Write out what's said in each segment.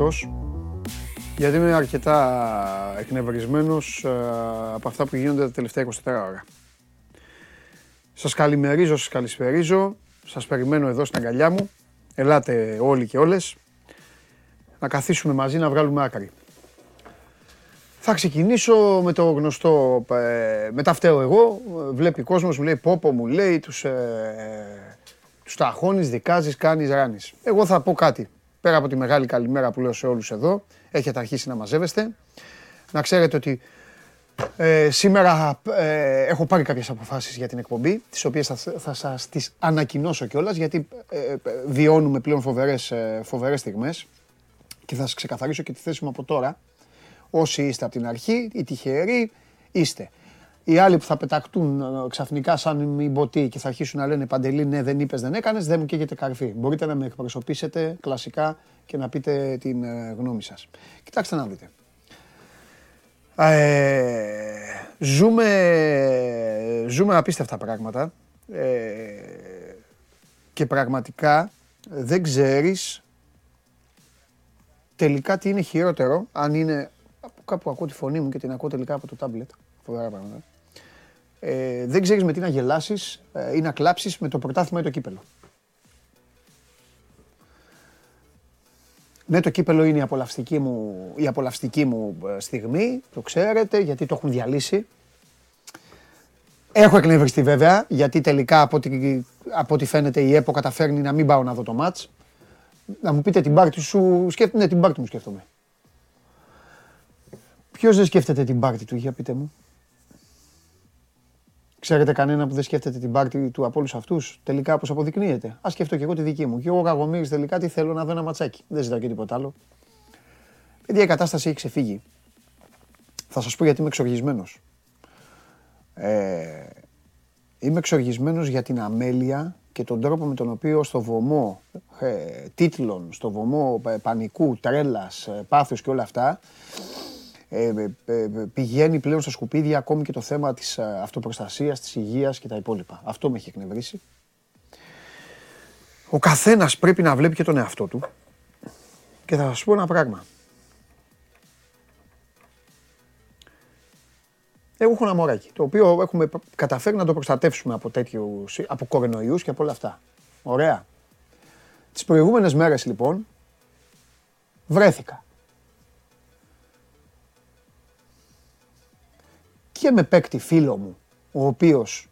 Είμαι καθιστός, γιατί είμαι αρκετά εκνευρισμένος ε, από αυτά που γίνονται τα τελευταία 24 ώρα. Σας καλημερίζω, σας καλησπερίζω, σας περιμένω εδώ στην αγκαλιά μου. Ελάτε όλοι και όλες να καθίσουμε μαζί να βγάλουμε άκρη. Θα ξεκινήσω με το γνωστό, ε, μετά φταίω εγώ, βλέπει κόσμος, μου λέει πόπο, μου λέει, τους, ε, τους ταχώνεις, δικάζεις, κάνεις, ράνεις. Εγώ θα πω κάτι, πέρα από τη μεγάλη καλημέρα που λέω σε όλους εδώ, έχετε αρχίσει να μαζεύεστε. Να ξέρετε ότι ε, σήμερα ε, έχω πάρει κάποιες αποφάσεις για την εκπομπή, τις οποίες θα, θα σας τις ανακοινώσω κιόλας, γιατί ε, ε, βιώνουμε πλέον φοβερές, ε, φοβερές στιγμές και θα σας ξεκαθαρίσω και τη θέση μου από τώρα. Όσοι είστε από την αρχή, οι τυχεροί, είστε. Οι άλλοι που θα πεταχτούν ε, ξαφνικά σαν μη μποτί και θα αρχίσουν να λένε Παντελή, ναι, δεν είπες, δεν έκανες, δεν μου καίγεται καρφί. Μπορείτε να με εκπροσωπήσετε κλασικά και να πείτε την ε, γνώμη σας. Κοιτάξτε να δείτε. Ε, ζούμε, ζούμε απίστευτα πράγματα ε, και πραγματικά δεν ξέρεις τελικά τι είναι χειρότερο, αν είναι. Κάπου ακούω τη φωνή μου και την ακούω τελικά από το τάμπλετ. Φοβερά πράγματα. Ε, δεν ξέρεις με τι να γελάσεις ε, ή να κλάψεις με το πρωτάθλημα ή το κύπελο. Ναι, το κύπελο είναι η απολαυστική μου, η απολαυστική μου ε, στιγμή, το ξέρετε, γιατί το έχουν διαλύσει. Έχω εκνευριστεί βέβαια, γιατί τελικά από ό,τι, από ό,τι φαίνεται η ΕΠΟ καταφέρνει να μην πάω να δω το μάτς. Να μου πείτε την πάρτι σου, σκέφτομαι, ναι την πάρτι μου σκέφτομαι. Ποιος δεν σκέφτεται την πάρτι του, για πείτε μου. Ξέρετε κανένα που δεν σκέφτεται την πάρτι του από όλους αυτούς, τελικά όπω αποδεικνύεται; Α σκεφτώ και εγώ τη δική μου. Και εγώ Γαγομήρης τελικά τι θέλω να δω ένα ματσάκι. Δεν ζητάω και τίποτα άλλο. Παιδιά, η κατάσταση έχει ξεφύγει. Θα σας πω γιατί είμαι εξοργισμένος. Ε, είμαι εξοργισμένος για την αμέλεια και τον τρόπο με τον οποίο στο βωμό ε, τίτλων, στο βωμό ε, πανικού, τρέλας, ε, πάθους και όλα αυτά ε, πηγαίνει πλέον στα σκουπίδια ακόμη και το θέμα της αυτοπροστασίας, της υγείας και τα υπόλοιπα. Αυτό με έχει εκνευρίσει. Ο καθένας πρέπει να βλέπει και τον εαυτό του και θα σας πω ένα πράγμα. Εγώ έχω ένα μωράκι, το οποίο έχουμε καταφέρει να το προστατεύσουμε από τέτοιους, από κορονοϊούς και από όλα αυτά. Ωραία. Τις προηγούμενες μέρες λοιπόν βρέθηκα. Και με παίκτη φίλο μου, ο οποίος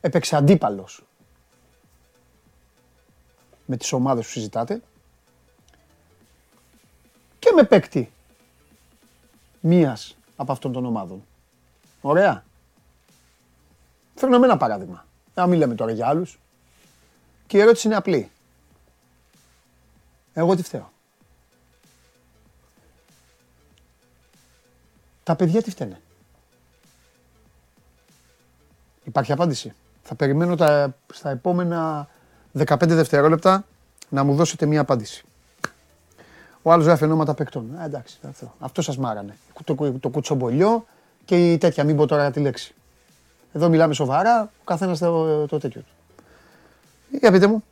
έπαιξε αντίπαλος με τις ομάδες που συζητάτε και με παίκτη μίας από αυτών των ομάδων. Ωραία. Φέρνω με ένα παράδειγμα. Να μην λέμε τώρα για άλλους. Και η ερώτηση είναι απλή. Εγώ τι φταίω; Τα παιδιά τι φταίνε; Υπάρχει απάντηση. Θα περιμένω τα, στα επόμενα 15 δευτερόλεπτα να μου δώσετε μία απάντηση. Ο άλλος γράφει ονόματα παικτών. Ε, εντάξει, αυτό, αυτό σας μάρανε. Το, το, το κουτσομπολιό και η τέτοια, μην πω τώρα τη λέξη. Εδώ μιλάμε σοβαρά, ο καθένας το, το τέτοιο του. Για πείτε μου.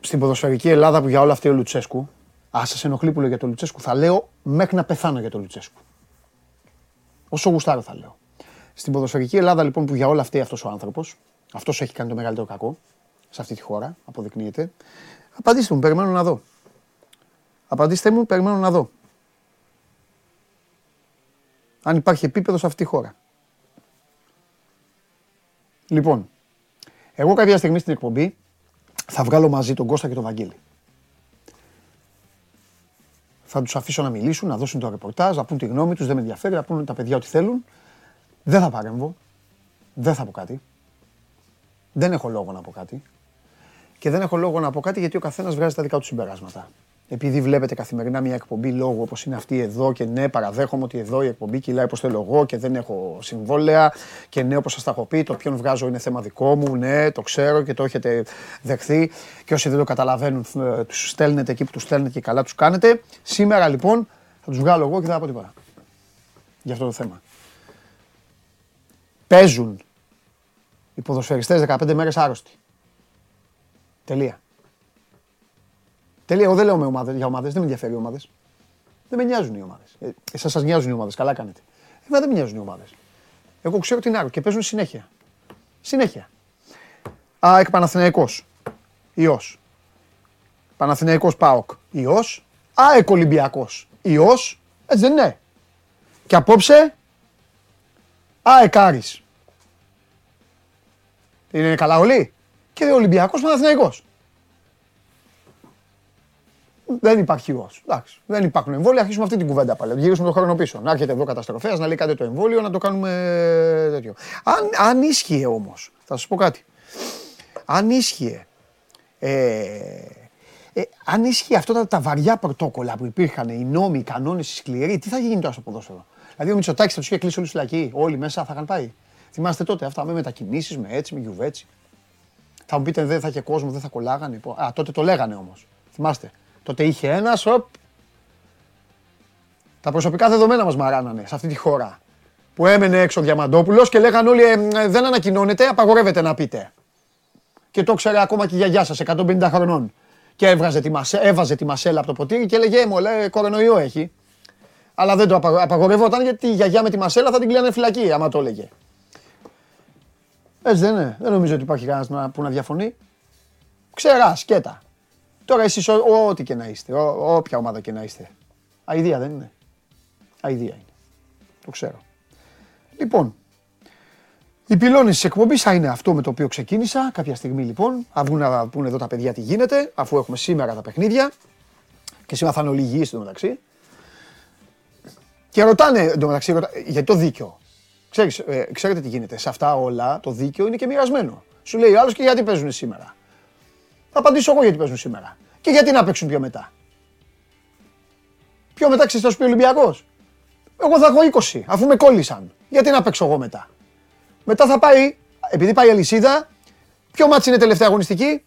Στην ποδοσφαιρική Ελλάδα που για όλα αυτή ο Λουτσέσκου, α σας ενοχλεί που λέω για τον Λουτσέσκου, θα λέω μέχρι να πεθάνω για τον Λουτσέσκου. Όσο γουστάρω θα λέω. Στην ποδοσφαιρική Ελλάδα λοιπόν που για όλα αυτή αυτός ο άνθρωπος, αυτός έχει κάνει το μεγαλύτερο κακό σε αυτή τη χώρα, αποδεικνύεται. Απαντήστε μου, περιμένω να δω. Απαντήστε μου, περιμένω να δω αν υπάρχει επίπεδος σε αυτή τη χώρα. Λοιπόν, εγώ κάποια στιγμή στην εκπομπή θα βγάλω μαζί τον Κώστα και τον Βαγγέλη. Θα τους αφήσω να μιλήσουν, να δώσουν το ρεπορτάζ, να πούν τη γνώμη τους, δεν με ενδιαφέρει, να πούν τα παιδιά ό,τι θέλουν. Δεν θα παρέμβω, δεν θα πω κάτι. Δεν έχω λόγο να πω κάτι. Και δεν έχω λόγο να πω κάτι γιατί ο καθένας βγάζει τα δικά του συμπεράσματα επειδή βλέπετε καθημερινά μια εκπομπή λόγου όπως είναι αυτή εδώ και ναι, παραδέχομαι ότι εδώ η εκπομπή κυλάει όπως θέλω εγώ και δεν έχω συμβόλαια και ναι, όπως σας τα έχω πει, το ποιον βγάζω είναι θέμα δικό μου. Ναι, το ξέρω και το έχετε δεχθεί. Και όσοι δεν το καταλαβαίνουν, ε, τους στέλνετε εκεί που τους στέλνετε και καλά τους κάνετε. Σήμερα λοιπόν θα τους βγάλω εγώ και θα πω τίποτα για αυτό το θέμα. Παίζουν οι ποδοσφαιριστές 15 μέρες άρρωστοι. Τελεία. Τελεία. Εγώ δεν λέω με ομάδες, για ομάδες, δεν με ενδιαφέρει οι ομάδες. Δεν με νοιάζουν οι ομάδες. Ε, Εσά σας νοιάζουν οι ομάδες, καλά κάνετε. Εμένα δεν με νοιάζουν οι ομάδες. Εγώ ξέρω την άλλο και παίζουν συνέχεια. Συνέχεια. ΑΕΚ Παναθηναϊκός. Ιός. Παναθηναϊκός ΠΑΟΚ. Ιός. ΑΕΚ Ολυμπιακός. Ιός. Έτσι δεν είναι. Και απόψε ΑΕΚ Άρης. Είναι καλά όλοι. Και ο Ολυμπιακός Παναθηναϊκός. Δεν υπάρχει ιό. Δεν υπάρχουν εμβόλια. Αρχίσουμε αυτή την κουβέντα πάλι. Γυρίσουμε τον χρόνο πίσω. Να έρχεται εδώ καταστροφέα, να λέει κάτι το εμβόλιο, να το κάνουμε τέτοιο. Αν, αν ίσχυε όμως, θα σας πω κάτι. Αν ίσχυε. Ε, ε, αν ίσχυε αυτά τα, τα βαριά πρωτόκολλα που υπήρχαν, οι νόμοι, οι κανόνες, οι σκληροί, τι θα γίνει τώρα στο ποδόσφαιρο; Δηλαδή ο Μητσοτάκης θα τους είχε κλείσει όλου φυλακή, όλοι μέσα θα είχαν πάει. Θυμάστε τότε αυτά με μετακινήσεις, με έτσι, με γιουβέτσι. Θα μου πείτε δεν θα είχε κόσμο, δεν θα κολλάγανε. Α, τότε το λέγανε όμως. Θυμάστε. Τότε είχε ένα, οπ. Τα προσωπικά δεδομένα μας μαράνανε σε αυτή τη χώρα. Που έμενε έξω ο Διαμαντόπουλος και λέγανε όλοι «Ε, δεν ανακοινώνεται, απαγορεύεται να πείτε. Και το ξέρε ακόμα και η γιαγιά σας, 150 χρονών. Και έβγαζε τη μασέ, έβαζε τη μασέλα από το ποτήρι και έλεγε μου, λέει, κορονοϊό έχει. Αλλά δεν το απαγορευόταν γιατί η γιαγιά με τη μασέλα θα την κλείνανε φυλακή, άμα το έλεγε. Έτσι δεν είναι. Δεν νομίζω ότι υπάρχει κανένας που να διαφωνεί. Ξεράς, σκέτα. Τώρα εσείς ό,τι και να είστε, όποια ομάδα και να είστε. Αιδία δεν είναι. Αιδία είναι. Το ξέρω. Λοιπόν, οι πυλώνες της εκπομπής θα είναι αυτό με το οποίο ξεκίνησα. Κάποια στιγμή λοιπόν, θα βγουν να πούνε εδώ τα παιδιά τι γίνεται, αφού έχουμε σήμερα τα παιχνίδια. Και σήμερα θα είναι όλοι υγιείς μεταξύ. Και ρωτάνε εντωμεταξύ, ρωτά, γιατί το δίκιο. Ξέρεις, ε, ξέρετε τι γίνεται. Σε αυτά όλα το δίκιο είναι και μοιρασμένο. Σου λέει ο άλλος και γιατί παίζουν σήμερα; Θα απαντήσω εγώ γιατί παίζουν σήμερα. Και γιατί να παίξουν πιο μετά. Πιο μετά ξέρεις θα σου πει Ολυμπιακός. Εγώ θα έχω 20, αφού με κόλλησαν. Γιατί να παίξω εγώ μετά. Μετά θα πάει, επειδή πάει η αλυσίδα, ποιο ματς είναι τελευταία αγωνιστική;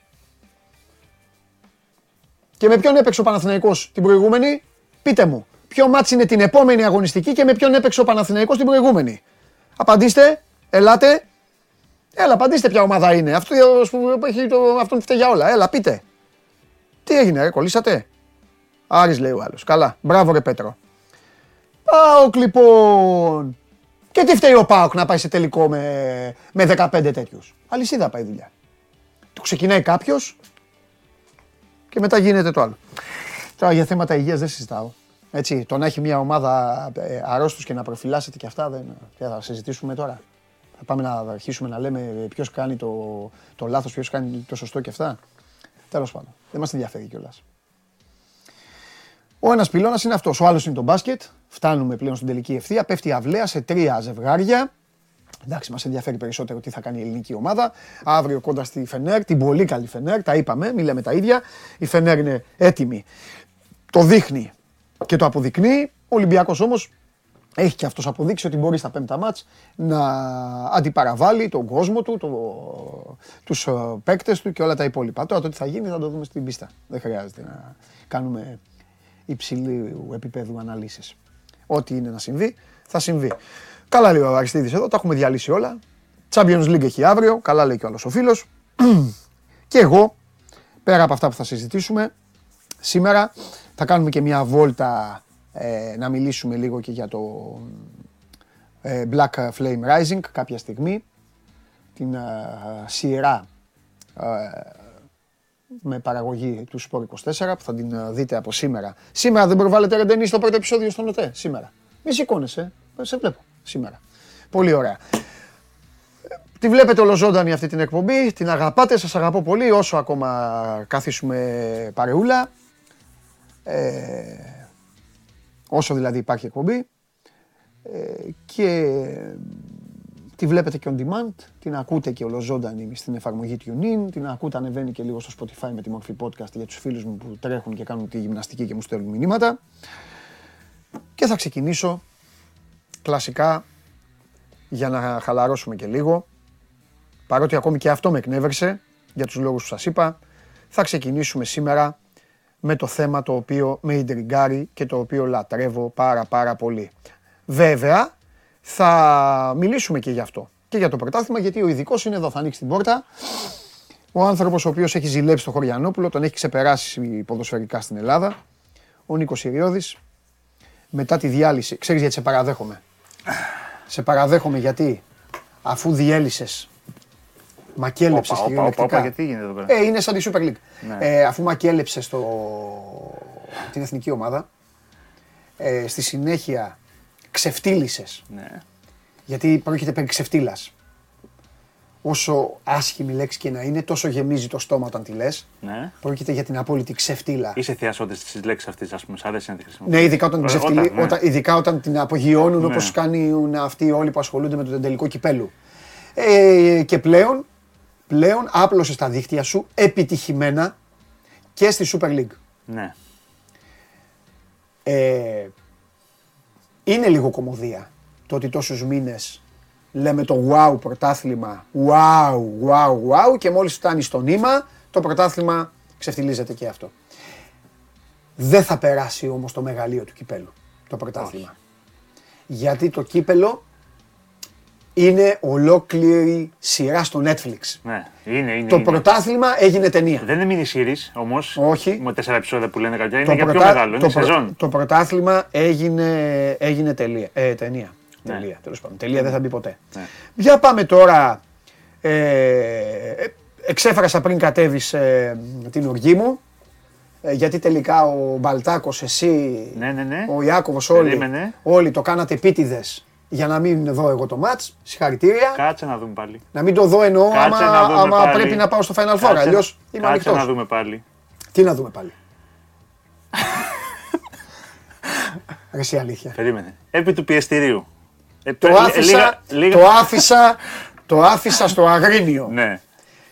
Και με ποιον έπαιξε ο Παναθηναϊκός την προηγούμενη; Πείτε μου, ποιο ματς είναι την επόμενη αγωνιστική και με ποιον έπαιξε ο Παναθηναϊκός την προηγούμενη; Απαντήστε, ελάτε. Έλα, απαντήστε ποια ομάδα είναι. Αυτό που έχει το, αυτόν φταίει για όλα. Έλα, πείτε. Τι έγινε, ρε, κολλήσατε; Άρης λέει ο άλλος. Καλά. Μπράβο, ρε Πέτρο. Πάοκ λοιπόν. Και τι φταίει ο Πάοκ να πάει σε τελικό με, με 15 τέτοιους; Αλυσίδα πάει η δουλειά. Του ξεκινάει κάποιος και μετά γίνεται το άλλο. Τώρα για θέματα υγείας δεν συζητάω. Έτσι, το να έχει μια ομάδα ε, αρρώστους και να προφυλάσσεται και αυτά δεν θα συζητήσουμε τώρα. Θα πάμε να αρχίσουμε να λέμε ποιος κάνει το, το λάθος, ποιος κάνει το σωστό και αυτά. Τέλος πάντων, δεν μας ενδιαφέρει κιόλας. Ο ένας πυλώνας είναι αυτός, ο άλλος είναι το μπάσκετ. Φτάνουμε πλέον στην τελική ευθεία, πέφτει αυλαία σε τρία ζευγάρια. Εντάξει, μας ενδιαφέρει περισσότερο τι θα κάνει η ελληνική ομάδα. Αύριο κοντά στη Φενέρ, την πολύ καλή Φενέρ, τα είπαμε, μην λέμε τα ίδια. Η Φενέρ είναι έτοιμη. Το δείχνει και το αποδεικνύει. Ο Ολυμπιακός όμως έχει και αυτός αποδείξει ότι μπορεί στα πέμπτα μάτς να αντιπαραβάλει τον κόσμο του, το, τους ε, παίκτες του και όλα τα υπόλοιπα. Τώρα το τι θα γίνει θα το δούμε στην πίστα. Δεν χρειάζεται να κάνουμε υψηλού επίπεδου αναλύσεις. Ό,τι είναι να συμβεί, θα συμβεί. Καλά λέει ο Αριστίδης εδώ, τα έχουμε διαλύσει όλα. Champions League έχει αύριο, καλά λέει και ο άλλος ο φίλος. και εγώ, πέρα από αυτά που θα συζητήσουμε, σήμερα θα κάνουμε και μια βόλτα ε, να μιλήσουμε λίγο και για το ε, Black Flame Rising κάποια στιγμή. Την ε, σειρά με παραγωγή του Sport 24 που θα την δείτε από σήμερα. Σήμερα δεν προβάλλεται ρεντενή στο πρώτο επεισόδιο στον ΟΤΕ. Σήμερα. Μη σηκώνεσαι. Σε βλέπω. Σήμερα. Πολύ ωραία. Τη βλέπετε ολοζώντανη αυτή την εκπομπή, την αγαπάτε, σας αγαπώ πολύ όσο ακόμα καθίσουμε παρεούλα. Ε, όσο δηλαδή υπάρχει εκπομπή ε, και τη βλέπετε και on demand, την ακούτε και ολοζώντανη στην εφαρμογή TuneIn, την ακούτε ανεβαίνει και λίγο στο Spotify με τη μορφή podcast για τους φίλους μου που τρέχουν και κάνουν τη γυμναστική και μου στέλνουν μηνύματα. Και θα ξεκινήσω κλασικά για να χαλαρώσουμε και λίγο, παρότι ακόμη και αυτό με εκνεύρησε για τους λόγους που σας είπα, θα ξεκινήσουμε σήμερα με το θέμα το οποίο με ιντριγκάρει και το οποίο λατρεύω πάρα πάρα πολύ. Βέβαια, θα μιλήσουμε και γι' αυτό. Και για το πρωτάθλημα, γιατί ο ειδικός είναι εδώ, θα ανοίξει την πόρτα. Ο άνθρωπος ο οποίος έχει ζηλέψει το Χωριανόπουλο, τον έχει ξεπεράσει ποδοσφαιρικά στην Ελλάδα. Ο Νίκος Ιριώδη. Μετά τη διάλυση. Ξέρεις γιατί σε παραδέχομαι; Σε παραδέχομαι γιατί αφού διέλυσες. Μακέλεψε Όπα, όπα, όπα, όπα, γιατί γίνεται εδώ πέρα; Ε, είναι σαν τη Super League. Ναι. Ε, αφού μακέλεψες το... την εθνική ομάδα, ε, στη συνέχεια ξεφτύλισες Ναι. γιατί πρόκειται περί ξεφτύλας. Όσο άσχημη λέξη και να είναι, τόσο γεμίζει το στόμα όταν τη λες. ναι. Πρόκειται για την απόλυτη ξεφτύλα. Είσαι θεασότης της λέξης αυτής, ας πούμε. Σ' αρέσει να τη χρησιμοποιείς. Ναι, ειδικά όταν, την Ε, ξεφτυλί- όταν, ναι. όταν- ειδικά όταν την απογειώνουν Ναι. όπως κάνουν αυτοί όλοι που ασχολούνται με το τελικό κυπέλου. Ε, και πλέον, πλέον άπλωσε τα δίχτυα σου επιτυχημένα και στη Super League. Ναι. Ε, είναι λίγο κομμωδία το ότι τόσους μήνες λέμε το wow πρωτάθλημα, wow, wow, wow και μόλις φτάνει στο νήμα το πρωτάθλημα ξεφτιλίζεται και αυτό. Δεν θα περάσει όμως το μεγαλείο του κυπέλου, το πρωτάθλημα. Γιατί το κύπελο είναι ολόκληρη σειρά στο Netflix. ναι. Είναι, είναι. Το είναι. πρωτάθλημα έγινε ταινία. Δεν είναι mini series όμως. Όχι. Με τέσσερα επεισόδια που λένε κάποια. Είναι Το για πιο πρωτα- μεγάλο. το Είναι προ- σεζόν. Το πρωτάθλημα έγινε, έγινε τελεία, ε, ταινία. Ναι. Τελεία, τέλος πάντων. Τελεία δεν θα μπει ποτέ. Ναι. Για πάμε τώρα. Ε, ε, εξέφρασα πριν κατέβεις ε, την οργή μου. ε, γιατί τελικά ο Μπαλτάκος, εσύ, Ναι, ναι, ναι. ο Ιάκωβος, όλοι, Περίμενε. όλοι το κάνατε επίτηδες για να μην δω εγώ το μάτς. Συγχαρητήρια. Κάτσε να δούμε πάλι. Να μην το δω εννοώ άμα, Κάτσε να δούμε άμα πάλι. πρέπει να πάω στο Final Four. Κάτσε- Αλλιώς είμαι Κάτσε ανοιχτός. να δούμε πάλι. Τι να δούμε πάλι. Ρε εσύ αλήθεια. Περίμενε. Επί του πιεστηρίου. Ε, Το λι- άφησα, λίγα- λίγα- το άφησα, το άφησα στο αγρίνιο. Ναι.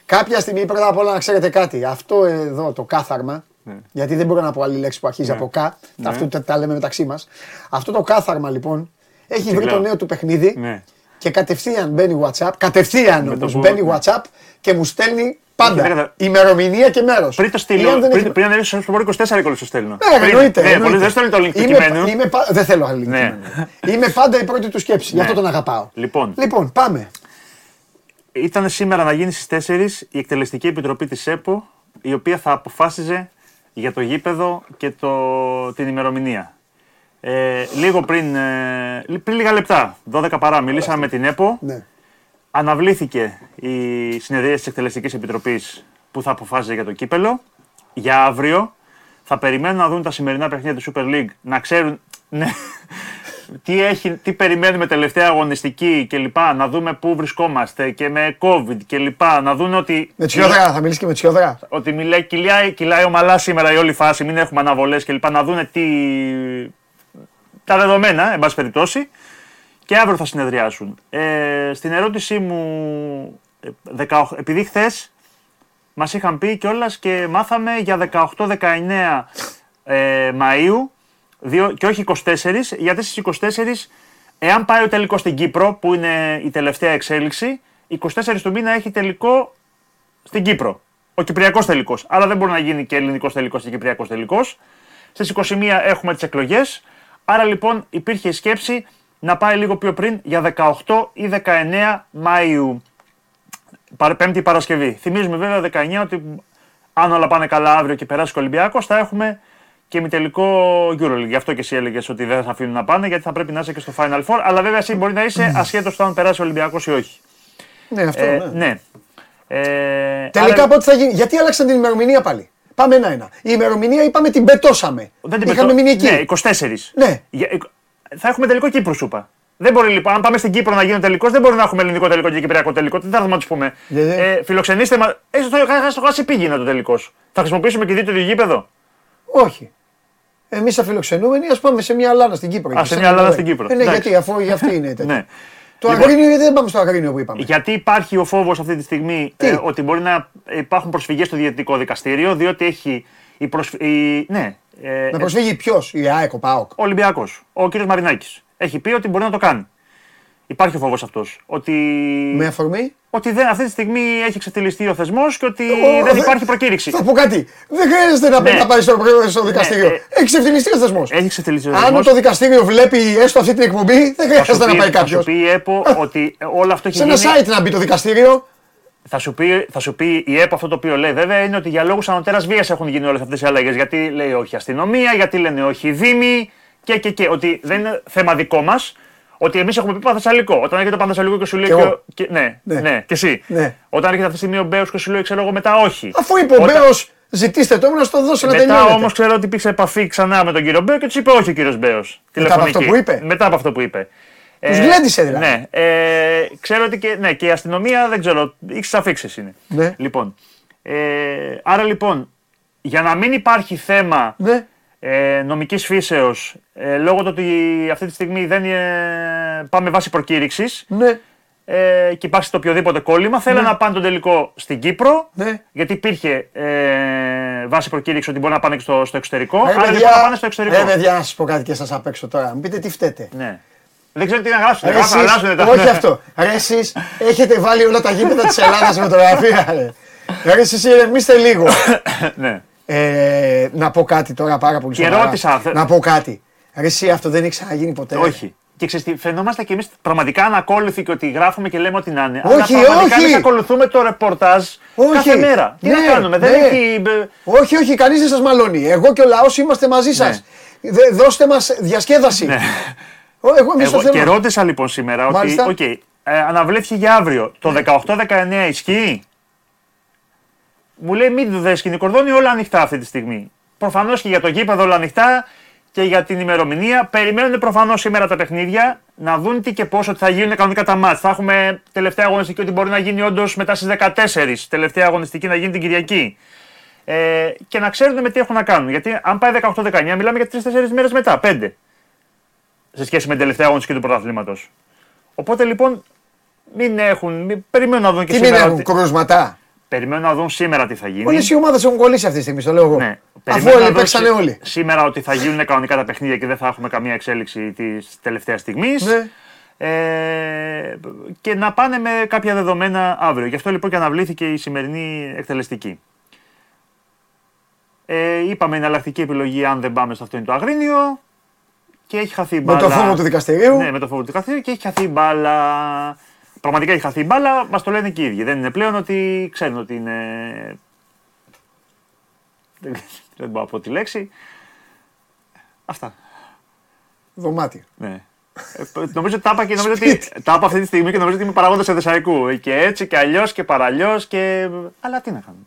Κάποια στιγμή πρώτα απ' όλα να ξέρετε κάτι. Αυτό εδώ το κάθαρμα, Ναι. γιατί δεν μπορώ να πω άλλη λέξη που αρχίζει Ναι. από κα, Ναι. αυτό τα, τα λέμε μεταξύ μας. Αυτό το κάθαρμα λοιπόν έχει βρει Τσιγκλάω. το νέο του παιχνίδι Ναι. και κατευθείαν μπαίνει WhatsApp, κατευθείαν Με το όμως που- μπαίνει ναι. WhatsApp και μου στέλνει Όχι, πάντα δεν κατα- ημερομηνία και μέρος. Πριν το Ή στείλω, αν δεν πριν, έχει- πριν ανέβεις στο Sport 24 κόλλησε το στέλνω. Ναι, Πριν- εννοείται. Ναι, εννοείται. πολλοί δεν στέλνουν το link του Είμαι- κειμένου. είμαι πα- Δεν θέλω άλλη link Ναι. κειμένου. Είμαι πάντα η πρώτη του σκέψη. Γι' Ναι. αυτό τον αγαπάω. Λοιπόν, Λοιπόν, πάμε. ήταν σήμερα να γίνει στις 4 η εκτελεστική επιτροπή της ΕΠΟ, η οποία θα αποφάσιζε για το γήπεδο και το, την ημερομηνία. Ε, λίγο πριν, ε, λι- πριν λίγα λεπτά, 12 παρά, μιλήσαμε με την ΕΠΟ. Ναι. Αναβλήθηκε η συνεδρία της Εκτελεστικής Επιτροπής που θα αποφάσιζε για το κύπελο για αύριο. Θα περιμένουν να δουν τα σημερινά παιχνίδια του Super League, να ξέρουν ναι, τι, έχει, τι περιμένουμε τελευταία αγωνιστική κλπ. Να δούμε πού βρισκόμαστε και με COVID κλπ. Να δουν ότι, Με τσιόδρα, θα μιλήσει και με τσιόδρα. ότι μιλάει, κυλάει, κυλάει ομαλά σήμερα η όλη φάση, μην έχουμε αναβολές κλπ. Να δουν τι, τα δεδομένα, εν πάση περιπτώσει, και αύριο θα συνεδριάσουν. Ε, στην ερώτησή μου, ε, 18, επειδή χθες μας είχαν πει κιόλας και μάθαμε για 18-19 ε, Μαΐου δύο, και όχι 24, γιατί στις 24, εάν πάει ο τελικό στην Κύπρο, που είναι η τελευταία εξέλιξη, 24 του μήνα έχει τελικό στην Κύπρο. Ο Κυπριακός τελικός. Άρα δεν μπορεί να γίνει και ελληνικός τελικός και Κυπριακός τελικός. Στις 21 έχουμε τις εκλογές. Άρα λοιπόν υπήρχε η σκέψη να πάει λίγο πιο πριν για 18 ή 19 Μαΐου. Παρ- Πέμπτη Παρασκευή. Θυμίζουμε βέβαια 19 ότι αν όλα πάνε καλά αύριο και περάσει ο Ολυμπιακός θα έχουμε και ημιτελικό EuroLeague. Γι' αυτό και εσύ έλεγες ότι δεν θα αφήνουν να πάνε γιατί θα πρέπει να είσαι και στο Final Four. Αλλά βέβαια εσύ μπορεί να είσαι ασχέτως το αν περάσει ο Ολυμπιακός ή όχι. Ναι, αυτό. Ε, ναι. ναι. Ε, Τελικά άρα- πότε θα γίνει. Γιατί άλλαξαν την ημερομηνία πάλι; Πάμε ένα-ένα. Η ημερομηνία είπαμε την πετώσαμε. Δεν την Είχαμε πετώ- μείνει εκεί. Ναι, 24. Ναι. Για- εκ- Θα έχουμε τελικό Κύπρο, σου είπα. Δεν μπορεί λοιπόν, αν πάμε στην Κύπρο να γίνει τελικός, δεν μπορεί να έχουμε ελληνικό τελικό και κυπριακό τελικό. Τι θα έρθουμε να τους πούμε; Γιατί; Ε, φιλοξενήστε μας. Ε, στο, στο Χάσι πήγαινε το τελικός. Θα χρησιμοποιήσουμε και δίτο το γήπεδο; Όχι. Εμείς αφιλοξενούμενοι, ας πάμε σε μια λάνα στην Κύπρο. Α, εκεί, σε σαν μια να λάνα το στην λέει. Κύπρο. Ε, ναι, Εντάξει. γιατί, αφού για αυτή είναι τέτοια. Ναι. Το Λοιπόν, Αγρίνιο, γιατί δεν πάμε στο Αγρίνιο που είπαμε; Γιατί υπάρχει ο φόβος αυτή τη στιγμή Τι; ε, ότι μπορεί να υπάρχουν προσφυγές στο Διαιτητικό Δικαστήριο, διότι έχει η προσφ... η... Ναι, ε, Να προσφύγει ποιος, η ΑΕΚ, ο ΠΑΟΚ. ο Ολυμπιακός, ο κ. Μαρινάκης. Έχει πει ότι μπορεί να το κάνει. Υπάρχει ο φόβος αυτός. Ότι, Με αφορμή; ότι δεν, αυτή τη στιγμή έχει ξεφτυλιστεί ο θεσμός και ότι Ο- δεν δε- υπάρχει προκήρυξη. Θα πω κάτι. Δεν χρειάζεται να, Ναι. να πάει στο, στο δικαστήριο. ε, Έχει ξεφτυλιστεί ο θεσμός. Έχει ξεφτυλιστεί ο Αν θεσμός. το δικαστήριο βλέπει έστω αυτή την εκπομπή, δεν Θα σου χρειάζεται να πει- πάει Θα κάποιος. σου πει η ΕΠΟ ότι όλο αυτό έχει Σε ένα γίνει. site να μπει το δικαστήριο. Θα σου, πει, θα σου πει η ΕΠ αυτό το οποίο λέει βέβαια είναι ότι για λόγους ανωτέρας βίας έχουν γίνει όλες αυτές οι αλλαγές. Γιατί λέει όχι αστυνομία, γιατί λένε όχι οι Δήμοι και, και, και. Ότι δεν είναι θέμα δικό μας. Ότι εμείς έχουμε πει Πανθεσσαλικό. Όταν έρχεται το Πανθεσσαλικό και σου λέει. Και εγώ. και, ναι, ναι, Ναι. και εσύ. Ναι. Όταν έρχεται αυτή τη στιγμή ο Μπέος και σου λέει, ξέρω εγώ μετά όχι. Αφού είπε ο Όταν- Μπέος, ζητήστε το, να στο δώσω να Μετά τελειώνετε. όμως ξέρω ότι υπήρξε επαφή ξανά με τον κύριο Μπέο και τους είπε όχι ο κύριος Μπέος. Μετά από αυτό που είπε; Μετά από αυτό που είπε. Τους γλέντισε δηλαδή. Ναι. Ε, ξέρω ότι και, ναι, και η αστυνομία δεν ξέρω. Ήξερε αφήξεις είναι. Ναι. Λοιπόν. Ε, άρα λοιπόν, για να μην υπάρχει θέμα Ναι. Ε, νομικής φύσεως, ε, λόγω του ότι αυτή τη στιγμή δεν ε, πάμε βάσει προκήρυξης Ναι. ε, και υπάρχει το οποιοδήποτε κόλλημα, θέλουν να πάνε τον τελικό στην Κύπρο. Ναι. Γιατί υπήρχε ε, βάση προκήρυξη ότι μπορεί να πάνε και στο, στο εξωτερικό. Ρε, άρα λοιπόν παιδιά, να πάνε στο εξωτερικό. Ρε παιδιά, να σας πω κάτι και σας απ' έξω τώρα. Μου πείτε τι φταίτε. Ναι. Δεν ξέρω τι να γράψουν. Ρε, Γράφουν, εσείς- αλλάζουν τα όχι αυτό. Ρε εσείς έχετε βάλει όλα τα γήπεδα της Ελλάδας σε φωτογραφία. Ρε, ρε εσείς ηρεμήστε λίγο. ναι. Ε, να πω κάτι τώρα πάρα πολύ Και σοβαρά. ρώτησα, θε- Να πω κάτι. Ρε εσύ αυτό δεν έχει ξαναγίνει ποτέ. Όχι. Και ξέρεις τι, φαινόμαστε κι εμείς πραγματικά ανακόλουθοι και ότι γράφουμε και λέμε ό,τι να είναι. Όχι, αλλά πραγματικά όχι. εμείς ακολουθούμε το ρεπορτάζ Όχι. κάθε μέρα. Τι Ναι, να κάνουμε, δεν ναι. έχει. ε, Όχι, όχι, κανείς δεν σας μαλώνει. Εγώ και ο λαός είμαστε μαζί σας. Δε- δώστε μας διασκέδαση. Ναι. Ω, Εγώ εμείς το Εγώ, και θέλουμε. ρώτησα λοιπόν σήμερα ότι. Μάλιστα. οκ, ε, αναβλήθηκε για αύριο. Το 18-19 ισχύει; Μου λέει μην δες σκηνή κορδόνι, όλα ανοιχτά αυτή τη στιγμή. Προφανώς και για το γήπεδο όλα ανοιχτά και για την ημερομηνία. Περιμένουν προφανώς σήμερα τα παιχνίδια να δουν τι και πώς ότι θα γίνουν κανονικά τα μάτς. Θα έχουμε τελευταία αγωνιστική ότι μπορεί να γίνει όντως μετά στις 14. Τελευταία αγωνιστική να γίνει την Κυριακή. Ε, και να ξέρουν με τι έχουν να κάνουν. Γιατί αν πάει 18-19, μιλάμε για 3-4 μέρες μετά, 5 σε σχέση με την τελευταία αγωνιστική του πρωταθλήματος. Οπότε λοιπόν μην έχουν. Μην, περιμένουν να δουν και Τι μην σήμερα. έχουν τι- κρούσματα. Περιμένουν να δουν σήμερα τι θα γίνει. Όλες οι ομάδες έχουν κολλήσει αυτή τη στιγμή, στο λέω εγώ. Ναι. Αφού Περιμένουν να όλοι δουν παίξανε σι- όλοι. Σήμερα ότι θα γίνουν κανονικά τα παιχνίδια και δεν θα έχουμε καμία εξέλιξη της τελευταίας στιγμής. Ναι. Ε, και να πάνε με κάποια δεδομένα αύριο. Γι' αυτό λοιπόν και αναβλήθηκε η σημερινή εκτελεστική. Ε, είπαμε εναλλακτική επιλογή αν δεν πάμε στο αυτοκίνητο Αγρίνιο και έχει χαθεί η Με μπάλα. το φόβο του δικαστηρίου. Ναι, με το φόβο του δικαστηρίου και έχει χαθεί η μπάλα. Πραγματικά έχει χαθεί η μπάλα, μας το λένε και οι ίδιοι. Δεν είναι πλέον ότι ξέρουν ότι είναι. Δεν, δεν μπορώ να πω τη λέξη. Αυτά. Δωμάτιο. Ναι. Ε, νομίζω ότι τα είπα και νομίζω ότι τα είπα αυτή τη στιγμή και νομίζω ότι είμαι παραγόντα Εδεσαϊκού. Ε, Και έτσι και αλλιώς και παραλλιώς και. Αλλά τι να κάνουμε.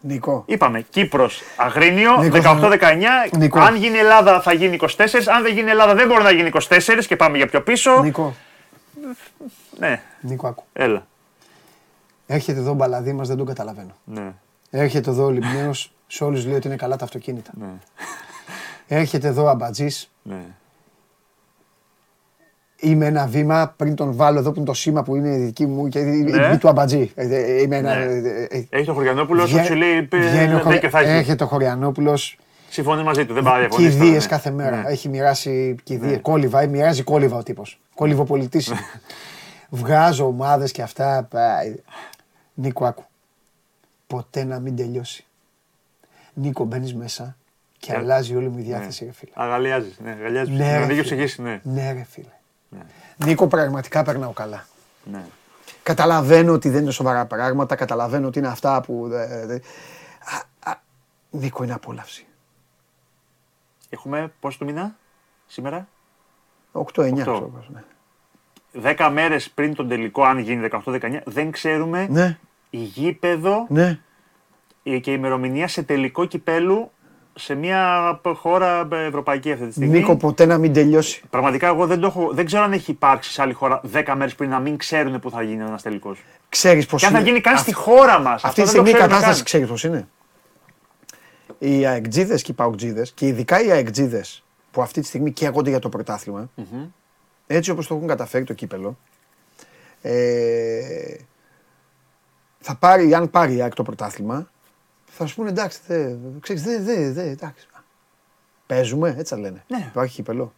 Νικό. Είπαμε Κύπρος Αγρίνιο Νίκος, 18-19. Νίκο. Αν γίνει Ελλάδα θα γίνει 24. Αν δεν γίνει Ελλάδα δεν μπορεί να γίνει 24 και πάμε για πιο πίσω. Νικό. Ναι, Νίκο, άκου. έλα. Έρχεται εδώ ο μπαλαδί μας, δεν τον καταλαβαίνω. Ναι. Έρχεται εδώ ο Λιμνέος, σε όλους λέει ότι είναι καλά τα αυτοκίνητα. Ναι. Έρχεται εδώ ο Αμπατζής, Ναι. είμαι ένα βήμα πριν τον βάλω εδώ που είναι το σήμα που είναι δική μου και η Ναι. δική του Αμπατζή. Ε, ε, Είμαι ένα... Ναι. ε, ε, Έχει το Χωριανόπουλος, βγαίνει- σου λέει βγαίνει ο «Παι- Χωρι- δίκιο θα έχει. Έρχεται ο Χωριανόπουλος, Συμφωνεί μαζί του, δεν πάει να διαφωνήσει. τώρα, κηδείες ναι. κάθε μέρα. Ναι. Έχει μοιράσει κηδείες, κόλληβα, ε, μοιράζει κόλληβα ο τύπος. Κόλληβοπολιτής είναι. Βγάζω ομάδες και αυτά. πάει. Νίκο, άκου. Ποτέ να μην τελειώσει. Νίκο, μπαίνεις μέσα και Ε, αλλάζει όλη μου η διάθεση, ρε φίλε. Αγαλιάζεις. Ναι, αγαλιάζεις. Ναι, Ναι, ρε να ανοίγει φίλε. ψυχή, ναι. Ναι, ρε φίλε. Νίκο, πραγματικά περνάω καλά. ναι. Καταλαβαίνω ότι δεν είναι σοβαρά πράγματα, καταλαβαίνω ότι είναι αυτά που. δε- δε- Α, α, Νίκο, είναι απόλαυση. Έχουμε πόσο το μήνα σήμερα; 8-9 Οκτώ. ξέρω πώς, ναι. 10 μέρες πριν τον τελικό, αν γίνει 18-19, δεν ξέρουμε Ναι, η γήπεδο ναι. ε, και η ημερομηνία σε τελικό κυπέλου σε μια χώρα ε, ευρωπαϊκή αυτή τη στιγμή. Νίκο, ποτέ να μην τελειώσει. Πραγματικά εγώ δεν, το έχω, δεν ξέρω αν έχει υπάρξει σε άλλη χώρα 10 μέρες πριν να μην ξέρουν πού θα γίνει ένας τελικός. Ξέρεις πώς Και αν θα είναι. γίνει καν Αυ- στη χώρα μας. Αυτή τη στιγμή η κατάσταση ξέρεις πώς είναι. Οι αεκτζίδες και οι παουτζίδε και ειδικά οι αεκτζίδες που αυτή τη στιγμή καίγονται για το πρωτάθλημα, έτσι όπως το έχουν καταφέρει το κύπελο, ε, θα πάρει, αν πάρει η ΑΕΚ το πρωτάθλημα, θα σου πούνε εντάξει, δε, ξέρεις, δε, δε, δε, εντάξει. Παίζουμε, έτσι θα λένε. Ναι. Υπάρχει κύπελο.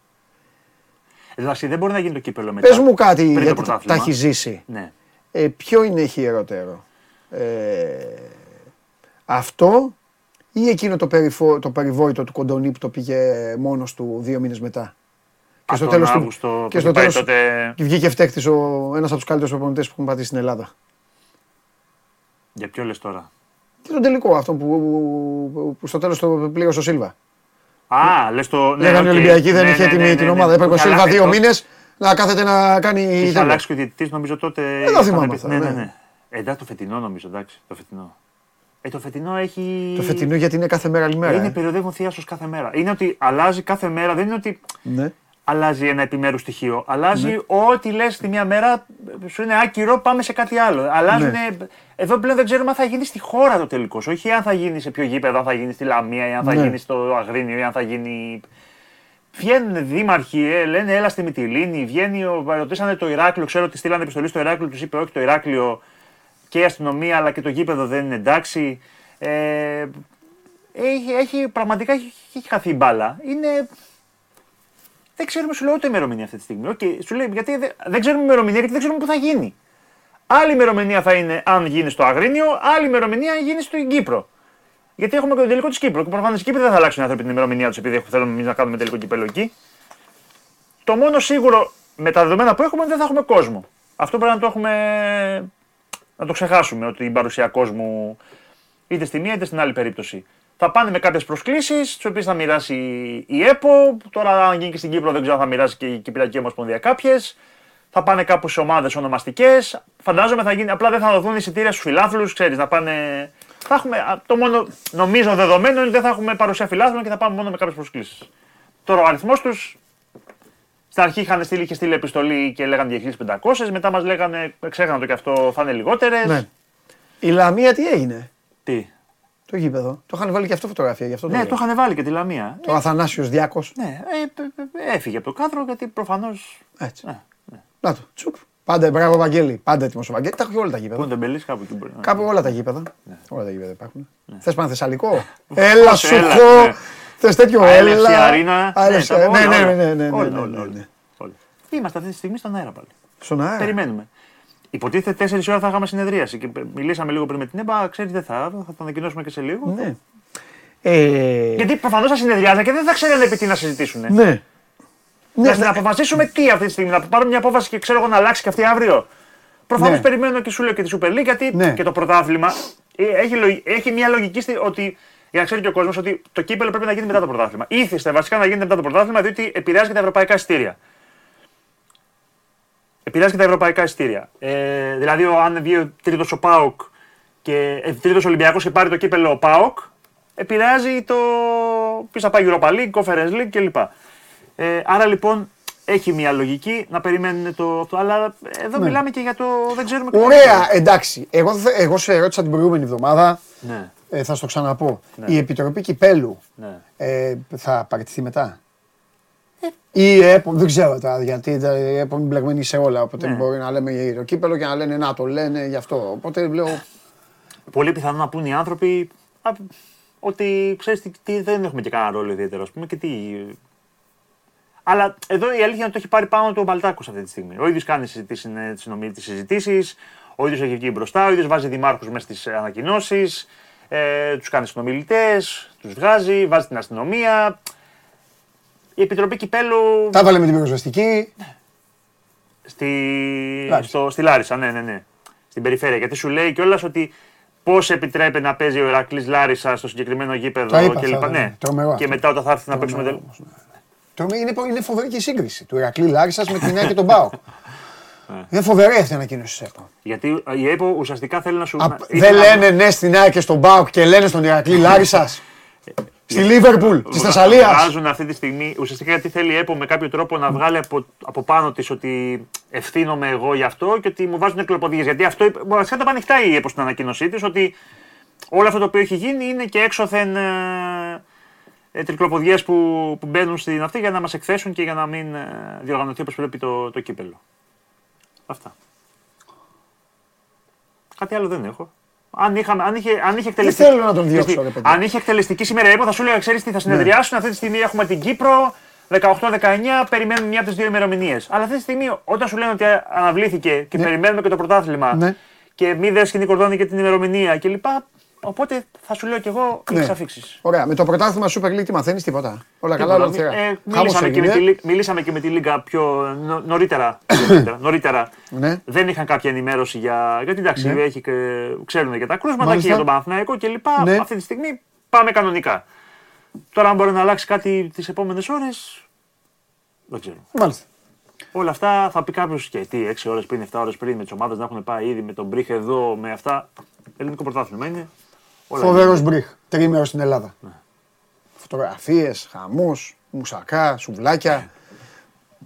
Δηλαδή δεν μπορεί να γίνει το κύπελο μετά. Πες μου κάτι, πριν το γιατί τα πρωτάθλημα. έχει ζήσει. Ναι. Ε, ποιο είναι χειρότερο. Ε, αυτό ή εκείνο το, περιφο... το περιβόητο του Κοντονί που το πήγε μόνος του δύο μήνες μετά. Α, τον Αύγουστο και που στο είχε πάει τέλος τότε- και βγήκε φταίχτης ο, ένας από τους καλύτερους προπονητές που έχουν πατήσει στην Ελλάδα. Για ποιο λες τώρα; Και τον τελικό αυτό που, που, που στο τέλος το πλήρωσε ο Σίλβα. Α, λες το. Ναι, Λέγανε οι οκ. Ολυμπιακοί δεν Ναι, είχε ναι, έτοιμη ναι, ναι, την ναι. ομάδα. Έπρεπε ο Είχε Σίλβα αλλάξει δύο το- μήνες να κάθεται να κάνει. Είχε τέτοιο. αλλάξει και ο διαιτητής, νομίζω τότε. Δεν το θυμάμαι ήταν αυτό, Ναι, ναι, ναι. ναι. Ε, εντάξει, το φετινό νομίζω, εντάξει. Το φετινό. Ε, το φετινό έχει. Το φετινό γιατί είναι κάθε μέρα άλλη μέρα. Είναι ε. περιοδεύον θείασος κάθε μέρα. Είναι ότι αλλάζει κάθε μέρα. Δεν είναι ότι Ναι. αλλάζει ένα επιμέρους στοιχείο. Αλλάζει ό,τι λες τη μία μέρα σου είναι άκυρο, πάμε σε κάτι άλλο. Αλλάζουν. Ναι. Εδώ πλέον δεν ξέρουμε αν θα γίνει στη χώρα το τελικός. Όχι αν θα γίνει σε ποιο γήπεδο, αν θα γίνει στη Λαμία ή αν θα Ναι. γίνει στο Αγρίνιο ή αν θα γίνει. Βγαίνουν δήμαρχοι, ε, λένε έλα στη Μυτιλίνη. Βγαίνει, ο, ρωτήσανε το Ηράκλειο. Ξέρω ότι στείλανε επιστολή στο Ηράκλειο, τους είπε όχι το Ηράκλειο και η αστυνομία αλλά και το γήπεδο δεν είναι εντάξει. Ε, έχει, έχει, πραγματικά έχει, έχει χαθεί η μπάλα. Είναι, δεν ξέρουμε, σου λέω ούτε ημερομηνία αυτή τη στιγμή. Οκ, σου λέει, γιατί δεν, δεν ξέρουμε ημερομηνία γιατί δεν ξέρουμε πού θα γίνει. Άλλη ημερομηνία θα είναι αν γίνει στο Αγρίνιο, άλλη ημερομηνία αν γίνει στην Κύπρο. Γιατί έχουμε και το τελικό της Κύπρου. Και προφανώς οι Κύπροι δεν θα αλλάξουν οι άνθρωποι την ημερομηνία τους επειδή θέλουμε εμείς να κάνουμε τελικό κυπέλο εκεί. Το μόνο σίγουρο με τα δεδομένα που έχουμε είναι ότι δεν θα έχουμε κόσμο. Αυτό πρέπει να το έχουμε. Να το ξεχάσουμε ότι η παρουσία κόσμου είτε στη μία είτε στην άλλη περίπτωση. Θα πάνε με κάποιες προσκλήσεις, τις οποίες θα μοιράσει η ΕΠΟ. Τώρα, αν γίνει και στην Κύπρο, δεν ξέρω αν θα μοιράσει και η Κυπριακή Ομοσπονδία κάποιες. Θα πάνε κάπου σε ομάδες ονομαστικές. Φαντάζομαι θα γίνει. Απλά δεν θα δοθούν εισιτήρια στους φιλάθλους, ξέρεις, να πάνε. Θα έχουμε, α, το μόνο νομίζω δεδομένο είναι ότι δεν θα έχουμε παρουσία φιλάθλων και θα πάμε μόνο με κάποιες προσκλήσεις. Τώρα ο αριθμός τους. Στην αρχή είχαν στείλει, είχε στείλει επιστολή και λέγανε 2.500. Μετά μας λέγανε, ξέχανα το και αυτό, θα είναι λιγότερες. Ναι. Η Λαμία τι έγινε; Τι; Το γήπεδο. Το είχαν βάλει και αυτό φωτογραφία. Γι αυτό Ναι, λέω. το είχαν βάλει και τη Λαμία. Το Αθανάσιος Διάκος. Ναι, ε, π- π- έφυγε από το κάδρο γιατί προφανώ. Έτσι. Ναι, Να το. Τσουπ. Πάντα μπράβο, Βαγγέλη. Πάντα έτοιμος ο Βαγγέλη. Τα έχω και όλα τα Πού γήπεδα. είναι το μπελί, κάπου εκεί μπορεί να Κάπου όλα τα γήπεδα. Ναι. Όλα τα γήπεδα υπάρχουν. Θες πανθεσσαλικό. Έλα σου έλα, έχω. ναι. Θες τέτοιο Α, έλα. LFC Αρίνα. Α, LFC, τα- Ναι, όλα, ναι, όλα. ναι, ναι, ναι, Όλα, ναι, όλα, ναι, όλα. ναι. Όλα. Είμαστε αυτή τη στιγμή στον αέρα πάλι. Στον αέρα. Περιμένουμε. Υποτίθεται 4 ώρα θα είχαμε συνεδρίαση και μιλήσαμε λίγο πριν με την ΕΜΠΑ. Ξέρεις, δεν θα, θα το ανακοινώσουμε και σε λίγο. Ναι. Ε, Γιατί προφανώς θα συνεδριάζα και δεν θα ξέρανε επί τι να συζητήσουν. Ναι. Να, Ναι, να αποφασίσουμε τι αυτή τη στιγμή, να πάρουμε μια απόφαση και ξέρω εγώ να αλλάξει και αυτή αύριο. Προφανώς Ναι. περιμένω και σου λέω και τη Super League γιατί Ναι. και το πρωτάθλημα ε, έχει, λογι- έχει μια λογική στη- ότι. Για να ξέρει και ο κόσμος ότι το κύπελο πρέπει να γίνει μετά το πρωτάθλημα. Ήθιστε βασικά να γίνεται μετά το πρωτάθλημα διότι επηρεάζει και τα ευρωπαϊκά εισιτήρια. Επηρεάζει και τα ευρωπαϊκά εισιτήρια. Ε, δηλαδή, ο, αν βγει ο τρίτος ο Πάοκ και ε, τρίτος Ολυμπιακός και πάρει το κύπελο ο Πάοκ, επηρεάζει το. Ποιο θα πάει Europa League, Conference League κλπ. Ε, άρα λοιπόν έχει μια λογική να περιμένουν το αυτό. Αλλά εδώ μιλάμε και για το. Δεν ξέρουμε και το- Ναι. Ωραία, εντάξει. Εγώ, θε- εγώ σε ερώτησα την προηγούμενη εβδομάδα. Ναι, Ε, θα σου το ξαναπώ. Η Επιτροπή Κυπέλου ναι. ε, θα παραιτηθεί μετά; Ή η ΕΠΟ, δεν ξέρω τώρα γιατί η ΕΠΟ είναι μπλεγμένη σε όλα. Οπότε Ναι. μπορεί να λέμε για το κύπελο και να λένε να το λένε γι' αυτό. Οπότε λέω. Πολύ πιθανό να πούν οι άνθρωποι α, ότι ξέρεις τι, τι, δεν έχουμε και κανένα ρόλο ιδιαίτερο, ας πούμε, και τι. Αλλά εδώ η αλήθεια είναι ότι το έχει πάρει πάνω του ο Μπαλτάκος αυτή τη στιγμή. Ο ίδιος κάνει τις συζητήσεις, ο ίδιος έχει βγει μπροστά, ο ίδιος βάζει δημάρχους μέσα στις ανακοινώσεις, ε, τους κάνει συνομιλητές, τους βγάζει, βάζει την αστυνομία. Η Επιτροπή Κυπέλου Τα βάλε με την πυροσβεστική. στη, Λάρισα. στο, στη Λάρισα, ναι, ναι, ναι. Στην περιφέρεια. Γιατί σου λέει κιόλας ότι πώς επιτρέπει να παίζει ο Ηρακλή Λάρισα στο συγκεκριμένο γήπεδο Τα είπα κλπ. αυτά, Ναι. ναι. Τρομερό Και αυτό. μετά όταν θα έρθει να παίξουμε. Τρομερό τελ- όμως, ναι. Το- Είναι, είναι φοβερή και η σύγκριση του Ηρακλή Λάρισας με την ΑΕΚ και τον Πάο. Είναι φοβερή αυτή η ανακοίνωση της ΕΠΟ. Γιατί η ΕΠΟ ουσιαστικά θέλει να σου. Α, να- Δεν ήθελε να- λένε ναι στην ΑΕΚ και στον Πάοκ και λένε στον Ηρακλή Λάρισα. Στη Λίβερπουλ τη βγα- Θεσσαλία. Βγάζουν αυτή τη στιγμή ουσιαστικά γιατί θέλει η ΕΠΟ με κάποιο τρόπο να βγάλει από, από πάνω της ότι ευθύνομαι εγώ γι' αυτό και ότι μου βάζουν εκλοποδίε. Γιατί αυτό είπε- βασικά τα είπε ανοιχτά η ΕΠΟ στην ανακοίνωσή της ότι όλο αυτό το οποίο έχει γίνει είναι και έξωθεν ε, ε, τρικλοποδιές που, που μπαίνουν στην αυτή για να μας εκθέσουν και για να μην ε, διοργανωθεί όπως πρέπει το, το κύπελο. Αυτά. Κάτι άλλο δεν έχω. Αν, είχαμε, αν, είχε, αν είχε εκτελεστική. θέλω να τον διώξω, Ξέρεις τι, ρε παιδί. Ναι. Αν είχε εκτελεστική σήμερα η ΕΠΟ, θα σου έλεγα: Ξέρεις τι, θα συνεδριάσουν. Αυτή τη στιγμή έχουμε την Κύπρο 18-19, περιμένουμε μια από τις δύο ημερομηνίες. Αλλά αυτή τη στιγμή, όταν σου λένε ότι αναβλήθηκε και Ναι. περιμένουμε και το πρωτάθλημα Ναι. και μη δες σκηνή κορδόνι και την ημερομηνία κλπ. Οπότε θα σου λέω κι εγώ Ναι. ναι. αφήξει. Ωραία. Με το πρωτάθλημα Super League τι μαθαίνεις, τίποτα. Όλα καλά, όλα θεία. Ε, Χάμος μιλήσαμε, και με έγινε. τη, Λί- μιλήσαμε και με τη Λίγκα πιο νο- νωρίτερα. νωρίτερα, νωρίτερα. Ναι. Δεν είχαν κάποια ενημέρωση για. Γιατί εντάξει, Ναι. έχει και, ξέρουν για τα κρούσματα Μάλιστα. και για τον Παναθηναϊκό κλπ. Ναι. Αυτή τη στιγμή πάμε κανονικά. Τώρα, αν μπορεί να αλλάξει κάτι τις επόμενες ώρες. Δεν ξέρω. Μάλιστα. Όλα αυτά θα πει κάποιος και τι, 6 ώρες πριν, 7 ώρες πριν με τις ομάδες να έχουν πάει ήδη με τον Μπρίχ εδώ, με αυτά. Ελληνικό πρωτάθλημα είναι. Όλα Φοβερός μπριχ. Τρίμερος στην Ελλάδα. Ναι. Φωτογραφίες, χαμό, μουσακά, σουβλάκια.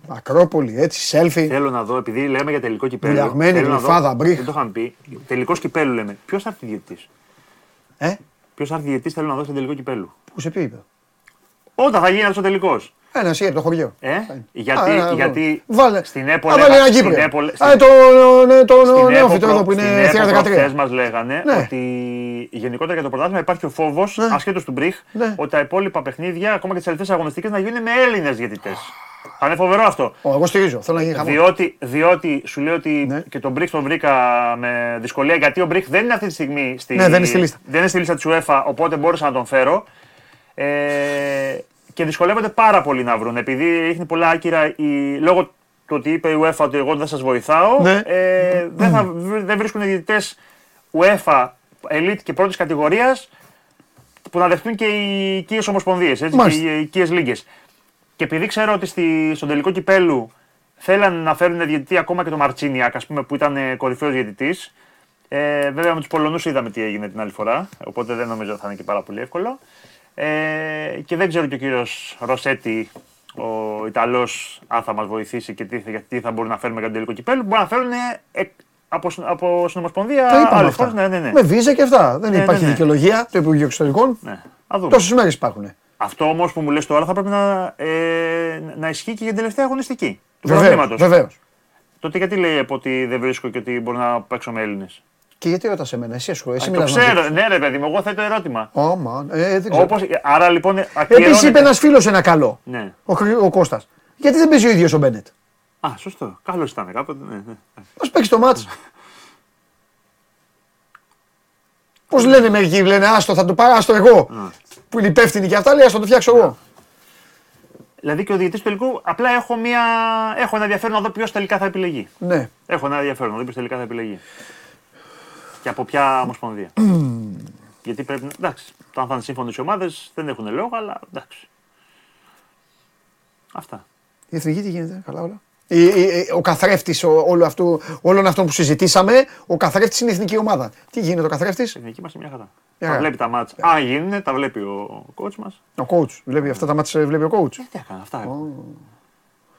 Ακρόπολη, έτσι, σέλφι. Θέλω να δω, επειδή λέμε για τελικό κυπέλο. Βουλιαγμένη θέλω να δω- γλυφάδα, μπριχ. Δεν το είχαμε πει. Τελικός κυπέλου λέμε. Ποιος θα έρθει διαιτητής; Ε, Ποιος θα έρθει διαιτητής θέλω να δω στο τελικό κυπέλου. πού σε πει, είπε. Όταν θα γίνει αυτός ο τελικός. Ένα εσύ από το χωριό. Ε, γιατί, Α, ένα, γιατί Βάλε. στην Α, Έπολε. βάλε ένα στην Κύπριο. Έπολε- Α, το, ναι, το στην νεόφυτο Έπο εδώ που προ- είναι στην θεία Έπο προχθές 13. μας λέγανε Ναι. ότι γενικότερα για το πρωτάθλημα υπάρχει ο φόβος, Ναι. ασχέτω του Μπριχ, Ναι. ότι τα υπόλοιπα παιχνίδια, ακόμα και τις τελευταίες αγωνιστικές, να γίνουν με Έλληνες διαιτητές. Θα είναι φοβερό αυτό. Ω, Εγώ στηρίζω. Θέλω να γίνει χαμός. Διότι, διότι σου λέω ότι Ναι. και τον Μπριχ τον βρήκα με δυσκολία γιατί ο Μπριχ δεν είναι αυτή τη στιγμή στη, Ναι, δεν είναι στη λίστα. δεν είναι στη λίστα της UEFA, οπότε μπόρεσα να τον φέρω. Ε, και δυσκολεύονται πάρα πολύ να βρουν επειδή ρίχνει πολλά άκυρα η, λόγω του ότι είπε η UEFA ότι εγώ δεν σας βοηθάω. Ναι. Ε, δεν, θα, βρ- δεν βρίσκουν διαιτητές UEFA, Elite και πρώτης κατηγορίας που να δεχτούν και οι οικίες ομοσπονδίες, έτσι, και Μάλιστα. οι οικίες λίγες. Και επειδή ξέρω ότι στη, στον τελικό κυπέλου θέλανε να φέρουν διαιτητή ακόμα και τον Μαρτσίνιακ, ας πούμε, που ήταν κορυφαίος διαιτητής. Ε, βέβαια με τους Πολωνούς είδαμε τι έγινε την άλλη φορά, οπότε δεν νομίζω ότι θα είναι και πάρα πολύ εύκολο. Ε, και δεν ξέρω και ο κύριος Ροσέτη, ο Ιταλός, αν θα μας βοηθήσει και τι, θα- τι θα μπορούν να φέρουμε για τον τελικό κυπέλου. Μπορεί να φέρουν ε, από, συ- από συνομοσπονδία Τα είπαμε άλλες αυτά. χώρες. Ναι, ναι, ναι. Με βίζα και αυτά. Δεν Ναι, υπάρχει ναι, ναι. δικαιολογία του Υπουργείου Εξωτερικών. ναι. Α δούμε. Τόσες μέρες υπάρχουν. Αυτό όμως που μου λες τώρα θα πρέπει να, ε, να ισχύει και για την τελευταία αγωνιστική του Βεβαίως. πρωταθλήματος. Βεβαίως. Τότε γιατί λέει από ότι δεν βρίσκω και ότι μπορώ να παίξω με Έλληνες; Και γιατί ρωτάς εμένα, εσύ ασχολείσαι. Εσύ Το μιλάς μαζί ξέρω, τους. ναι, ρε παιδί μου, εγώ θέτω ερώτημα. Ω, μα, ε, δεν ξέρω. Όπως, άρα λοιπόν. Επίσης ακυρώνεται- είπε ένας φίλος ένα καλό. Ναι. Ο, Χρυ- ο Κώστας. Γιατί δεν παίζει ο ίδιος ο Μπένετ; Α, σωστό. Καλός ήταν κάποτε. Ναι, ναι. Α παίξει το μάτς. Πώς λένε μερικοί, λένε Άστο, θα το πάρω, άστο εγώ. Που είναι υπεύθυνοι και αυτά, λέει Άστο, το φτιάξω εγώ. Δηλαδή και ο διαιτητής του τελικού, απλά έχω, μια... έχω ένα ενδιαφέρον να δω ποιος τελικά θα επιλεγεί. Ναι. Έχω ένα ενδιαφέρον να δω ποιος τελικά θα επιλεγεί. Και από ποια ομοσπονδία; Γιατί πρέπει να. Εντάξει, το αν θα είναι σύμφωνε οι ομάδες δεν έχουν λόγο, αλλά εντάξει. Αυτά. Η εθνική τι γίνεται, καλά όλα. Η- η- η- ο καθρέφτης όλο αυτού, όλων αυτών που συζητήσαμε, ο καθρέφτης είναι η εθνική ομάδα. Τι γίνεται ο καθρέφτης, Η εθνική μας είναι μια χαρά. Μια τα χαρά. βλέπει τα μάτσα. Αν γίνουν, τα βλέπει ο coach μας. ο coach. Βλέπει αυτά τα μάτια, βλέπει ο coach. Τι έκανε, αυτά.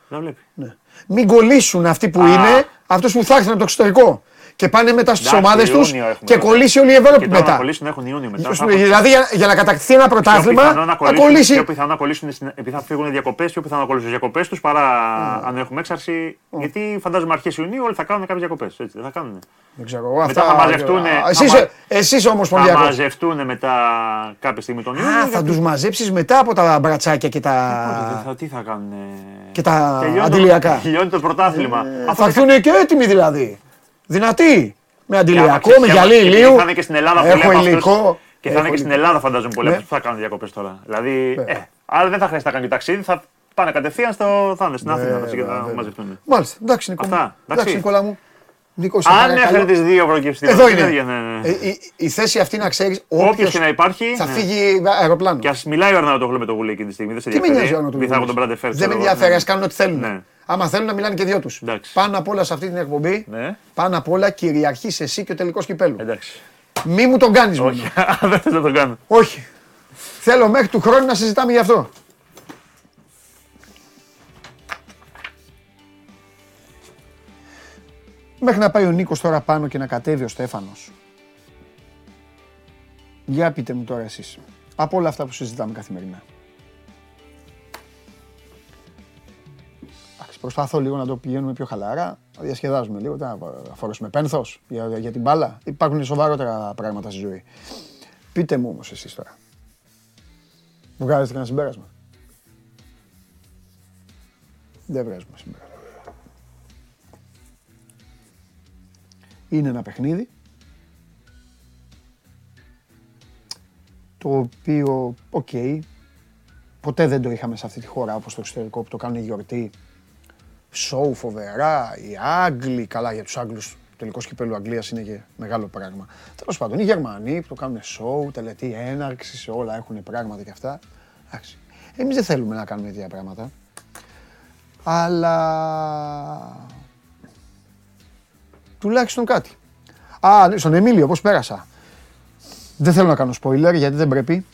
Τα βλέπει. Ναι. Μην κολλήσουν αυτοί που Α. είναι, αυτούς που θα έρθουν από το εξωτερικό. Και πάνε μετά στις Εντάξει, ομάδες τους Ιούνιο έχουμε και τώρα. κολλήσει όλη η Ευρώπη Και τώρα να μετά. κολλήσουν έχουν Ιούνιο μετά. Σου θα πει, έχουν- Δηλαδή για, για να κατακτηθεί ένα Πιο πρωτάθλημα πιθανό να θα κολλήσουν, κολλήσει. πιο πιθανό να κολλήσουν στην, επειδή θα φύγουν διακοπές, πιο πιθανό να κολλήσουν στι διακοπές τους παρά αν έχουμε έξαρση. Γιατί φαντάζομαι αρχές Ιουνίου όλοι θα κάνουν κάποιες διακοπές. Έτσι δεν θα κάνουν. Δεν ξέρω εγώ. Μετά Αυτά, θα μαζευτούν. Εσύ είσαι, εσύ είσαι Θα ομοσπονδιακός. μαζευτούν μετά κάποια στιγμή τον Ιούνιο. Α, θα γιατί- τους μαζέψεις μετά από τα μπρατσάκια και Πότε, δεν τα, θα- Τι θα κάνουν. και τα Τελειώνει το- αντιλιακά. Τελειώνει το πρωτάθλημα. Ε, Θα έρθουν και έτοιμοι δηλαδή. Δυνατοί. Με Και άμα αντιλιακό, ξέρεις, με και γυαλί άμα- ηλίου. Θα είναι και στην Ελλάδα πολλοί Έχω από αυτούς. υλικό. Και θα Έχω είναι και στην υλικό. Ελλάδα φαντάζομαι πολλοί Ναι. από αυτούς που θα κάνουν διακοπές τώρα. Δηλαδή. Βέβαια. Ε, άρα δεν θα χρειάζεται να κάνουν και ταξίδι, θα πάνε κατευθείαν στο. θα είναι στην Αθήνα Βέβαια, και θα βέβαια. μαζευτούν. Μάλιστα. Εντάξει, Νικό. μου. Αυτά, εντάξει. Εντάξει, Νικόλα μου. Νίκο, σε Αν παρακαλώ. έφερε τις δύο προκυψητήρε. Εδώ είναι. Ναι, ναι. Ε, η, η θέση αυτή να ξέρεις, Όποιος όποιος και να υπάρχει. θα ναι. φύγει αεροπλάνο. Και ας μιλάει ο Αρναούτογλου με το γουλί εκείνη τη στιγμή. Δεν σε Τι με ενδιαφέρει. νοιάζει ο Επειδή θα έχουν τον Ανατολικό. Μπραντεφέρ. Δεν με ξέρω εγώ, ενδιαφέρει, ναι. ας κάνουν ό,τι θέλουν. Ναι. Άμα θέλουν να μιλάνε και δυο τους. Εντάξει. Πάνω απ' όλα σε αυτή την εκπομπή, Ναι. πάνω απ' όλα κυριαρχεί εσύ και ο τελικός κυπέλου. Εντάξει. Μη μου τον κάνεις μόνο. Όχι, δεν θα το κάνω. Όχι. Θέλω μέχρι του χρόνου να συζητάμε γι' αυτό. Μέχρι να πάει ο Νίκος τώρα πάνω και να κατέβει ο Στέφανος. Για πείτε μου τώρα εσείς. Από όλα αυτά που συζητάμε καθημερινά. Προσπαθώ λίγο να το πηγαίνουμε πιο χαλαρά, να διασκεδάζουμε λίγο, να φορέσουμε πένθος για, για την μπάλα. Υπάρχουν σοβαρότερα πράγματα στη ζωή. Πείτε μου όμως εσείς τώρα. Βγάζετε κανένα συμπέρασμα. Δεν βγάζουμε συμπέρασμα. Είναι ένα παιχνίδι. το οποίο, οκ, ποτέ δεν το είχαμε σε αυτή τη χώρα όπως το εξωτερικό που το κάνουν γιορτή. Σόου φοβερά, οι Άγγλοι, καλά για τους Άγγλους τελικός κυπέλλου Αγγλίας είναι και μεγάλο πράγμα. Τέλος πάντων, οι Γερμανοί που το κάνουν σοου, τελετή έναρξη, όλα έχουν πράγματα και αυτά. Εντάξει. Εμείς δεν θέλουμε να κάνουμε τέτοια πράγματα. Αλλά τουλάχιστον κάτι. Α, ναι, στον Εμίλιο, πώς πέρασα. Δεν θέλω να κάνω spoiler γιατί δεν πρέπει.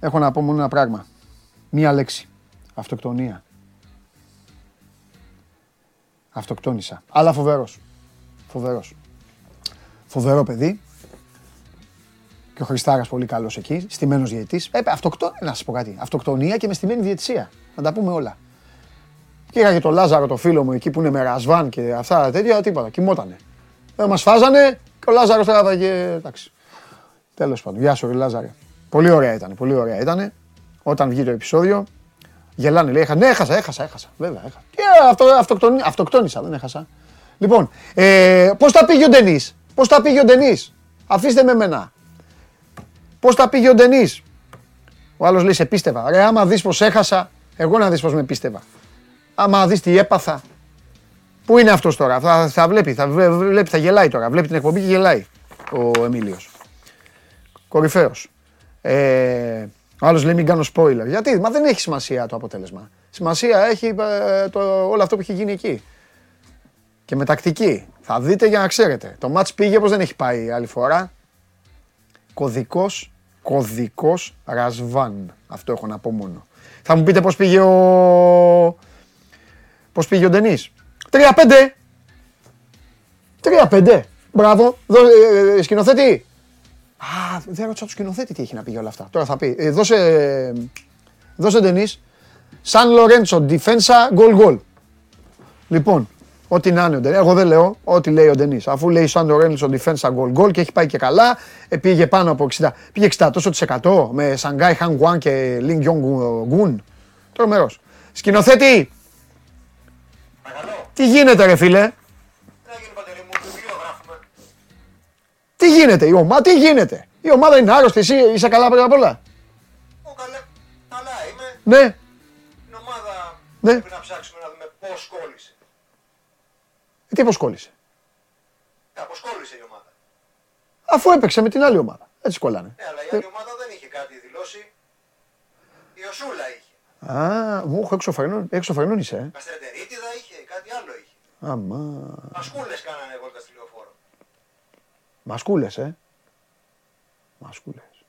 Έχω να πω μόνο ένα πράγμα. Μία λέξη. Αυτοκτονία. Αυτοκτόνησα. Αλλά φοβερός. Φοβερός. Φοβερό παιδί. Και ο Χριστάρας πολύ καλός εκεί. Στημένος διαιτής. Ε, αυτοκτο... Να σας πω κάτι. Αυτοκτονία και με στημένη διαιτησία. Να τα πούμε όλα. Και είχα και τον Λάζαρο το φίλο μου εκεί που είναι με ρασβάν και αυτά τέτοια. Τίποτα. Κοιμότανε. Δεν μας φάζανε και ο Λάζαρος τώρα και εντάξει. Τέλος πάντων. Γεια σου, Λάζαρε. Πολύ ωραία ήταν. Πολύ ωραία ήταν. Όταν βγει το επεισόδιο, γελάνε. Λέει, ναι, έχασα, έχασα, έχασα. Βέβαια, έχασα. Και αυτό, αυτοκτονή, αυτοκτόνησα, δεν έχασα. Λοιπόν, ε, πώς τα πήγε ο Ντενής; Πώς τα πήγε ο Ντενής; Αφήστε με μένα. Πώς τα πήγε ο Ντενής; Ο άλλος λέει, σε πίστευα. Ρε, άμα δεις πως έχασα, εγώ να δεις πως με πίστευα. Άμα δεις τι έπαθα. Πού είναι αυτός τώρα; Θα, θα βλέπει, θα βλέπει, θα γελάει τώρα. Βλέπει την εκπομπή και γελάει ο Εμίλιος. Κορυφαίος. Ε, ο άλλος λέει μην κάνω spoiler. Γιατί, μα δεν έχει σημασία το αποτέλεσμα. Σημασία έχει ε, το, όλο αυτό που έχει γίνει εκεί. Και με τακτική. Θα δείτε για να ξέρετε. Το match πήγε όπως δεν έχει πάει άλλη φορά. Κωδικός, κωδικός Ρασβάν. Αυτό έχω να πω μόνο. Θα μου πείτε πώς πήγε ο... Πώς πήγε ο Ντενής. 3-5. 3-5. Μπράβο. Δω, ε, ε, σκηνοθέτη. Α, δεν ρώτησα το σκηνοθέτη τι έχει να πει για όλα αυτά. Τώρα θα πει. Ε, δώσε, δώσε Ντενής. Σαν Λορέντσο, Ντιφένσα, γκολ γκολ. Λοιπόν, ό,τι να είναι ο Ντενής. Εγώ δεν λέω ό,τι λέει ο Ντενής. Αφού λέει Σαν Λορέντσο, Ντιφένσα, γκολ γκολ και έχει πάει και καλά. Ε, πήγε πάνω από 60. Πήγε 60 τόσο τοις 100 με Σανγκάι Χαν Γουάν και Λινγκ Γιονγκ Γκουν. Τρομερός. Σκηνοθέτη. Τι γίνεται ρε φίλε; Τι γίνεται, η ομάδα, τι γίνεται; Η ομάδα είναι άρρωστη, εσύ είσαι καλά πριν απ' όλα; καλά είμαι. Ναι. Η ομάδα Ναι. πρέπει να ψάξουμε να δούμε πώς κόλλησε. Ε, Τι πώς κόλλησε; Κάπως κόλλησε η ομάδα. Αφού έπαιξε με την άλλη ομάδα. Έτσι κολλάνε. Ναι, αλλά η άλλη ομάδα δεν είχε κάτι δηλώσει. Η Οσούλα είχε. Α, μου έχω εξωφρενών, εξωφρενών είσαι, ε. Καστρετερίτιδα είχε, κάτι άλλο είχε. Αμά. Μασκούλες κάνανε βόλτα στη λεωφόρο. Μασκούλες, ε. Μασκούλες.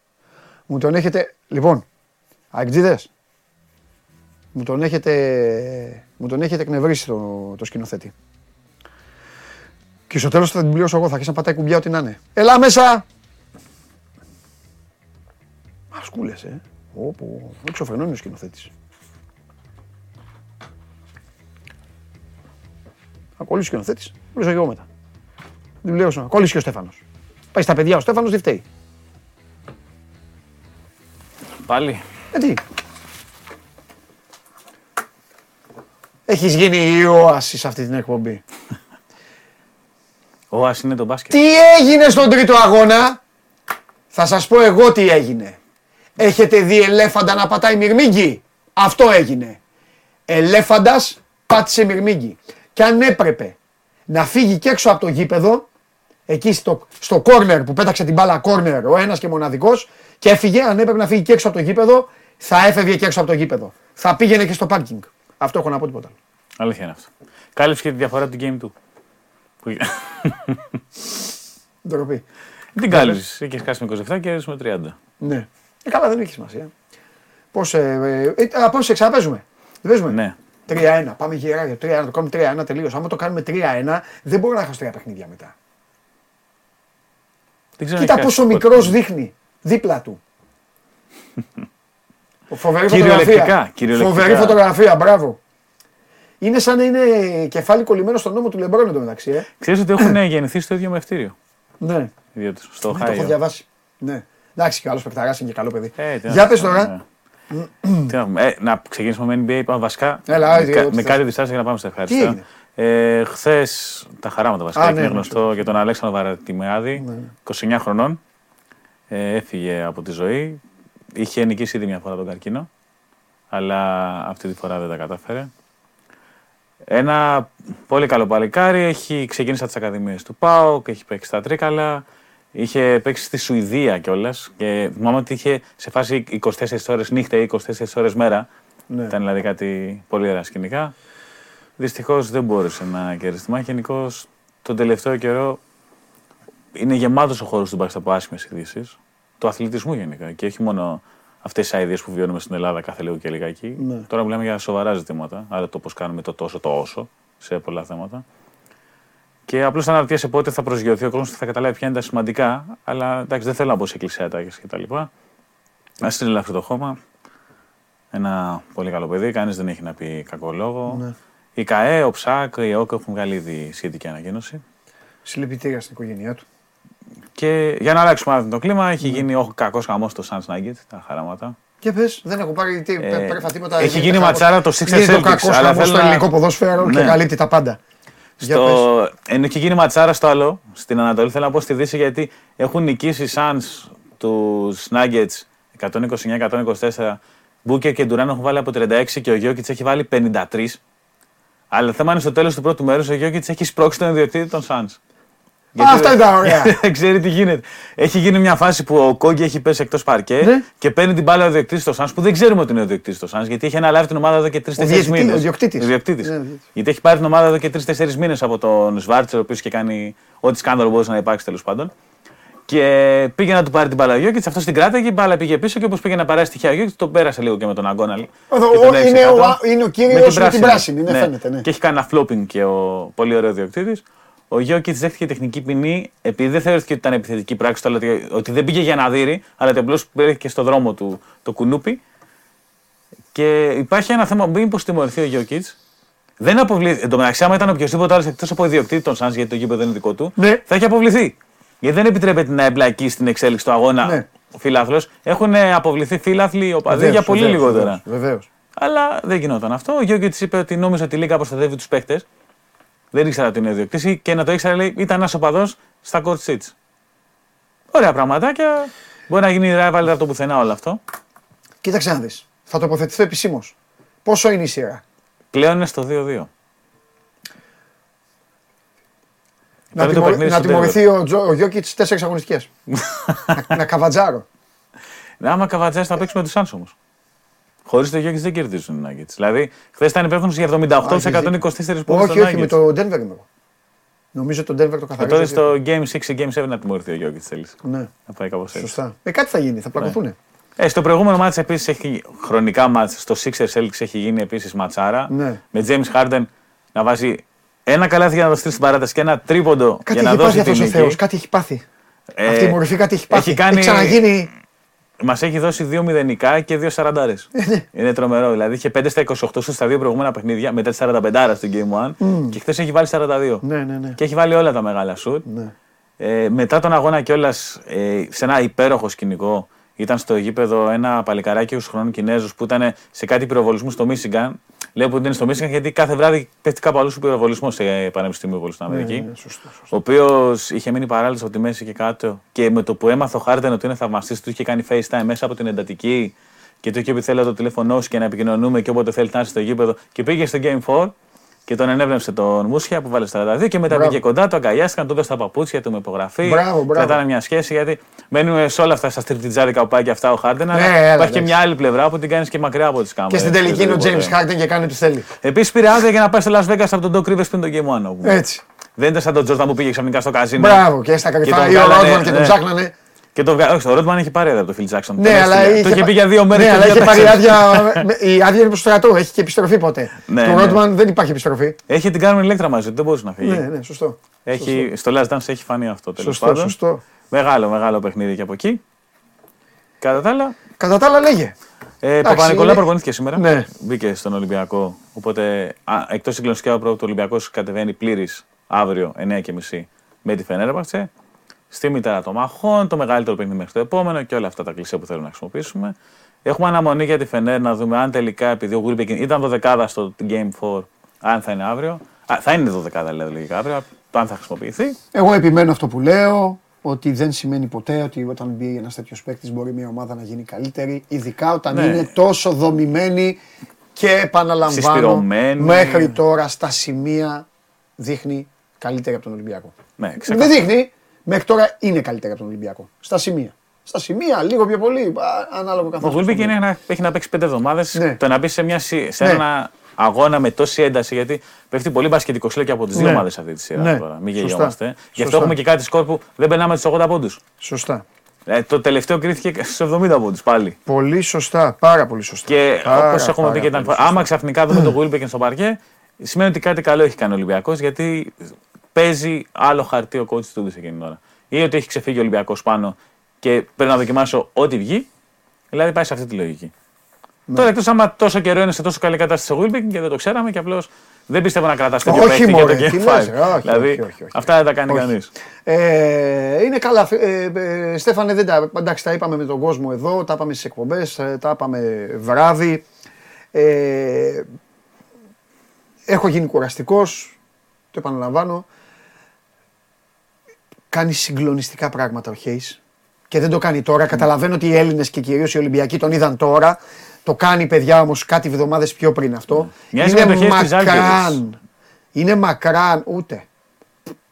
Μου τον έχετε, λοιπόν, αγκτζίδες. Μου τον έχετε, μου τον έχετε εκνευρίσει το, το σκηνοθέτη. Και στο τέλος θα την πληρώσω εγώ, θα αρχίσει να πατάει κουμπιά ό,τι να είναι. Έλα μέσα! Μασκούλες, ε. Όπου, εξωφρενών είναι ο σκηνοθέτης. Θα κολλήσει ο σκηνοθέτης, πληρώσω και εγώ μετά. Την πληρώσω. Κόλλησε και ο Στέφανος. Πάει στα παιδιά ο Στέφανος, δεν φταίει. Πάλι. Ε, τι. Έχεις γίνει η όαση σε αυτή την εκπομπή. Ο Άς είναι το μπάσκετ. Τι έγινε στον τρίτο αγώνα; Θα σας πω εγώ τι έγινε. Έχετε δει ελέφαντα να πατάει μυρμήγκι. Αυτό έγινε. Ελέφαντας πάτησε μυρμήγκι. Και αν έπρεπε να φύγει και έξω από το γήπεδο, εκεί στο, στο corner που πέταξε την μπάλα corner ο ένας και μοναδικός και έφυγε, αν έπρεπε να φύγει και έξω από το γήπεδο, θα έφευγε και έξω από το γήπεδο. Θα πήγαινε και στο πάρκινγκ. Αυτό έχω να πω τίποτα. άλλο. Αλήθεια είναι αυτό. Κάλυψε και τη διαφορά από την game του. Που... Ντροπή. την κάλυψες. Είχες χάσει με 27 και έδωσε με 30. Ναι. Ε, καλά, δεν έχει σημασία. Πώς, ε, ε, ε, α, πώς σε ξαναπέζουμε. Δεν παίζουμε. Ναι. 3-1. Πάμε γερά για 3-1. Το κάνουμε 3-1 τελείως. Άμα το κάνουμε 3-1, δεν μπορώ να χάσω τρία παιχνίδια μετά. Δεν ξέρω Κοίτα αν έχει πόσο χάσει μικρός δείχνει δίπλα του. Φοβερή Κυριολεκτικά, φωτογραφία. κυριολεκτικά. Φοβερή φωτογραφία, μπράβο. Είναι σαν να είναι κεφάλι κολλημένο στον νόμο του Λεμπρόν εντωμεταξύ. Ε. Ξέρεις ότι έχουν γεννηθεί στο ίδιο μευτήριο; Ναι, Οι δύο τους, στο ναι, το έχω Ohio. διαβάσει. Ναι. Εντάξει, και άλλος παικταρά είναι και καλό παιδί. Ε, τι να Για σου πες πω, τώρα. ναι. Τι να πούμε. Ε, να ξεκινήσουμε με NBA, πάμε βασικά. Έλα, με, ε, κα- ό,τι με θες. κάτι διστάσει για να πάμε στα ευχαριστά. Έγινε; Ε, Χθες τα χαράματα βασικά. Α, είναι ναι, ναι, γνωστό για τον Αλέξανδρο Βαρατιμεάδη, 29 χρονών. Ε, έφυγε από τη ζωή. είχε νικήσει ήδη μια φορά τον καρκίνο, αλλά αυτή τη φορά δεν τα κατάφερε. Ένα πολύ καλό παλικάρι, έχει ξεκίνησει από τις Ακαδημίες του ΠΑΟΚ, έχει παίξει στα Τρίκαλα, είχε παίξει στη Σουηδία κιόλας. Και θυμάμαι ότι είχε σε φάση 24 ώρες νύχτα ή 24 ώρες μέρα. Ναι. Ήταν δηλαδή κάτι πολύ ωραία σκηνικά. Δυστυχώς δεν μπόρεσε να κερδίσει τη μάχη. Γενικώ τον τελευταίο καιρό είναι γεμάτος ο χώρος του μπάσκετ από άσχημες ειδήσει. Του αθλητισμού γενικά. Και όχι μόνο αυτές τι αειδίε που βιώνουμε στην Ελλάδα κάθε λίγο και λιγάκι. Ναι. Τώρα μιλάμε για σοβαρά ζητήματα. Άρα το πώς κάνουμε το τόσο, το όσο σε πολλά θέματα. Και απλώς αναρωτιέσαι πότε θα προσγειωθεί ο κόσμος και θα καταλάβει ποια είναι τα σημαντικά. Αλλά εντάξει, δεν θέλω να μπω σε εκκλησιατάκια κτλ. Α είναι ελαφρύ το χώμα. Ένα πολύ καλό παιδί, κανείς δεν έχει να πει κακό λόγο. Ναι. Η ΚαΕ, ο ΨΑΚ, η ΕΟΚ έχουν βγάλει ήδη σχετική ανακοίνωση. Συλληπιτήρια στην οικογένειά του. Και για να αλλάξουμε άλλο το κλίμα, έχει γίνει ο κακός χαμός στο Suns Nugget, τα χαράματα. Και πες, δεν έχω πάρει τι, Ε, πρέφα τίποτα. έχει γίνεται γίνει κακός. ματσάρα το Sixers Είναι το Celtics, κακός αλλά χαμός θέλω στο να- ελληνικό ποδόσφαιρο και Ναι. καλύπτει τα πάντα. Για πες. Στο... Ενώ έχει γίνει ματσάρα στο άλλο, στην Ανατολή, θέλω να πω στη Δύση γιατί έχουν νικήσει οι Suns τους Nuggets 129-124. Μπούκερ και Ντουράν έχουν βάλει από 36 και ο Γιώκητς έχει βάλει 53. Αλλά το θέμα είναι στο τέλος του πρώτου μέρους ο Γιώκητς έχει σπρώξει τον ιδιοκτήτη των Suns. Α, αυτά ήταν ωραία. Δεν ξέρει τι γίνεται. Έχει γίνει μια φάση που ο Κόγκη έχει πέσει εκτός παρκέ Ναι. και παίρνει την μπάλα ο διοκτήτη του Suns που δεν ξέρουμε ότι είναι ο διοκτήτη του Suns γιατί έχει αναλάβει την ομάδα εδώ και τρει-τέσσερι διαιτητή- μήνες. ο διοκτήτης. Ο διοκτήτης. Ναι, ο διοκτήτης. Γιατί έχει πάρει την ομάδα εδώ και τρει-τέσσερι μήνες από τον Σβάρτσερ, ο οποίος και κάνει ό,τι σκάνδαλο μπορούσε να υπάρξει τέλος πάντων. Και πήγε να του πάρει την μπάλα ο Γιώκητς, αυτός την κράταγε, η μπάλα πήγε πίσω και όπως πήγε να περάσει τυχαία ο Γιώκητς, τον πέρασε λίγο και με τον Αγκόναλ. Ο- Και ο- τον έξι είναι κάτω. ο- είναι ο κύριος με την πράσινη, ναι, φαίνεται, ναι. Και έχει κάνει ένα flopping και ο πολύ ωραίο διοκτήτης. Ο Γιώκητς δέχτηκε τεχνική ποινή επειδή δεν θεωρήθηκε ότι ήταν επιθετική πράξη, το άλλο ότι, ότι δεν πήγε για να δει, αλλά ότι απλώς βρέθηκε στο δρόμο του το κουνούπι. Και υπάρχει ένα θέμα, μήπως τιμωρηθεί ο Γιώκητς. Δεν αποβληθεί. Εν τω μεταξύ, άμα ήταν οποιοδήποτε άλλος εκτός από ιδιοκτήτη των Suns, γιατί το γήπεδο είναι δικό του, Ναι. θα έχει αποβληθεί. Γιατί δεν επιτρέπεται να εμπλακεί στην εξέλιξη του αγώνα Ναι. ο φίλαθλο. Έχουν αποβληθεί φίλαθλοι οπαδοί για πολύ λιγότερα. Βεβαίως. Αλλά δεν γινόταν αυτό. Ο Γιώργη είπε ότι νόμιζε ότι η Λίγκα προστατεύει τους παίχτε. Δεν ήξερα ότι είναι ιδιοκτήτη και να το ήξερα, λέει, ήταν ένας οπαδός στα court seats. Ωραία πραγματάκια. Μπορεί να γίνει rival από το πουθενά όλο αυτό. Κοίταξε να δεις. Θα τοποθετηθώ επισήμως. Πόσο είναι η σειρά; Πλέον είναι στο 2-2. Να, Παίρνει το τιμω- παιχνίδι να στο τιμωρηθεί ο, Τζο, ο Γιώκητς τέσσερις αγωνιστικές. να, να καβατζάρω. Ναι, άμα καβατζάσει θα παίξει με τους Suns όμως. Χωρίς το Γιώργη δεν κερδίζουν οι Nuggets. Δηλαδή, χθες ήταν υπεύθυνος για 78 σε 124 πόντους. όχι, όχι, με το Denver είμαι εγώ. Νομίζω το Denver το Και καθαρίζει. τότε στο Game 6 και Game 7 να τιμωρηθεί ο Γιώργη θέλεις. Ναι, Να πάει κάπως έτσι. σωστά. Ε, κάτι θα γίνει, θα πλακωθούν. Ε, στο προηγούμενο μάτς επίσης έχει χρονικά μάτς, στο Sixers Celtics έχει γίνει επίσης ματσάρα. Ναι. Με James Harden να βάζει ένα καλάθι για να το στείλεις στην παράταση και ένα τρίποντο Κάτι για να έχει πάθει δώσει την αυτός ο νίκη. Θεός, κάτι έχει πάθει. Ε, Αυτή η μορφή κάτι έχει πάθει. έχει κάνει- ξαναγίνει. Μας έχει δώσει δύο μηδενικά και δύο σαραντάρες. Ε, ναι. Είναι τρομερό. Δηλαδή είχε 5 στα 28 σου στα δύο προηγούμενα παιχνίδια, μετά τη 45 στην Game 1 και χθες έχει βάλει 42. Ναι, ναι, ναι. Και έχει βάλει όλα τα μεγάλα σουτ. Ναι. Ε, μετά τον αγώνα κιόλας, ε, σε ένα υπέροχο σκηνικό, ήταν στο γήπεδο ένα παλικαράκι 20 χρόνων Κινέζος που ήταν σε κάτι πυροβολισμούς στο Μίσιγκαν. Λέω που είναι στο Μίσιγκαν γιατί κάθε βράδυ πέφτει κάπου αλλού σου πυροβολισμό σε πανεπιστήμιο πολύ στην Αμερική. Ναι, σωστό, σωστό. Ο οποίος είχε μείνει παράλληλος από τη μέση και κάτω. Και με το που έμαθε ο Χάρντεν ότι είναι θαυμαστής, του είχε κάνει FaceTime μέσα από την εντατική. Και του είχε πει: Θέλω το τηλέφωνό σου και να επικοινωνούμε και όποτε θέλει να είσαι στο γήπεδο. Και πήγε στο Game 4 και τον ενέπνευσε τον Μούσια που βάλε 42 και μετά Μπράβο. πήγε κοντά, το αγκαλιάστηκαν, του έδωσε τα παπούτσια του με υπογραφή. Μπράβο, μπράβο. Κρατάνε μια σχέση γιατί μένουμε σε όλα αυτά στα στριπτιτζάδικα που πάει και αυτά ο Χάρντεν. Ναι, αλλά έλα, υπάρχει και εντάξει. μια άλλη πλευρά που την κάνεις και μακριά από τις κάμερες. Και στην τελική είναι ο James Harden και κάνει ό,τι θέλει. Επίσης πήρε άδεια για να πάει στο Las Vegas από τον Doc Rivers πριν το Game 1. όπου- Έτσι. Δεν ήταν σαν τον Τζόρταν που πήγε ξαφνικά στο καζίνο. Μπράβο και στα κρυφά τον ή ο βγάλανε, Ρόντμαν και τον ναι. ψάχνανε. Και το βγα... Όχι, ο Ρότμαν έχει πάρει άδεια από το Phil Jackson. Ναι, Τον αλλά έστειλε. είχε, Το είχε πα- πει για δύο μέρες. Ναι, αλλά είχε πάρει άδεια. με- Η άδεια είναι προς το στρατό, έχει και επιστροφή ποτέ. Ναι, Του ναι. Ρόντμαν δεν υπάρχει επιστροφή. Έχει την Κάρμεν Ηλέκτρα μαζί του, δεν μπορούσε να φύγει. Ναι, ναι, σωστό. Έχει, στο Last Dance έχει φανεί αυτό τέλος Σωστό, πάντων. σωστό. Μεγάλο, μεγάλο παιχνίδι και από εκεί. Κατά τα άλλα, Κατά τα άλλα, λέγε. ε, Εντάξει, Παπα-Νικολά είναι- προπονήθηκε σήμερα. Ναι. Μπήκε στον Ολυμπιακό. Οπότε εκτός συγκλονιστικά πρώτο, ο Ολυμπιακός κατεβαίνει πλήρης αύριο 9.30 με τη Φενέρμπαχτσε. Στη μητέρα των μαχών, το μεγαλύτερο παιχνίδι μέχρι το επόμενο και όλα αυτά τα κλεισέ που θέλουμε να χρησιμοποιήσουμε. Έχουμε αναμονή για τη Φενέρ να δούμε αν τελικά, επειδή ο Γκουρμπεκ ήταν 12 στο Game 4, αν θα είναι αύριο. Α, θα είναι 12 δηλαδή λογικά αύριο, το αν θα χρησιμοποιηθεί. Εγώ επιμένω αυτό που λέω. ότι δεν σημαίνει ποτέ ότι όταν μπει ένας τέτοιος παίκτης μπορεί μια ομάδα να γίνει καλύτερη, ειδικά όταν Ναι. είναι τόσο δομημένη και επαναλαμβάνω συσπειρωμένη. μέχρι τώρα στα σημεία δείχνει καλύτερη από τον Ολυμπιακό. Ναι, Δεν ξεκάθαρα. δείχνει, μέχρι τώρα είναι καλύτερη από τον Ολυμπιακό. Στα σημεία. Στα σημεία, λίγο πιο πολύ, α, ανάλογο Ο καθόλου. Γουιλμπέκιν είναι να, έχει να παίξει πέντε εβδομάδες. Ναι. Το να μπει σε, μια, συ- σε Ναι. ένα αγώνα με τόση ένταση, γιατί πέφτει πολύ μπασκετικό και από τις δύο Ναι. ομάδες αυτή τη σειρά Ναι. τώρα. Μην Σωστά. γελιόμαστε. Γι' Σωστά. αυτό έχουμε και κάτι σκορ που δεν περνάμε του 80 πόντους. Σωστά. Ε, το τελευταίο κρίθηκε στους 70 πόντους πάλι. Πολύ σωστά, πάρα πολύ σωστά. Και Πάρα, όπως έχουμε πει πάρα και την άλλη πολύ φορά, άμα σωστά. ξαφνικά δούμε τον Γουιλμπέκιν στο παρκέ, σημαίνει ότι κάτι καλό έχει κάνει ο Ολυμπιακός γιατί παίζει άλλο χαρτί ο coach του εκείνη την ώρα. Ή ότι έχει ξεφύγει ο Ολυμπιακός πάνω και πρέπει να δοκιμάσω ό,τι βγει. Δηλαδή πάει σε αυτή τη λογική. Ναι. Τώρα εκτός άμα τόσο καιρό είναι σε τόσο καλή κατάσταση ο Γουλμπίκ και δεν το ξέραμε και απλώς δεν πιστεύω να κρατάς τέτοιο Όχι, παίχτη για μωρέ, το τι Game λες, 5. ρε, όχι, Δηλαδή όχι, όχι, όχι. αυτά δεν τα κάνει Όχι. κανείς. Ε, είναι καλά. Ε, ε, Στέφανε, δεν τα, εντάξει, τα είπαμε με τον κόσμο εδώ, τα είπαμε στις εκπομπές, ε, τα είπαμε βράδυ. Ε, έχω γίνει κουραστικός, το επαναλαμβάνω. Κάνει συγκλονιστικά πράγματα ο Χέις και δεν το κάνει τώρα. Καταλαβαίνω ότι οι Έλληνες και κυρίως οι Ολυμπιακοί τον είδαν τώρα. Το κάνει παιδιά όμως κάτι εβδομάδες πιο πριν αυτό. Μοιάζει με το Χέις της Ζάλγκιρις. μακράν. Είναι μακράν, ούτε.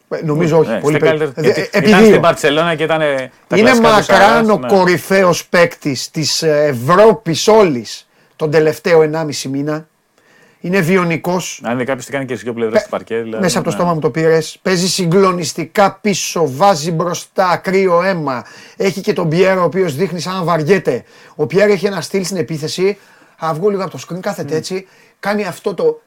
Ε, Νομίζω όχι. Ναι, πολύ είστε περι- καλύτεροι. Ε, Γιατί επί Ήταν δύο. στην Παρσελόνα και ήταν. ε, τα Είναι κλασικά τους μακράν Σαράς, ο ναι. κορυφαίος παίκτης της ε, Ευρώπης όλης τον τελευταίο 1,5 μήνα. Είναι βιονικός. Αν είναι κάποιος τι κάνει και στις δύο πλευρές του παρκέ. Δηλαδή, Μέσα από το ναι. στόμα μου το πήρες. Παίζει συγκλονιστικά πίσω, βάζει μπροστά, κρύο αίμα. Έχει και τον Πιέρο ο οποίος δείχνει σαν να βαριέται. Ο Πιέρο έχει ένα στυλ στην επίθεση. Α βγω λίγο από το screen, κάθεται έτσι. Κάνει αυτό το.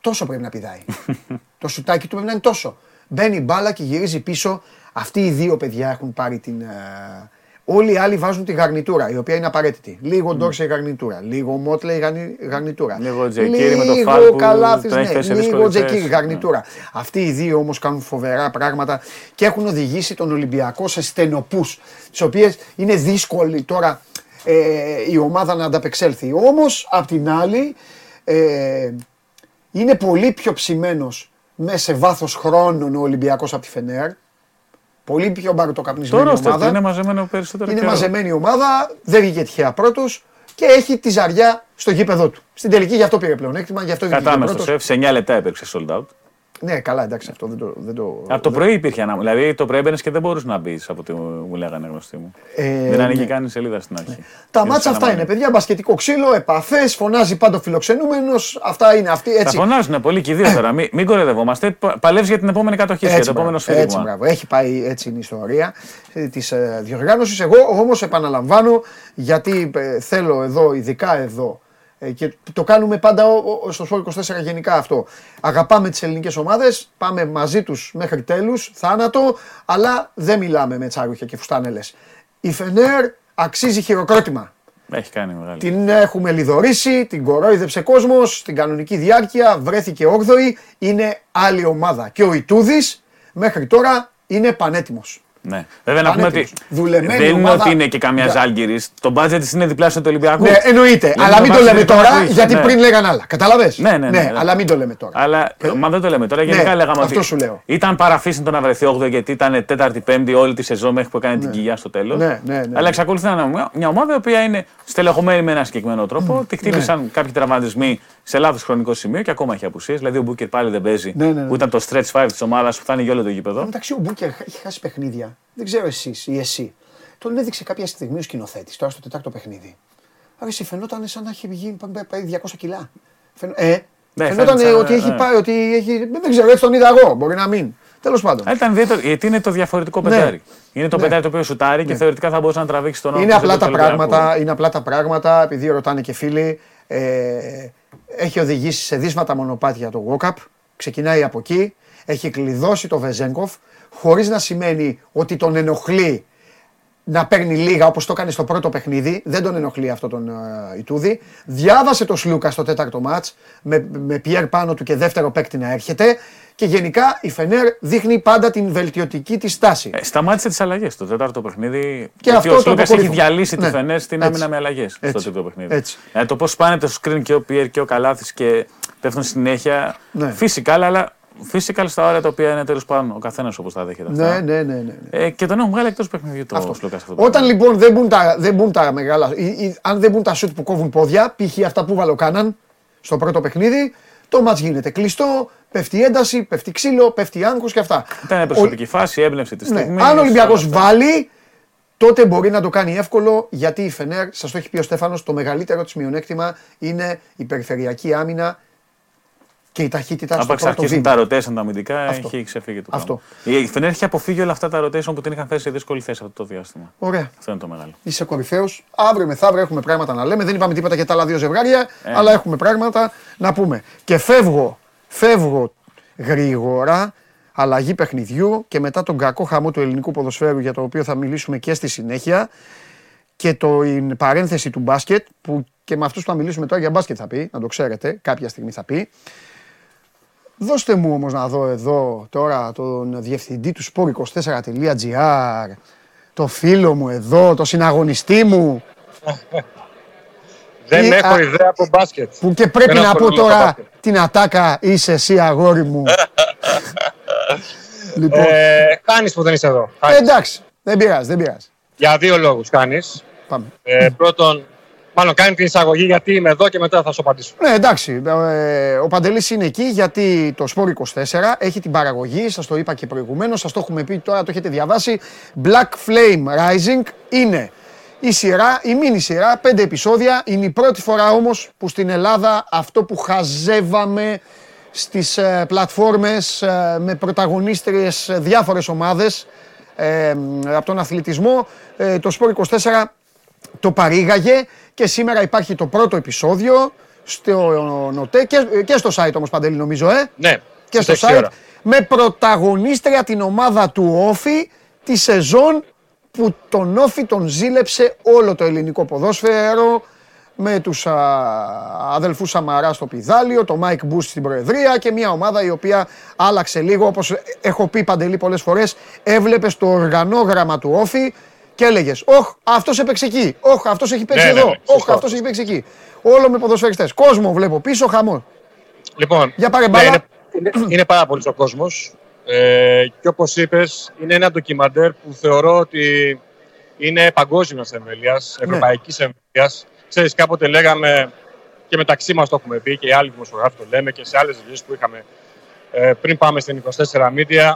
Τόσο πρέπει να πηδάει. το σουτάκι του πρέπει να είναι τόσο. Μπαίνει μπάλα και γυρίζει πίσω. Αυτοί οι δύο παιδιά έχουν πάρει την. ε, Όλοι οι άλλοι βάζουν τη γαρνιτούρα, η οποία είναι απαραίτητη. Λίγο Ντόρσε η γαρνιτούρα, λίγο Μότλε η γαρνι- γαρνιτούρα. Λίγο Τζεκίρι με το φάουλ Λίγο που Καλάθης, τον έχει ναι, θέσει σε λίγο δύσκολη Τζεκίρι θέση. γαρνιτούρα. Αυτοί οι δύο όμως κάνουν φοβερά πράγματα και έχουν οδηγήσει τον Ολυμπιακό σε στενοπούς, τις οποίες είναι δύσκολη τώρα ε, η ομάδα να ανταπεξέλθει. Όμως, απ' την άλλη, ε, είναι πολύ πιο ψημένος μέσα σε βάθος χρόνων ο Ολυμπιακός από τη Φενέρ. Πολύ πιο Το μπαρουτοκαπνισμένη ρόστερ του ομάδα. είναι μαζεμένο περισσότερο. Είναι καιρό. μαζεμένη η ομάδα, δεν βγήκε τυχαία πρώτος και έχει τη ζαριά στο γήπεδο του. Στην τελική γι' αυτό πήρε πλεονέκτημα, γι' αυτό βγήκε Κατάμεστο πρώτος. σεφ, σε 9 λεπτά έπαιξε sold out. Ναι, καλά, εντάξει, αυτό δεν το. Δεν το Από το πρωί υπήρχε ένα. Δηλαδή το πρωί έμπαινες και δεν μπορούσες να μπεις από ό,τι μου λέγανε γνωστοί μου. Ε, δεν άνοιγε ναι. καν η σελίδα στην αρχή. Τα Είναι μάτσα σαν αυτά να είναι, μάθει. παιδιά. Μπασκετικό ξύλο, επαφές, φωνάζει πάντο φιλοξενούμενος. Αυτά είναι αυτοί. Τα Έτσι. φωνάζουν πολύ και οι δύο τώρα. Μην, μην κορεδευόμαστε. Πα- Παλεύει για την επόμενη κατοχή, για το Έτσι, επόμενο μπράβο, έτσι, σφύριγμα. μπράβο. Έχει πάει έτσι είναι η ιστορία της διοργάνωσης. Εγώ όμως επαναλαμβάνω, γιατί ε, θέλω εδώ, ειδικά εδώ, ε, και το κάνουμε πάντα ο- ο- στο Sport 24 γενικά αυτό. Αγαπάμε τις ελληνικές ομάδες, πάμε μαζί τους μέχρι τέλους, θάνατο, αλλά δεν μιλάμε με τσάρουχια και φουστάνελες. Η Φενέρ αξίζει χειροκρότημα. Έχει κάνει μεγάλη. Την έχουμε λιδωρήσει, την κορόιδεψε κόσμος στην κανονική διάρκεια, βρέθηκε 8η, είναι άλλη ομάδα. Και ο Ιτούδης μέχρι τώρα είναι πανέτοιμος. Ναι. Βέβαια να πούμε ότι Πανέτοιμος. Δουλεμένη δεν είναι ομάδα. ότι είναι και καμιά Ναι. Ζάλγκηρη. Το budget της είναι διπλάσιο του Ολυμπιακού. Ναι, εννοείται. Δηλαδή, αλλά το μην το βάζει λέμε την εικόνα τώρα, που είχε. γιατί Ναι. πριν λέγαν άλλα. Κατάλαβε. Ναι, ναι, ναι, ναι. αλλά μην το λέμε τώρα. Αλλά Ε, μα δεν το λέμε τώρα. Γενικά ναι, λέγαμε αυτό ότι σου λέω. ήταν παραφύσιν να βρεθεί 8 γιατί ήταν τέταρτη, πέμπτη όλη τη σεζόν μέχρι που έκανε την κοιλιά στο τέλος. Ναι, ναι, ναι. Αλλά εξακολουθεί να είναι μια- μια ομάδα η οποία είναι στελεχωμένη με ένα συγκεκριμένο τρόπο. Τη χτύπησαν Ναι. κάποιοι τραυματισμοί σε λάθος χρονικό σημείο και ακόμα έχει απουσίες. Δηλαδή ο Μπούκερ πάλι δεν παίζει. Ναι, ναι, ναι. Που ήταν το stretch 5 της ομάδας που φτάνει για όλο το γήπεδο. Μεταξύ ο Μπούκερ έχει χάσει παιχνίδια. Δεν ξέρω εσείς ή εσύ. Τον έδειξε κάποια στιγμή ο σκηνοθέτης τώρα στο τετάρτο παιχνίδι. Άρα εσύ φαινόταν σαν να έχει βγει πάει- πάει 200 κιλά. Φαινο- Ε, Ναι, φαινόταν φαίνεται σαν- ότι έχει ναι. πάει, ότι έχει. Δεν ξέρω, έτσι τον είδα εγώ. Μπορεί να μην. Τέλος πάντων. Αλλά ήταν ιδιαίτερο γιατί είναι το διαφορετικό Ναι. πεντάρι. Είναι το Ναι. πεντάρι το οποίο σουτάρει και θεωρητικά θα μπορούσε να τραβήξει τον όρο Είναι του απλά, τα του Ολυμπιακού. πράγματα, είναι απλά τα πράγματα, επειδή ρωτάνε και φίλοι. Ε, έχει οδηγήσει σε δύσματα μονοπάτια το Walkup. Ξεκινάει από εκεί. Έχει κλειδώσει το Βεζέγκοφ. Χωρίς να σημαίνει ότι τον ενοχλεί να παίρνει λίγα όπως το έκανε στο πρώτο παιχνίδι. Δεν τον ενοχλεί αυτό τον uh, Ιτούδη. Διάβασε το Σλούκα στο τέταρτο μάτς με, με Πιέρ πάνω του και δεύτερο παίκτη να έρχεται. Και γενικά η Φενέρ δείχνει πάντα την βελτιωτική της στάση. Ε, σταμάτησε τις αλλαγές στο τέταρτο παιχνίδι. Και γιατί αυτό ο το Σλούκας έχει αποκορύφωμα. διαλύσει Ναι. τη Φενέρ στην Έτσι. άμυνα με αλλαγές στο Έτσι. τέταρτο παιχνίδι. Έτσι. Ε, το πώς πάνε το screen και ο Πιέρ και ο Καλάθης και πέφτουν συνέχεια. Ναι. Φυσικά, αλλά physical στα όρια τα οποία είναι τέλος πάντων ο καθένας όπως τα δέχεται Ναι, αυτά. ναι, ναι. ναι. ναι. Ε, και τον έχουν βγάλει εκτός παιχνιδιού το Αυτό. Σλούκας αυτό. το Όταν πράγμα. λοιπόν δεν μπουν τα, δεν μπουν τα μεγάλα, ή, ή, αν δεν μπουν τα σουτ που κόβουν πόδια, π.χ. αυτά που βαλοκάναν στο πρώτο παιχνίδι, το μάτς γίνεται κλειστό, πέφτει ένταση, πέφτει ξύλο, πέφτει άγχος και αυτά. Ήταν μια προσωπική φάση, έμπνευση τη Ναι. στιγμή. Αν ο Ολυμπιακός βάλει, τότε μπορεί να το κάνει εύκολο γιατί η Φενέρ, σας το έχει πει ο Στέφανος, το μεγαλύτερο της μειονέκτημα είναι η περιφερειακή άμυνα και η ταχύτητα στο Άπαξ πρώτο αρχίσουν βήμα. τα rotation τα αμυντικά, Αυτό. έχει ξεφύγει το Αυτό. πράγμα. Η Φενέρ έχει αποφύγει όλα αυτά τα rotation που την είχαν θέσει σε δύσκολη θέση αυτό το διάστημα. Ωραία. Αυτό είναι το μεγάλο. Είσαι κορυφαίος. Αύριο μεθαύριο έχουμε πράγματα να λέμε. Δεν είπαμε τίποτα για τα άλλα δύο ζευγάρια, Ε. αλλά έχουμε πράγματα να πούμε. Και φεύγω, φεύγω γρήγορα. Αλλαγή παιχνιδιού και μετά τον κακό χαμό του ελληνικού ποδοσφαίρου για το οποίο θα μιλήσουμε και στη συνέχεια και το, η παρένθεση του μπάσκετ που και με αυτούς που θα μιλήσουμε τώρα για μπάσκετ θα πει, να το ξέρετε, κάποια στιγμή θα πει. Δώστε μου όμως να δω εδώ τώρα τον διευθυντή του sport24.gr, το φίλο μου εδώ, το συναγωνιστή μου, Δεν Ή, έχω α, ιδέα από μπάσκετ. που και πρέπει Δεν να πω ασχολούμαι με το τώρα μπάσκετ. την ατάκα είσαι εσύ αγόρι μου. λοιπόν, Ε, Κάνεις που δεν είσαι εδώ. ε, Χάνεις. εντάξει, δεν πειράζει, δεν πειράζει. Για δύο λόγους κάνεις. Πάμε. Ε, πρώτον, μάλλον κάνει την εισαγωγή γιατί είμαι εδώ και μετά θα σου απαντήσω. Ναι, εντάξει. ε, ο Παντελής είναι εκεί γιατί το Sport 24 έχει την παραγωγή, σας το είπα και προηγουμένως, σας το έχουμε πει τώρα, το έχετε διαβάσει. Black Flame Rising είναι η σειρά, η μίνι σειρά, πέντε επεισόδια. Είναι η πρώτη φορά όμως που στην Ελλάδα αυτό που χαζεύαμε στις ε, πλατφόρμες ε, με πρωταγωνίστριες ε, διάφορες ομάδες ε, από τον αθλητισμό, ε, το Sport 24 το παρήγαγε και σήμερα υπάρχει το πρώτο επεισόδιο στο ΝΟΤΕ και, και στο site όμως Παντελή νομίζω ε, Ναι, και στο στις έξι site ώρα. με πρωταγωνίστρια την ομάδα του Όφη τη σεζόν που τον Όφη τον ζήλεψε όλο το ελληνικό ποδόσφαιρο με τους α, αδελφούς Σαμαρά στο πιδάλιο, το Mike Μπούς στην Προεδρία και μια ομάδα η οποία άλλαξε λίγο όπως έχω πει Παντελή πολλές φορές έβλεπες το οργανόγραμμα του Όφη και έλεγες: Όχ, αυτός έπαιξε εκεί. Όχ, αυτός έχει παίξει Ναι, ναι, εδώ. ναι, Όχ, σωστό. αυτός έχει παίξει εκεί. Όλο με ποδοσφαιριστές. Κόσμο βλέπω πίσω, χαμός. Λοιπόν, Για πάρε ναι, μπάλα. είναι, είναι, είναι πάρα πολύς ο κόσμος. Ε, και όπως είπες, είναι ένα ντοκιμαντέρ που θεωρώ ότι είναι παγκόσμια εμβέλειας, Ναι. ευρωπαϊκής εμβέλειας. Ξέρεις, κάποτε λέγαμε και μεταξύ μας το έχουμε πει και οι άλλοι δημοσιογράφοι το λέμε και σε άλλες δουλειές που είχαμε ε, πριν πάμε στην 24 Media.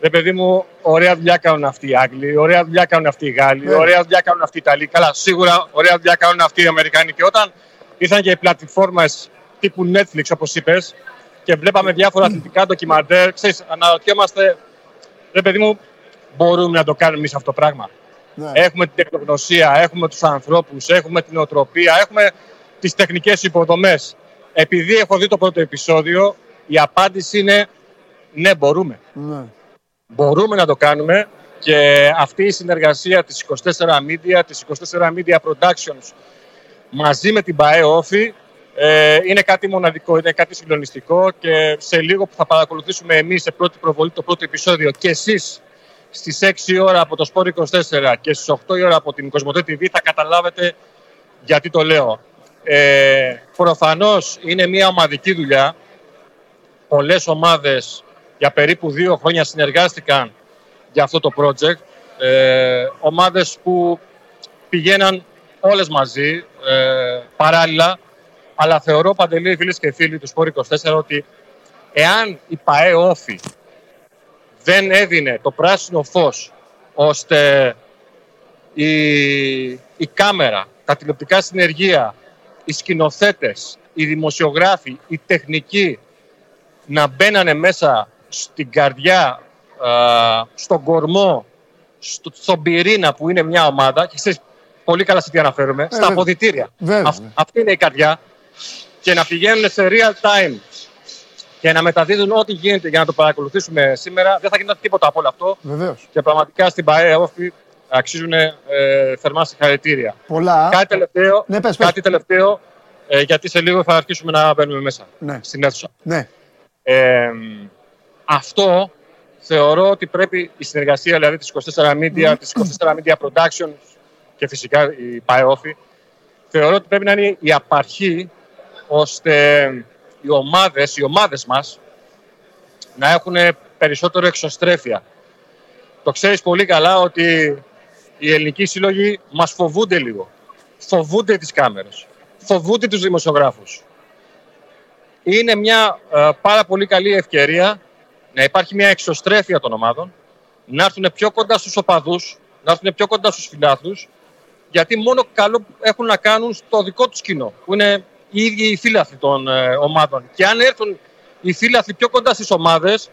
Ρε παιδί μου, ωραία δουλειά κάνουν αυτοί οι Άγγλοι, ωραία δουλειά κάνουν αυτοί οι Γάλλοι, Ναι. ωραία δουλειά κάνουν αυτοί οι Ιταλοί. Καλά, σίγουρα ωραία δουλειά κάνουν αυτοί οι Αμερικάνοι. Και όταν ήρθαν και οι πλατφόρμες τύπου Netflix, όπως είπες, και βλέπαμε διάφορα αθλητικά ντοκιμαντέρ, ξέρεις, αναρωτιόμαστε, ρε παιδί μου, μπορούμε να το κάνουμε εμείς αυτό το πράγμα. Ναι. Έχουμε την τεχνογνωσία, έχουμε τους ανθρώπους, έχουμε την οτροπία, έχουμε τις τεχνικές υποδομές. Επειδή έχω δει το πρώτο επεισόδιο, η απάντηση είναι ναι, μπορούμε. Ναι. Μπορούμε να το κάνουμε και αυτή η συνεργασία της 24 Media, της 24 Media Productions μαζί με την ΠαΕ Όφη ε, είναι κάτι μοναδικό, είναι κάτι συγκλονιστικό και σε λίγο που θα παρακολουθήσουμε εμείς σε πρώτη προβολή το πρώτο επεισόδιο και εσείς στις 6 ώρα από το Sport 24 και στις 8 η ώρα από την Κοσμοτέ TV θα καταλάβετε γιατί το λέω. Ε, προφανώς είναι μια ομαδική δουλειά. Πολλές ομάδες για περίπου δύο χρόνια συνεργάστηκαν για αυτό το project. Ε, ομάδες που πηγαίναν όλες μαζί, ε, παράλληλα, αλλά θεωρώ παντελή φίλες και φίλοι του Sport 24 ότι εάν η ΠαΕ Όφη δεν έδινε το πράσινο φως ώστε η, η κάμερα, τα τηλεοπτικά συνεργεία, οι σκηνοθέτες, οι δημοσιογράφοι, οι τεχνικοί να μπαίνανε μέσα στην καρδιά, α, στον κορμό, στο, στον πυρήνα που είναι μια ομάδα και ξέρεις πολύ καλά σε τι αναφέρομαι, στα βέβαια. αποδητήρια. Βέβαια. Αυ- αυτή είναι η καρδιά και να πηγαίνουν σε real time και να μεταδίδουν ό,τι γίνεται για να το παρακολουθήσουμε σήμερα, δεν θα γινόταν τίποτα από όλο αυτό Βεβαίως. και πραγματικά στην ΠαΕ Όφη αξίζουν ε, θερμά συγχαρητήρια. Πολλά. Κάτι τελευταίο, Ναι, πες, πες. κάτι τελευταίο ε, γιατί σε λίγο θα αρχίσουμε να μπαίνουμε μέσα Ναι. στην αίθουσα. Ναι. Ε, αυτό θεωρώ ότι πρέπει η συνεργασία δηλαδή της 24 Media, της 24 Media Productions και φυσικά η ΠαΕΟΦΗ θεωρώ ότι πρέπει να είναι η απαρχή ώστε οι ομάδες, οι ομάδες μας να έχουν περισσότερο εξωστρέφεια. Το ξέρεις πολύ καλά ότι οι ελληνικοί σύλλογοι μας φοβούνται λίγο. Φοβούνται τις κάμερες. Φοβούνται τους δημοσιογράφους. Είναι μια ε, πάρα πολύ καλή ευκαιρία να υπάρχει μια εξωστρέφεια των ομάδων, να έρθουν πιο κοντά στους οπαδούς, να έρθουν πιο κοντά στους φιλάθλους, γιατί μόνο καλό έχουν να κάνουν στο δικό τους κοινό, που είναι οι ίδιοι οι φίλαθλοι των ε, ομάδων. Και αν έρθουν οι φίλαθλοι πιο κοντά στις ομάδες,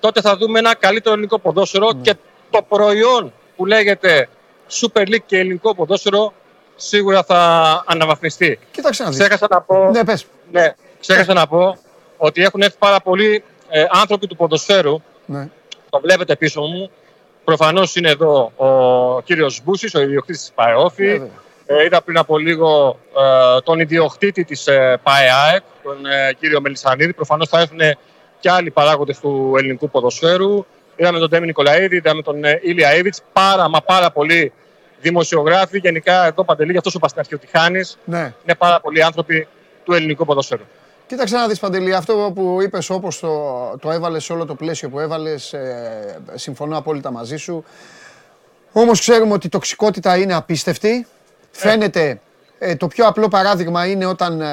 τότε θα δούμε ένα καλύτερο ελληνικό ποδόσφαιρο και το προϊόν που λέγεται Super League και ελληνικό ποδόσφαιρο σίγουρα θα αναβαθμιστεί. Κοίταξε να δεις. Ξέχασα να πω, Ναι, πες. ναι, ξέχασα να πω ότι έχουν έρθει πάρα πολλοί ε, άνθρωποι του ποδοσφαίρου. Ναι. Το βλέπετε πίσω μου. Προφανώς είναι εδώ ο κύριος Μπούσης, ο ιδιοκτήτης της ΠαΕΟΦΗ. Βέβαια. Ε, είδα πριν από λίγο ε, τον ιδιοκτήτη της ε, ΠαΕΑΕΚ, τον ε, κύριο Μελισανίδη. Προφανώς θα έρθουν και άλλοι παράγοντες του ελληνικού ποδοσφαίρου. Είδαμε τον Τέμι Νικολαίδη, είδαμε τον ε, Ήλια Ήβιτς. Πάρα μα πάρα πολλοί δημοσιογράφοι. Γενικά εδώ Παντελή, γι' αυτό σου είπα στην αρχή ότι χάνεις. ναι. Είναι πάρα πολλοί άνθρωποι του ελληνικού ποδοσφαίρου. Κοίταξε να δεις Παντελή, αυτό που είπες όπως το, το έβαλες σε όλο το πλαίσιο που έβαλες, ε, συμφωνώ απόλυτα μαζί σου. Όμως ξέρουμε ότι η τοξικότητα είναι απίστευτη. Φαίνεται, ε, το πιο απλό παράδειγμα είναι όταν ε,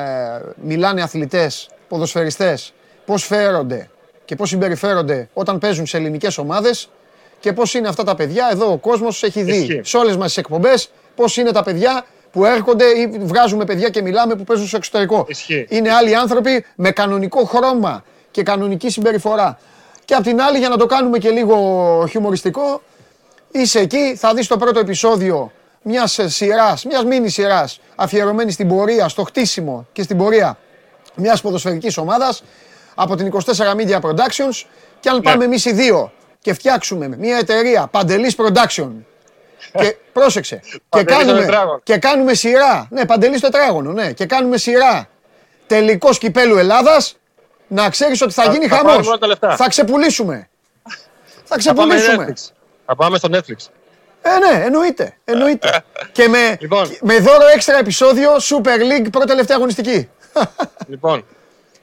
μιλάνε αθλητές, ποδοσφαιριστές, πώς φέρονται και πώς συμπεριφέρονται όταν παίζουν σε ελληνικές ομάδες και πώς είναι αυτά τα παιδιά. Εδώ ο κόσμος έχει δει Ισχύει. σε όλες μας τις εκπομπές πώς είναι τα παιδιά που έρχονται ή βγάζουμε παιδιά και μιλάμε που παίζουν στο εξωτερικό. Ισχύει. Είναι άλλοι άνθρωποι με κανονικό χρώμα και κανονική συμπεριφορά. Και απ' την άλλη, για να το κάνουμε και λίγο χιουμοριστικό, είσαι εκεί, θα δεις το πρώτο επεισόδιο μιας ε, σειράς, μιας μίνι σειράς αφιερωμένη στην πορεία, στο χτίσιμο και στην πορεία μιας ποδοσφαιρικής ομάδας από την 24 Media Productions και αν πάμε εμείς οι δύο και φτιάξουμε μια εταιρεία, Παντελής Production και πρόσεξε, και Παντελής το κάνουμε, τετράγωνο. και κάνουμε σειρά, ναι Παντελής το τετράγωνο, ναι, και κάνουμε σειρά τελικός κυπέλου Ελλάδας, να ξέρεις ότι θα, Θα- γίνει θα χαμός. πάρουμε όλα τα λεφτά. Θα ξεπουλήσουμε. Θα Θα πάμε, ξεπουλήσουμε. Netflix. θα πάμε στο Netflix. Ε, ναι, εννοείται. εννοείται. και με, Λοιπόν. με δώρο έξτρα επεισόδιο Super League πρώτη τελευταία αγωνιστική. λοιπόν,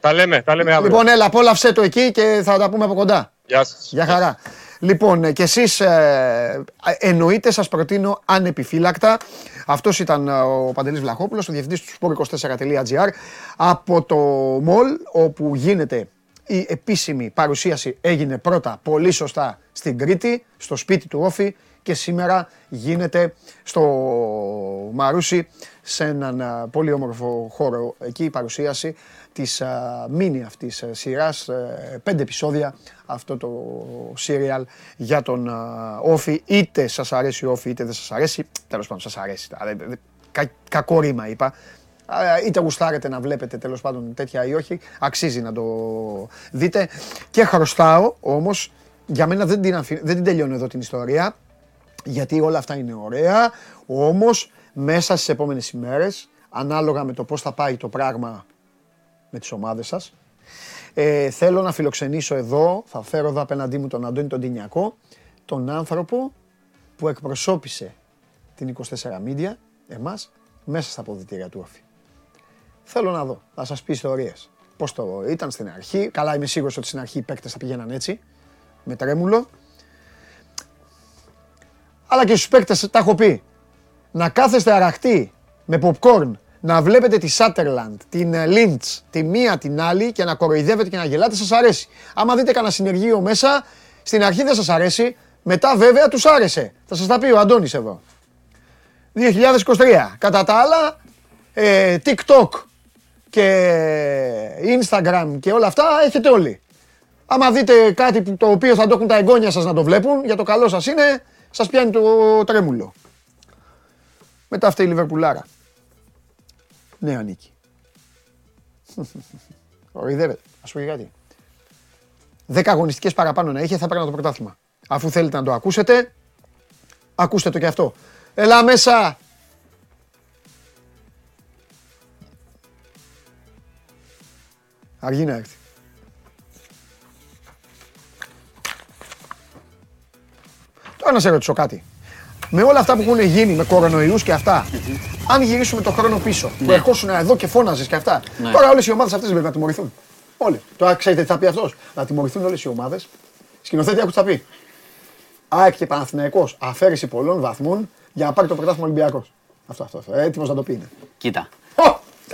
τα λέμε, τα λέμε αύριο. λοιπόν, έλα, απόλαυσέ το εκεί και θα τα πούμε από κοντά. Γεια σας. Γεια χαρά. Λοιπόν, ε, και εσείς ε, εννοείται σας προτείνω ανεπιφύλακτα. Αυτός ήταν ε, ο Παντελής Βλαχόπουλος, ο διευθυντής του sport24.gr από το μολ όπου γίνεται η επίσημη παρουσίαση έγινε πρώτα πολύ σωστά στην Κρήτη, στο σπίτι του Όφη και σήμερα γίνεται στο Μαρούσι σε έναν α, πολύ όμορφο χώρο εκεί η παρουσίαση της α, μίνι αυτής α, σειράς, ε, πέντε επεισόδια αυτό το σύριαλ για τον α, Όφη, είτε σας αρέσει ο Όφη είτε δεν σας αρέσει, τέλος πάντων σας αρέσει, άρα, ε, κα, κακό ρήμα είπα, Α, είτε γουστάρετε να βλέπετε τέλος πάντων τέτοια ή όχι, αξίζει να το δείτε. Και χρωστάω όμως, για μένα δεν την, αφη- δεν την τελειώνω εδώ την ιστορία, γιατί όλα αυτά είναι ωραία, όμως μέσα στις επόμενες ημέρες, ανάλογα με το πώς θα πάει το πράγμα με τις ομάδες σας, ε, θέλω να φιλοξενήσω εδώ, θα φέρω εδώ απέναντί μου τον Αντώνη τον Τινιακό, τον άνθρωπο που εκπροσώπησε την 24 Media, εμάς, μέσα στα αποδητήρια του Όφη. Θέλω να δω, θα σας πει ιστορίες. Πώς το ήταν στην αρχή, καλά είμαι σίγουρος ότι στην αρχή οι παίκτες θα πηγαίναν έτσι, με τρέμουλο, αλλά και στους παίκτες τα έχω πει. Να κάθεστε αραχτοί με popcorn, να βλέπετε τη Sutherland, την ε, Lynch, τη μία την άλλη και να κοροϊδεύετε και να γελάτε, σας αρέσει. Άμα δείτε κανένα συνεργείο μέσα, στην αρχή δεν σας αρέσει, μετά βέβαια τους άρεσε. Θα σας τα πει ο Αντώνης εδώ. 2023. Κατά τα άλλα, ε, TikTok και Instagram και όλα αυτά έχετε όλοι. Άμα δείτε κάτι που- το οποίο θα το έχουν τα εγγόνια σας να το βλέπουν, για το καλό σας είναι, σας πιάνει το τρέμουλο. Μετά αυτή η Λιβερπουλάρα. Νέα νίκη. Κοροϊδεύετε. Ας πω και κάτι. Δέκα αγωνιστικές παραπάνω να είχε θα έπαιρνα το πρωτάθλημα. Αφού θέλετε να το ακούσετε, ακούστε το και αυτό. Έλα μέσα! Αργεί να έρθει. Τώρα να σε ρωτήσω κάτι. Με όλα αυτά που έχουν γίνει, με κορονοϊούς και αυτά, αν γυρίσουμε το χρόνο πίσω, που ερχόσουν εδώ και φώναζες και αυτά, τώρα όλες οι ομάδες αυτές δεν πρέπει να τιμωρηθούν. Όλοι. Τώρα ξέρετε τι θα πει αυτός. Να τιμωρηθούν όλες οι ομάδες. Σκηνοθέτη, άκου τι θα πει. ΑΕΚ και Παναθηναϊκός αφαίρεση πολλών βαθμών για να πάρει το πρωτάθλημα Ολυμπιακός. Αυτό, αυτό. αυτό. Έτοιμος να το πει. είναι. Κοίτα.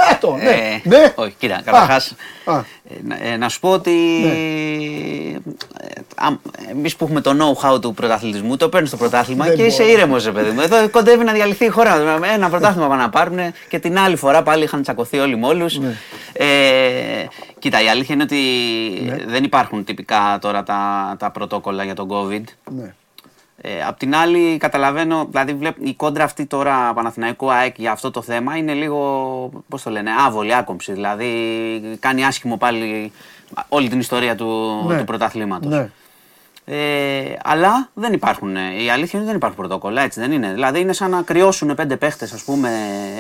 Ω, Τάτο, ναι. Ε, ναι. Όχι, κοίτα, καταρχάς. α. Ναι. να, ε, να σου πω ότι. Εμείς που έχουμε το know-how του πρωταθλητισμού, το παίρνεις στο πρωτάθλημα Δεν και είσαι μπορώ. ήρεμος, ρε παιδί μου. Εδώ κοντεύει να διαλυθεί η χώρα. Ένα πρωτάθλημα πάνε να πάρουν και την άλλη φορά πάλι είχαν τσακωθεί όλοι με όλου. Ναι. Ε, κοίτα, η αλήθεια είναι ότι δεν υπάρχουν τυπικά τώρα τα, τα πρωτόκολλα για τον COVID. ναι. Ε, απ' την άλλη, καταλαβαίνω, δηλαδή βλέπ, η κόντρα αυτή τώρα Παναθηναϊκό ΑΕΚ για αυτό το θέμα είναι λίγο, πώς το λένε, άβολη, άκομψη. Δηλαδή κάνει άσχημο πάλι όλη την ιστορία του, Ναι. του πρωταθλήματος. Ναι. Ε, αλλά δεν υπάρχουν. ε, Η αλήθεια είναι ότι δεν υπάρχουν πρωτόκολλα, έτσι δεν είναι. Δηλαδή είναι σαν να κρυώσουν πέντε παίχτες, ας πούμε,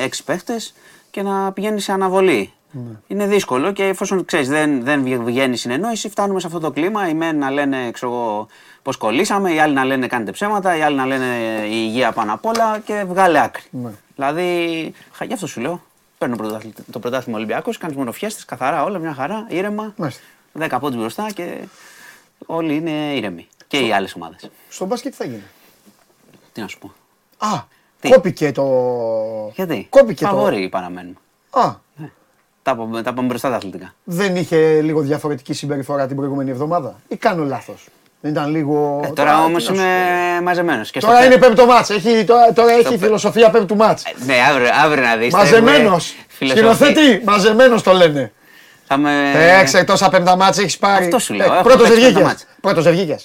έξι παίχτες και να πηγαίνει σε αναβολή. Ναι. Είναι δύσκολο και εφόσον ξέρεις, δεν, δεν βγε- βγαίνει συνεννόηση, φτάνουμε σε αυτό το κλίμα. Οι μεν να λένε, ξέρω εγώ, πώς κολλήσαμε, οι άλλοι να λένε κάνετε ψέματα, οι άλλοι να λένε η υγεία πάνω απ' όλα και βγάλε άκρη. Ναι. Δηλαδή, χα, γι' αυτό σου λέω. Παίρνω πρωτάθλη- το πρωτάθλημα Ολυμπιακός, κάνεις μονοφιέστε, καθαρά όλα, μια χαρά, ήρεμα. Μάλιστα. 10 πόντους μπροστά και όλοι είναι ήρεμοι. Και οι άλλες ομάδες. Στο μπάσκετ τι θα γίνει. Τι να σου πω. Α, Τι; κόπηκε το. Γιατί; Κόπηκε Φαβόροι παραμένουν. το. Α, Τα, πάμε- τα πάμε μπροστά τα αθλητικά. δεν είχε λίγο διαφορετική συμπεριφορά την προηγούμενη εβδομάδα. Ή κάνω λάθος; Δεν ήταν λίγο. Ε, τώρα όμως τι να σου είμαι πω. μαζεμένος. Τώρα είναι πέμπτο μάτς. Έχει, τώρα, τώρα έχει πέ- φιλοσοφία πέμπτου μάτς. Ναι, αύριο, αύριο να δεις. Μαζεμένος. Σκηνοθέτη, μαζεμένος το λένε. Θα με... Παίξε τόσα πέμπτα μάτς έχεις πάρει. Αυτό σου λέω, έχω Πρώτος παίξει δεν πέμπτα βγήκε. μάτς. Πρώτος δεν βγήκε.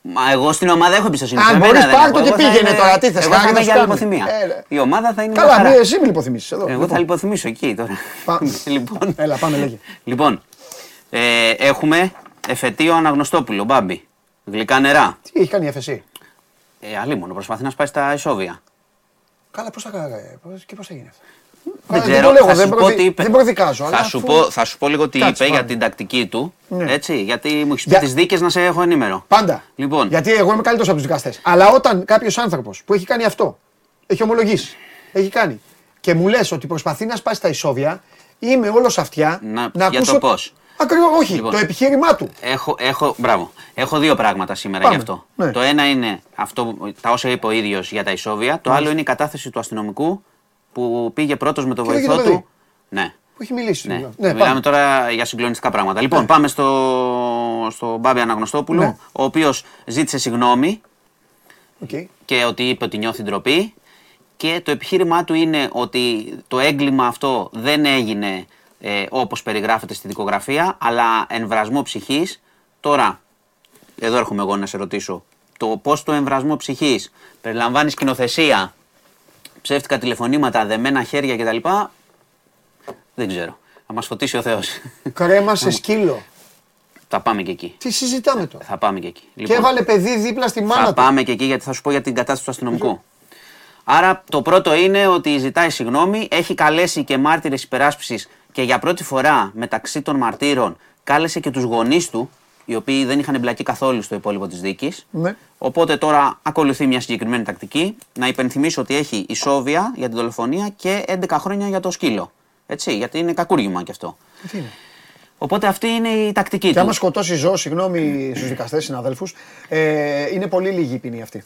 Μα εγώ στην ομάδα έχω εμπιστοσύνη. Αν Σε μένα μπορείς, δεν πάρ' έχω. το και Εγώ θα πήγαινε είμαι- τώρα, τι θες, Εγώ θα χάρη είμαι να για σου κάνει. λιποθυμία. Έλα. Η ομάδα θα είναι μια Καλά, χαρά. μη, εσύ μη λιποθυμήσεις εδώ. Εγώ Λοιπόν. θα λιποθυμήσω εκεί τώρα. Πα- λοιπόν, Έλα, πάμε λέγε. λοιπόν ε, έχουμε εφετείο Αναγνωστόπουλο, Μπάμπη. Γλυκά νερά. Τι έχει κάνει η FSC. Ε, αλίμονο, προσπαθεί να σπάσει τα ισόβια. Καλά, πώς θα κάνει πώς- και πώς έγινε αυτό; Δεν Καλά, ξέρω, το λέγω, θα δεν σου πω προδι- τι είπε. Δεν προδικάζω. Θα αλλά σου, αφού- πω, θα σου πω λίγο τι Κάτσε, είπε για πάμε. την τακτική του. Ναι. Έτσι, γιατί μου έχεις πει Για- τις δίκες να σε έχω ενήμερο. Πάντα. Λοιπόν. Γιατί εγώ είμαι καλύτερος από τους δικαστές. Αλλά όταν κάποιος άνθρωπος που έχει κάνει αυτό, έχει ομολογήσει, έχει κάνει και μου λες ότι προσπαθεί να σπάσει τα ισόβια, είμαι όλος αυτιά Να- να για ακούσω. το πώς. Ακριβώς, όχι, Λοιπόν. το επιχείρημά του. Έχω, έχω, μπράβο. έχω δύο πράγματα σήμερα Πάμε. γι' αυτό. Ναι. Το ένα είναι αυτό, τα όσα είπε ο ίδιος για τα ισόβια. Το άλλο είναι η κατάθεση του αστυνομικού που πήγε πρώτος με το Και λέγε βοηθό το παιδί. του. Ναι. Που έχει μιλήσει. Ναι. Ναι, Μιλάμε πάμε. τώρα για συγκλονιστικά πράγματα. Λοιπόν, πάμε στο, στο Μπάμπη Αναγνωστόπουλο, Ναι. ο οποίος ζήτησε συγγνώμη Οκ. και ότι είπε ότι νιώθει ντροπή. Και το επιχείρημά του είναι ότι το έγκλημα αυτό δεν έγινε ε, όπως περιγράφεται στη δικογραφία, αλλά εμβρασμό ψυχής. Τώρα, εδώ έρχομαι εγώ να σε ρωτήσω, το πώς το εμβρασμό ψυχής περιλαμβάνει σκηνοθεσία, ψεύτικα τηλεφωνήματα, δεμένα χέρια κτλ. Δεν ξέρω. Θα μας φωτίσει ο Θεός. Κρέμα σε σκύλο. θα πάμε και εκεί. Τι συζητάμε τώρα; Θα πάμε και εκεί. Και έβαλε παιδί δίπλα στη μάνα Θα του. πάμε και εκεί γιατί θα σου πω για την κατάσταση του αστυνομικού. Άρα το πρώτο είναι ότι ζητάει συγγνώμη, έχει καλέσει και μάρτυρες υπεράσπισης και για πρώτη φορά μεταξύ των μαρτύρων κάλεσε και τους γονείς του, οι οποίοι δεν είχαν εμπλακεί καθόλου στο υπόλοιπο της δίκης. Ναι. Οπότε τώρα ακολουθεί μια συγκεκριμένη τακτική. Να υπενθυμίσω ότι έχει ισόβια για την δολοφονία και 11 χρόνια για το σκύλο. Έτσι, γιατί είναι κακούργημα κι αυτό. Τι είναι; Οπότε αυτή είναι η τακτική Και του. άμα σκοτώσει ζώο, συγγνώμη στους δικαστές συναδέλφους, ε, είναι πολύ λίγη η ποινή αυτή.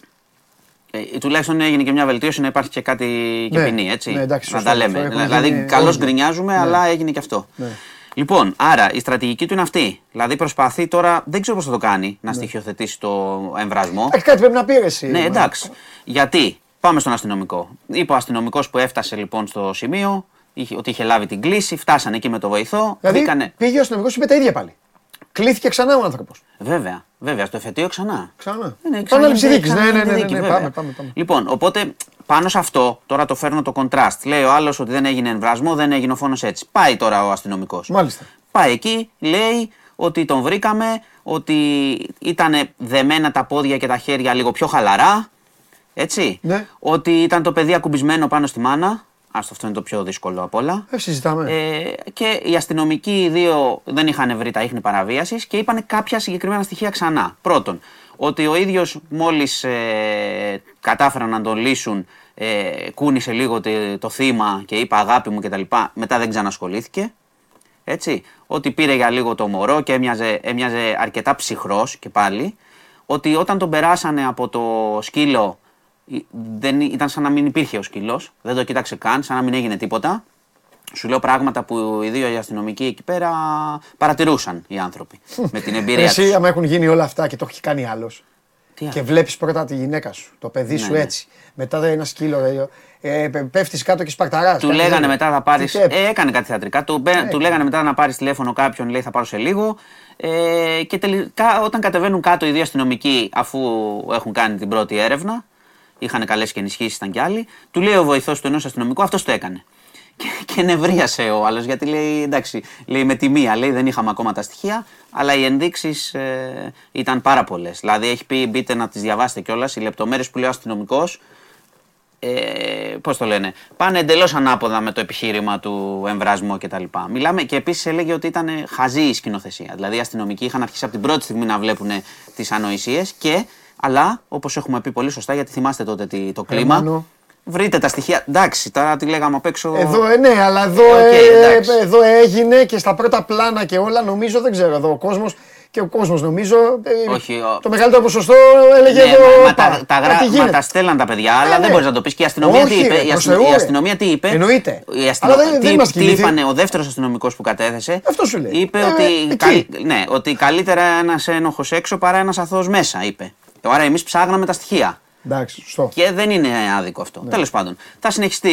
Ε, τουλάχιστον έγινε και μια βελτίωση να υπάρχει και κάτι και Ναι, ποινή, έτσι. ναι, εντάξει, να σωστό, τα λέμε. αυτό έχουν δηλαδή, γίνει καλώς όλοι. γκρινιάζουμε, Ναι. αλλά έγινε και αυτό. Ναι. Λοιπόν, άρα η στρατηγική του είναι αυτή. Δηλαδή προσπαθεί τώρα, δεν ξέρω πώς θα το κάνει, Ναι. να στοιχειοθετήσει το εμβρασμό. Έχει κάτι πρέπει να πει ρε, εσύ. Ναι, εντάξει. Γιατί, πάμε στον αστυνομικό. Είπε ο αστυνομικός που έφτασε λοιπόν στο σημείο είχε, ότι είχε λάβει την κλίση, φτάσανε εκεί με το βοηθό. Δηλαδή μπήκανε- πήγε ο αστυνομικός είπε τα ίδια πάλι. Κλήθηκε ξανά ο άνθρωπος. Βέβαια, βέβαια, στο εφετείο ξανά. Ξανά. Ναι, ναι, Επανάληψη ξανά- δίκης. Ναι, ξανά ναι, ναι, ναι, δίκη, ναι, βέβαια. πάμε, πάμε, πάμε. Λοιπόν, οπότε πάνω σε αυτό τώρα το φέρνω το contrast. Λέει ο άλλος ότι δεν έγινε εμβρασμό, δεν έγινε ο φόνος έτσι. Πάει τώρα ο αστυνομικός. Μάλιστα. Πάει εκεί, λέει ότι τον βρήκαμε, ότι ήταν δεμένα τα πόδια και τα χέρια λίγο πιο χαλαρά. Έτσι. Ναι. Ότι ήταν το παιδί ακουμπισμένο πάνω στη μάνα. Άστο, αυτό είναι το πιο δύσκολο απ' όλα. Ε, συζητάμε. Ε, και οι αστυνομικοί οι δύο δεν είχαν βρει τα ίχνη παραβίασης και είπαν κάποια συγκεκριμένα στοιχεία ξανά. Πρώτον, ότι ο ίδιος μόλις ε, κατάφεραν να τον λύσουν, ε, κούνησε λίγο το, το θύμα και είπε αγάπη μου κτλ. Μετά δεν ξανασχολήθηκε. Έτσι, ότι πήρε για λίγο το μωρό και έμοιαζε, έμοιαζε αρκετά ψυχρός και πάλι. Ότι όταν τον περάσανε από το σκύλο ή- δεν, ήταν σαν να μην υπήρχε ο σκύλος, δεν το κοίταξε καν, σαν να μην έγινε τίποτα. Σου λέω πράγματα που οι δύο οι αστυνομικοί εκεί πέρα παρατηρούσαν οι άνθρωποι με την εμπειρία Εσύ, τους. άμα έχουν γίνει όλα αυτά και το έχει κάνει άλλος. Τι Και άλλο; βλέπεις πρώτα τη γυναίκα σου, το παιδί σου Ναι, ναι. έτσι. Μετά ένα σκύλο. Ε, πέφτεις κάτω και σπαρταράς. Του λέγανε μετά θα πάρει. Τι και- Ε, έκανε κάτι θεατρικά. Του, μπε- του λέγανε μετά να πάρεις τηλέφωνο κάποιον, λέει θα πάρω σε λίγο. Ε, και τελικά όταν κατεβαίνουν κάτω οι δύο αστυνομικοί, αφού έχουν κάνει την πρώτη έρευνα, είχαν καλές και ενισχύσεις, ήταν κι άλλοι, του λέει ο βοηθός του ενός αστυνομικού, αυτός το έκανε. Και, και νευρίασε ο άλλος γιατί λέει εντάξει, λέει με τη μία, λέει δεν είχαμε ακόμα τα στοιχεία, αλλά οι ενδείξεις ε, ήταν πάρα πολλές. Δηλαδή έχει πει, μπείτε να τις διαβάσετε κιόλας, οι λεπτομέρειες που λέει ο αστυνομικός ε, πώς το λένε, πάνε εντελώς ανάποδα με το επιχείρημα του εμβρασμού κτλ. Μιλάμε και επίσης έλεγε ότι ήταν χαζή η σκηνοθεσία. Δηλαδή οι αστυνομικοί είχαν αρχίσει από την πρώτη στιγμή να βλέπουν τις ανοησίες και, αλλά όπως έχουμε πει πολύ σωστά, γιατί θυμάστε τότε τι- το κλίμα. Μάνο. Βρείτε τα στοιχεία. Εντάξει, τώρα τι λέγαμε απ' έξω. Εδώ, ε, ναι, αλλά εδώ, Ε, οκ, ε, εντάξει. εδώ έγινε και στα πρώτα πλάνα και όλα, νομίζω, δεν ξέρω, εδώ ο κόσμος και ο κόσμος νομίζω, ε, Όχι, ο- το μεγαλύτερο ποσοστό έλεγε Ναι, εδώ, μα, μα «Πα, τα, τα, κάτι γρα... μα γίνεται». τα στέλναν τα παιδιά, Ε, αλλά δεν ναι. μπορείς να το πεις. Και η αστυνομία Όχι, τι είπε. ρε, η, προς αστυνο- Θεού, η ρε. αστυνομία τι είπε; Εννοείται. Η αστυνο... Αλλά δεν- τι, δεν μας τι κινηθεί. είπανε ο δεύτερος αστυνομικός που κατέθεσε; Αυτό σου λέει. Είπε Ε, ότι, εκεί. καλ- ναι, ότι καλύτερα ένας ένοχος έξω παρά ένας αθώος μέσα, είπε. Άρα εμείς ψάγναμε τα στοιχεία. Εντάξει, σωστό. Και δεν είναι άδικο αυτό. Ναι. Τέλος πάντων, θα συνεχιστεί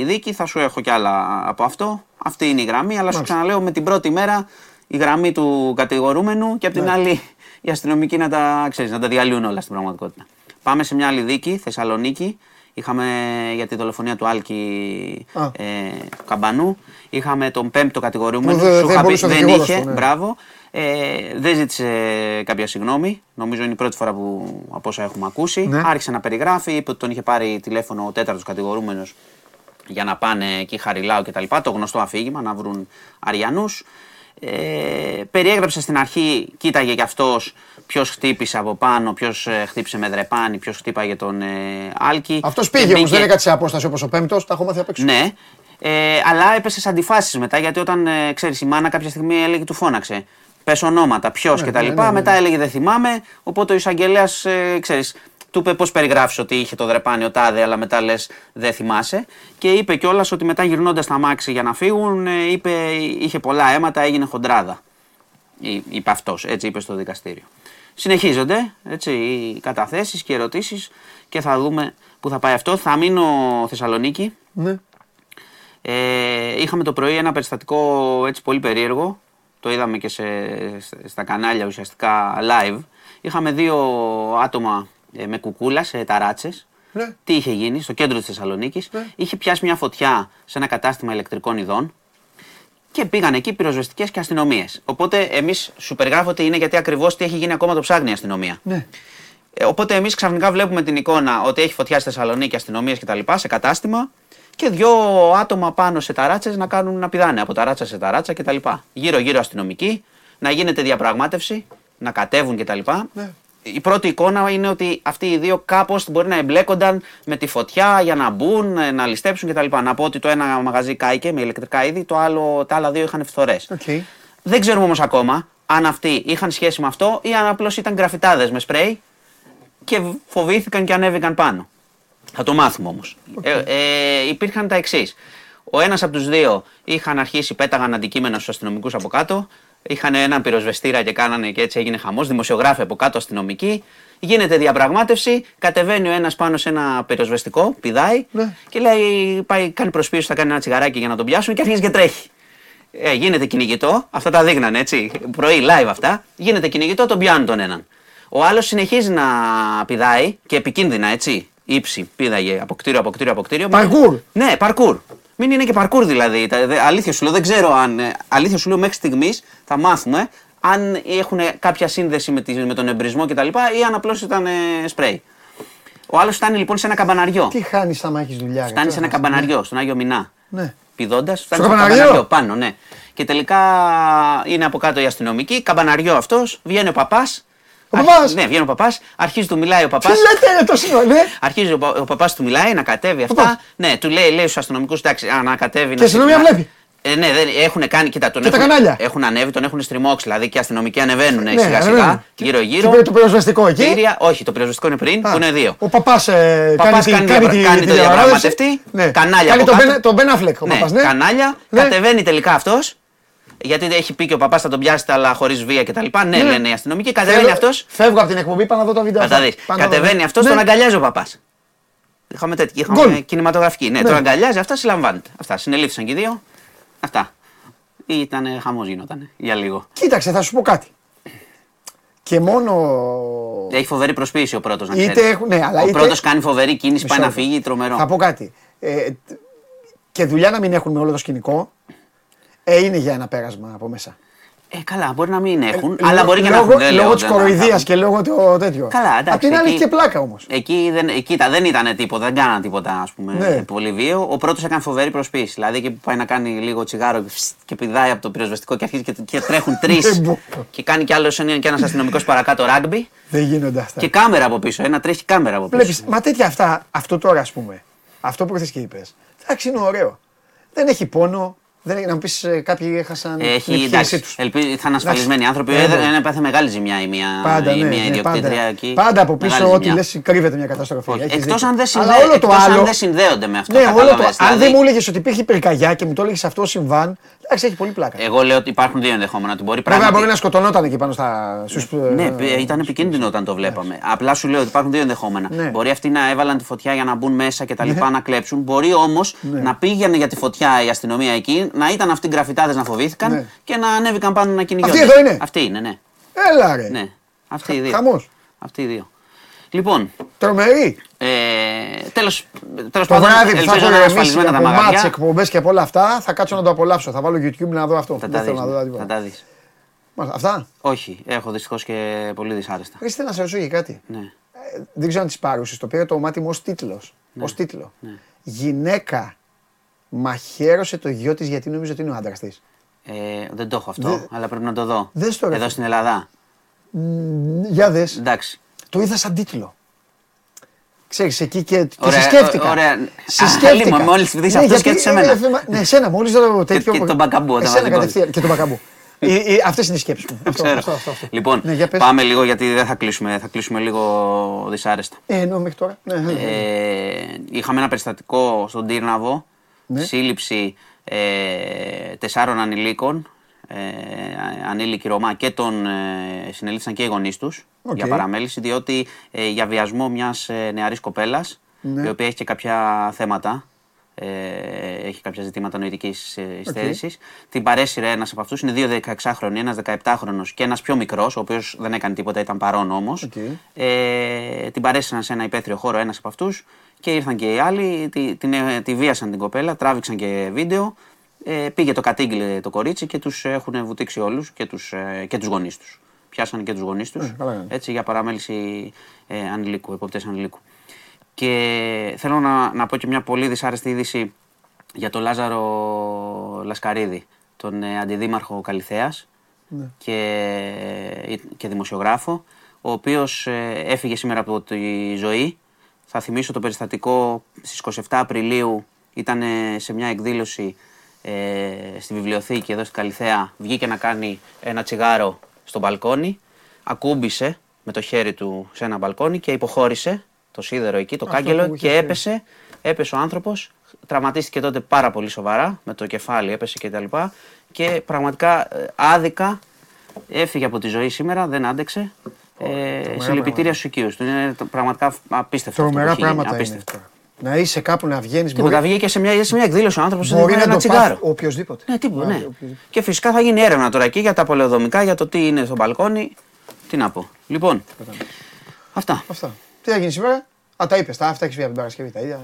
η δίκη, θα σου έχω κι άλλα από αυτό. Αυτή είναι η γραμμή, αλλά σου ξαναλέω με την πρώτη μέρα η γραμμή του κατηγορούμενου και απ' Ναι. την άλλη οι αστυνομικοί να τα, ξέρεις, να τα διαλύουν όλα στην πραγματικότητα. Πάμε σε μια άλλη δίκη, Θεσσαλονίκη. Είχαμε για τη δολοφονία του Άλκη Α. ε, Καμπανού. Είχαμε τον πέμπτο κατηγορούμενο. Που δεν- Σου δεν είχα πει, μπορούσε ο δεν δικηγόρος είχε. του, ναι. Μπράβο. Ε, δεν ζήτησε κάποια συγγνώμη. Νομίζω είναι η πρώτη φορά που από όσα έχουμε ακούσει. Ναι. Άρχισε να περιγράφει, είπε ότι τον είχε πάρει τηλέφωνο ο τέταρτος κατηγορούμενος για να πάνε εκεί Χαριλάου κτλ. Το γνωστό αφήγημα, να βρουν Αριανούς. Ε, περιέγραψε στην αρχή, κοίταγε κι αυτός ποιος χτύπησε από πάνω, ποιος χτύπησε με δρεπάνι, ποιος χτύπαγε τον ε, Άλκη. Αυτός Και πήγε όμως, μπήκε- δεν έκατσε σε απόσταση όπως ο πέμπτος, τα έχω μάθει απ' έξω. ναι, ε, αλλά έπεσε σε αντιφάσεις μετά γιατί όταν ε, ξέρεις, η μάνα κάποια στιγμή έλεγε του φώναξε. Πες ονόματα, ποιος Ναι, κτλ. ναι, ναι, ναι. Μετά έλεγε δεν θυμάμαι. Οπότε ο εισαγγελέας, ε, ξέρεις, του είπε πώς περιγράφεις ότι είχε το δρεπάνι ο τάδε, αλλά μετά λες δεν θυμάσαι. Και είπε κιόλας ότι μετά γυρνώντας στα μάξι για να φύγουν, ε, είπε, είχε πολλά αίματα, έγινε χοντράδα. Εί- Είπε αυτός, έτσι είπε στο δικαστήριο. Συνεχίζονται έτσι, οι καταθέσεις και οι ερωτήσεις και θα δούμε πού θα πάει αυτό. Θα μείνω Θεσσαλονίκη. Ναι. Ε, είχαμε το πρωί ένα περιστατικό έτσι πολύ περίεργο. Το είδαμε και σε, στα κανάλια ουσιαστικά live. Είχαμε δύο άτομα ε, με κουκούλα σε ταράτσες. Ναι. Τι είχε γίνει στο κέντρο της Θεσσαλονίκης. Ναι. Είχε πιάσει μια φωτιά σε ένα κατάστημα ηλεκτρικών ειδών και πήγαν εκεί πυροσβεστικές και αστυνομίες. Οπότε εμείς σου περιγράφω ότι είναι γιατί ακριβώς τι έχει γίνει ακόμα το ψάχνει η αστυνομία. Ναι. Ε, οπότε εμείς ξαφνικά βλέπουμε την εικόνα ότι έχει φωτιά στη Θεσσαλονίκη αστυνομίες κτλ. σε κατάστημα και δύο άτομα πάνω σε ταράτσε να κάνουν να πηδάνε από ταράτσα σε ταράτσα κτλ. Γύρω-γύρω αστυνομικοί, να γίνεται διαπραγμάτευση, να κατέβουν κτλ. Ναι. Η πρώτη εικόνα είναι ότι αυτοί οι δύο κάπως μπορεί να εμπλέκονταν με τη φωτιά για να μπουν, ε, να ληστέψουν κτλ. Να πω ότι το ένα μαγαζί κάηκε με ηλεκτρικά είδη, το άλλο, τα άλλα δύο είχαν φθορές. Οκ. Δεν ξέρουμε όμως ακόμα αν αυτοί είχαν σχέση με αυτό ή αν απλώς ήταν γραφιτάδες με σπρέι και φοβήθηκαν και ανέβηκαν πάνω. Θα το μάθουμε όμως. Ε, ε, υπήρχαν τα εξής. Ο ένας από τους δύο είχαν αρχίσει, πέταγαν αντικείμενα στους αστυνομικούς από κάτω. Είχαν έναν πυροσβεστήρα και κάνανε και έτσι έγινε χαμός. Δημοσιογράφοι από κάτω αστυνομικοί. Γίνεται διαπραγμάτευση. Κατεβαίνει ο ένας πάνω σε ένα πυροσβεστικό, πηδάει Ναι. και λέει: Πάει, κάνει προσπίωση, θα κάνει ένα τσιγαράκι για να τον πιάσουν και αρχίζει και τρέχει. Ε, γίνεται κυνηγητό, αυτά τα δείχνανε έτσι, πρωί live αυτά. Γίνεται κυνηγητό, τον πιάνουν τον έναν. Ο άλλος συνεχίζει να πηδάει και επικίνδυνα έτσι. Ήψη, πήδαγε από κτίριο από κτίριο από κτίριο. Παρκούρ. Ναι, παρκούρ. Μην είναι και παρκούρ δηλαδή. Τα- δε- Αλήθεια σου λέω, δεν ξέρω αν. ε, Αλήθεια σου λέω μέχρι στιγμής θα μάθουμε αν έχουν κάποια σύνδεση με, τη, με τον εμπρισμό κτλ. ή αν απλώς ήταν ε, σπρέι. Ο άλλος φτάνει λοιπόν σε ένα καμπαναριό. Τι χάνεις άμα έχει δουλειά. ρε, Φτάνει σε ένα τώρα. καμπαναριό, στον Άγιο Μινά. Ναι. Πηδώντας, φτάνει Στο στο καμπαναριό; καμπαναριό πάνω, ναι. Και τελικά είναι από κάτω οι αστυνομικοί, καμπαναριό αυτός, βγαίνει ο παπάς. Ο παπάς; Ναι, βγαίνει ο παπάς, αρχίζει του μιλάει ο Τι παπά. λέτε ρε το σύνολο, ναι. Αρχίζει ο, πα- ο παπάς του μιλάει να κατέβει αυτά. Παπάς. Ναι, του λέει, λέει στους αστυνομικούς, εντάξει, α, να κατέβει. Και η να αστυνομία να- βλέπει. Ε, ναι, δεν, έχουν κάνει, κοίτα, τον Και τα έχουν, κανάλια. έχουν ανέβει, τον έχουν στριμώξει. Δηλαδή και οι αστυνομικοί ανεβαίνουν Ναι, σιγά σιγά, ανεβαίνουν. γύρω-γύρω. Και το πυροσβεστικό εκεί. Κτίρια- όχι, το πυροσβεστικό είναι πριν, που είναι δύο. Ο παπάς ε, Παπάς κάνει, τη- κάνει κάνει, δια- τη- κάνει τη το διαπραγμάτευση. διαπραγματευτή, Ναι. κανάλια Κάνει από τον κάτω. Ben- τον Ben Affleck ο ναι, παπάς, ναι. κανάλια, Ναι. κατεβαίνει τελικά αυτός. Γιατί έχει πει και ο παπάς θα τον πιάσετε, αλλά χωρίς βία κτλ. Ναι, λένε οι αστυνομικοί. Κατεβαίνει Θέλω- αυτός. Φεύγω από την εκπομπή, πάω να δω το βίντεο. Θα τα αυτά. δεις. Πάω να δω. Κατεβαίνει αυτός, Ναι. τον αγκαλιάζει ο παπάς. Είχαμε τέτοια. Είχαμε Γκολ. κινηματογραφική. Ναι, Ναι. τον αγκαλιάζει, αυτά συλλαμβάνεται. Αυτά. Συνελήφθησαν και οι δύο. Αυτά. Ήταν χαμός γινόταν για λίγο. Κοίταξε, θα σου πω κάτι. Και μόνο. Έχει φοβερή προσποίηση ο πρώτος. Είτε έχουν- ναι, αλλά ο είτε- πρώτος κάνει φοβερή κίνηση, πάει Μισό να λεπτό. φύγει, τρομερό. Θα πω κάτι. Ε, τ- και δουλειά να μην έχουν με όλο το σκηνικό. Ε, είναι για ένα πέρασμα από μέσα. Ε, καλά, μπορεί να μην έχουν, Ε, αλλά λόγω- μπορεί και να λόγω- έχουν. δεν λέω, Λόγω της δεν- κοροϊδίας θα- και λόγω το τέτοιο. Καλά, εντάξει. Απ' την άλλη εκεί- έχει και πλάκα όμως. Εκεί δεν, εκεί, κοίτα, δεν ήταν τίποτα, δεν κάναν τίποτα ας πούμε, Ναι. πολύ βίαιο. Ο πρώτος έκανε φοβερή προσποίηση. Δηλαδή εκεί που πάει να κάνει λίγο τσιγάρο φσ, και πηδάει από το πυροσβεστικό και αρχίζει και, και τρέχουν τρεις. Δεν μπορώ. και κάνει κι άλλος και ένας αστυνομικός παρακάτω ράγκμπι. Δεν γίνονται αυτά. Και κάμερα από πίσω. Ένα τρέχει κάμερα από πίσω. Βλέπει, μα τέτοια αυτά, αυτό τώρα ας πούμε. Αυτό που ήρθε και είπες. Εντάξει, είναι ωραίο. Δεν έχει πόνο. Δεν έχει, να μου πεις κάποιοι έχασαν την Έχει, επιχείρησή εντάξει, τους. ελπίζω θα είναι ασφαλισμένοι άνθρωποι. Ε, Ε, ναι. δεν έπαθε μεγάλη ζημιά η μία, Πάντα, η ναι, μία ναι, ιδιοκτήτρια πάντα, εκεί. πάντα από πίσω Μεγάλη ό,τι ζημιά. λες κρύβεται μια καταστροφή. Όχι, Έχεις Εκτός δίκιο. αν δεν, Αλλά συνδέ... όλο το εκτός άλλο. αν δεν συνδέονται με αυτό. Ναι, όλο το, κατάλαβες, αν δεν δηλαδή. μου έλεγες ότι υπήρχε πυρκαγιά και μου το έλεγες αυτό συμβάν, εντάξει, έχει πολύ πλάκα. Εγώ λέω ότι υπάρχουν δύο ενδεχόμενα. Ότι μπορεί Βέβαια, πράγματι- μπορεί να σκοτωνόταν εκεί πάνω στα. Στους, Ναι, ε, π- ήταν επικίνδυνο όταν το βλέπαμε. Απλά σου λέω ότι υπάρχουν δύο ενδεχόμενα. Ναι. Μπορεί αυτοί να έβαλαν τη φωτιά για να μπουν μέσα και τα λοιπά να κλέψουν. Μπορεί όμως Ναι. να πήγαινε για τη φωτιά η αστυνομία εκεί, να ήταν αυτοί γκραφιτάδε να φοβήθηκαν Ναι. και να ανέβηκαν πάνω να κυνηγιόνται. Αυτοί εδώ είναι; Αυτοί είναι, ναι. Έλα ρε. ναι. Αυτοί οι δύο. Χαμός. Αυτοί οι δύο. Λοιπόν, Τρομερή. ε, τέλος, τέλος Το πάντων, βράδυ που θα ελπίζω έχω να είναι ηρεμήσει ασφαλισμένα από τα μάτς, μαγαζιά. εκπομπές και από όλα αυτά, θα κάτσω να το απολαύσω. Θα βάλω YouTube να δω αυτό. Θα Δεν τα θέλω δεις, να δω ναι. τίποτα. Θα τα δεις. Μάλιστα, Αυτά; Όχι, έχω δυστυχώς και πολύ δυσάρεστα. Ρε, θέλω να σε ρωτήσω για κάτι. Ναι. Ε, δεν ξέρω αν της πάρουσες. Το πήρε το μάτι μου ως τίτλος. Ως τίτλο. Ναι. Γυναίκα μαχαίρωσε το γιο της γιατί νόμιζε ότι είναι ο άντρας της. Ε, δεν το έχω αυτό, Δε- αλλά πρέπει να το δω. Δες το, ρε. Εδώ στην Ελλάδα. Για δες. Εντάξει. Το είδα σαν τίτλο. Ξέρεις, εκεί και, και Ωραία, σε σκέφτηκα. ωραία. Σε Α, σκέφτηκα. Λίμω, μόλις δεις Ναι, αυτός, γιατί, σκέφτεσαι ε, εμένα. ε, θέμα- Ναι, εσένα, μόλις το τέτοιο. και τον Μπακαμπού, όταν Εσένα βάζει γκολ. κατευθείαν, και τον μπακαμπού. Ε, ε, Αυτές είναι οι σκέψεις μου. Αυτό, Ξέρω. αυτό, αυτό, αυτό. Λοιπόν, Ναι, για πες. πάμε λίγο γιατί δεν θα κλείσουμε, θα κλείσουμε λίγο δυσάρεστα. Ε, εννοώ μέχρι τώρα. Ναι, ναι, ναι. Ε, είχαμε ένα περιστατικό στον Τύρναβο, Ναι. σύλληψη ε, τεσσάρων ανηλίκων, ε, ανήλικη Ρωμά και τον ε, συνελήφθησαν και οι γονείς τους Οκ. για παραμέληση, διότι ε, για βιασμό μιας ε, νεαρής κοπέλας, Ναι. η οποία έχει και κάποια θέματα, ε, έχει κάποια ζητήματα νοητικής ε, υστέρησης. Την παρέσυρε ένας από αυτούς, είναι δύο 16χρονοι, ένας 17χρονος και ένας πιο μικρός, ο οποίος δεν έκανε τίποτα, ήταν παρόν όμως. Οκ. Ε, την παρέσυραν σε ένα υπαίθριο χώρο ένας από αυτούς και ήρθαν και οι άλλοι, τη, την, ε, τη βίασαν την κοπέλα, τράβηξαν και βίντεο. Ε, πήγε το κατήγγειλε το κορίτσι και τους έχουν βουτήξει όλους και τους, ε, και τους γονείς τους. Πιάσανε και τους γονείς τους, Ε, καλά κάνανε. έτσι, για παραμέληση ε, ανηλίκου, εποπτεία ανηλίκου. Και θέλω να, να πω και μια πολύ δυσάρεστη είδηση για τον Λάζαρο Λασκαρίδη, τον ε, αντιδήμαρχο Καλιθέας Ναι. και, ε, και δημοσιογράφο, ο οποίος ε, έφυγε σήμερα από τη ζωή. Θα θυμίσω το περιστατικό στις 27 Απριλίου ήταν ε, σε μια εκδήλωση ε, στη βιβλιοθήκη εδώ στην Καλιθέα, βγήκε να κάνει ένα τσιγάρο στο μπαλκόνι, ακούμπησε με το χέρι του σε ένα μπαλκόνι και υποχώρησε το σίδερο εκεί, το Αυτό κάγκελο που είχε και πει. έπεσε, έπεσε ο άνθρωπος, τραυματίστηκε τότε πάρα πολύ σοβαρά, με το κεφάλι έπεσε και τα λοιπά και πραγματικά ε, άδικα έφυγε από τη ζωή σήμερα, δεν άντεξε. Ε, συλληπιτήρια στους οικείους του. Είναι το- πραγματικά απίστευτο. αυτό που Τρομερά έχει γίνει, πράγματα είναι. απίστευτο. Τώρα. Να είσαι κάπου να βγαίνεις. Τίποτα, βγήκε σε μια, σε μια εκδήλωση ο άνθρωπος μπορεί να ένα το τσιγάρο. πάθει οποιοδήποτε. Ναι, τίποτα, Μπορεί, ναι. οποιοδήποτε. Και φυσικά θα γίνει έρευνα τώρα εκεί για τα πολεοδομικά, για το τι είναι στο μπαλκόνι. Τι να πω. Λοιπόν, αυτά. Αυτά. Τι θα γίνει σήμερα; Α, τα είπες. Αυτά έχεις πει από την Παρασκευή. Τα ίδια.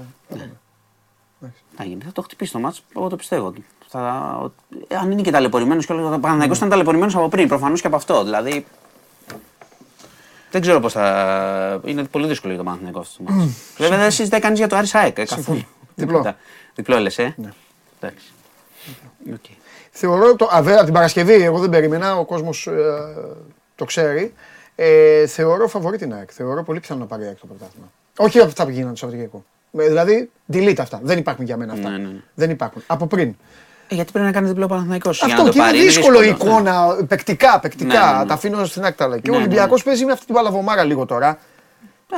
Θα γίνει. Θα το χτυπήσει το ματς, εγώ το πιστεύω. Θα, ε, αν είναι και ταλαιπωρημένος και όλο. Ο Παναθηναϊκός ήταν ταλαιπωρημένος από πριν, προφανώς και από αυτό. Δηλαδή. Δεν ξέρω πώς θα. Είναι πολύ δύσκολο για το Παναθηναϊκό αυτό το ματς. Βέβαια δεν συζητάει κανείς για το Άρης ΑΕΚ. ε, Καθόλου. Διπλό. Τίποτα. Διπλό λε, ε. Εντάξει. Οκ. Θεωρώ το. Α, βέβαια, την Παρασκευή, εγώ δεν περίμενα, ο κόσμος το ξέρει. Ε, θεωρώ φαβορή την ΑΕΚ. Θεωρώ πολύ πιθανό να πάρει η ΑΕΚ το πρωτάθλημα. Όχι από αυτά που γίνανε το Σαββατοκύριακο. Ε, Δηλαδή, delete αυτά. Δεν υπάρχουν για μένα αυτά. Ναι, ναι, ναι. Δεν υπάρχουν. Από πριν. Ε, γιατί πρέπει να κάνεις διπλό Παναθηναϊκός για να Αυτό το και είναι πάρει. δύσκολο η εικόνα, παικτικά, παικτικά. Ναι, ναι, ναι. Τα αφήνω στην άκρη. τα λέω. Και ο Ναι, ναι, Ολυμπιακό παίζει με αυτή την παλαβομάρα λίγο τώρα.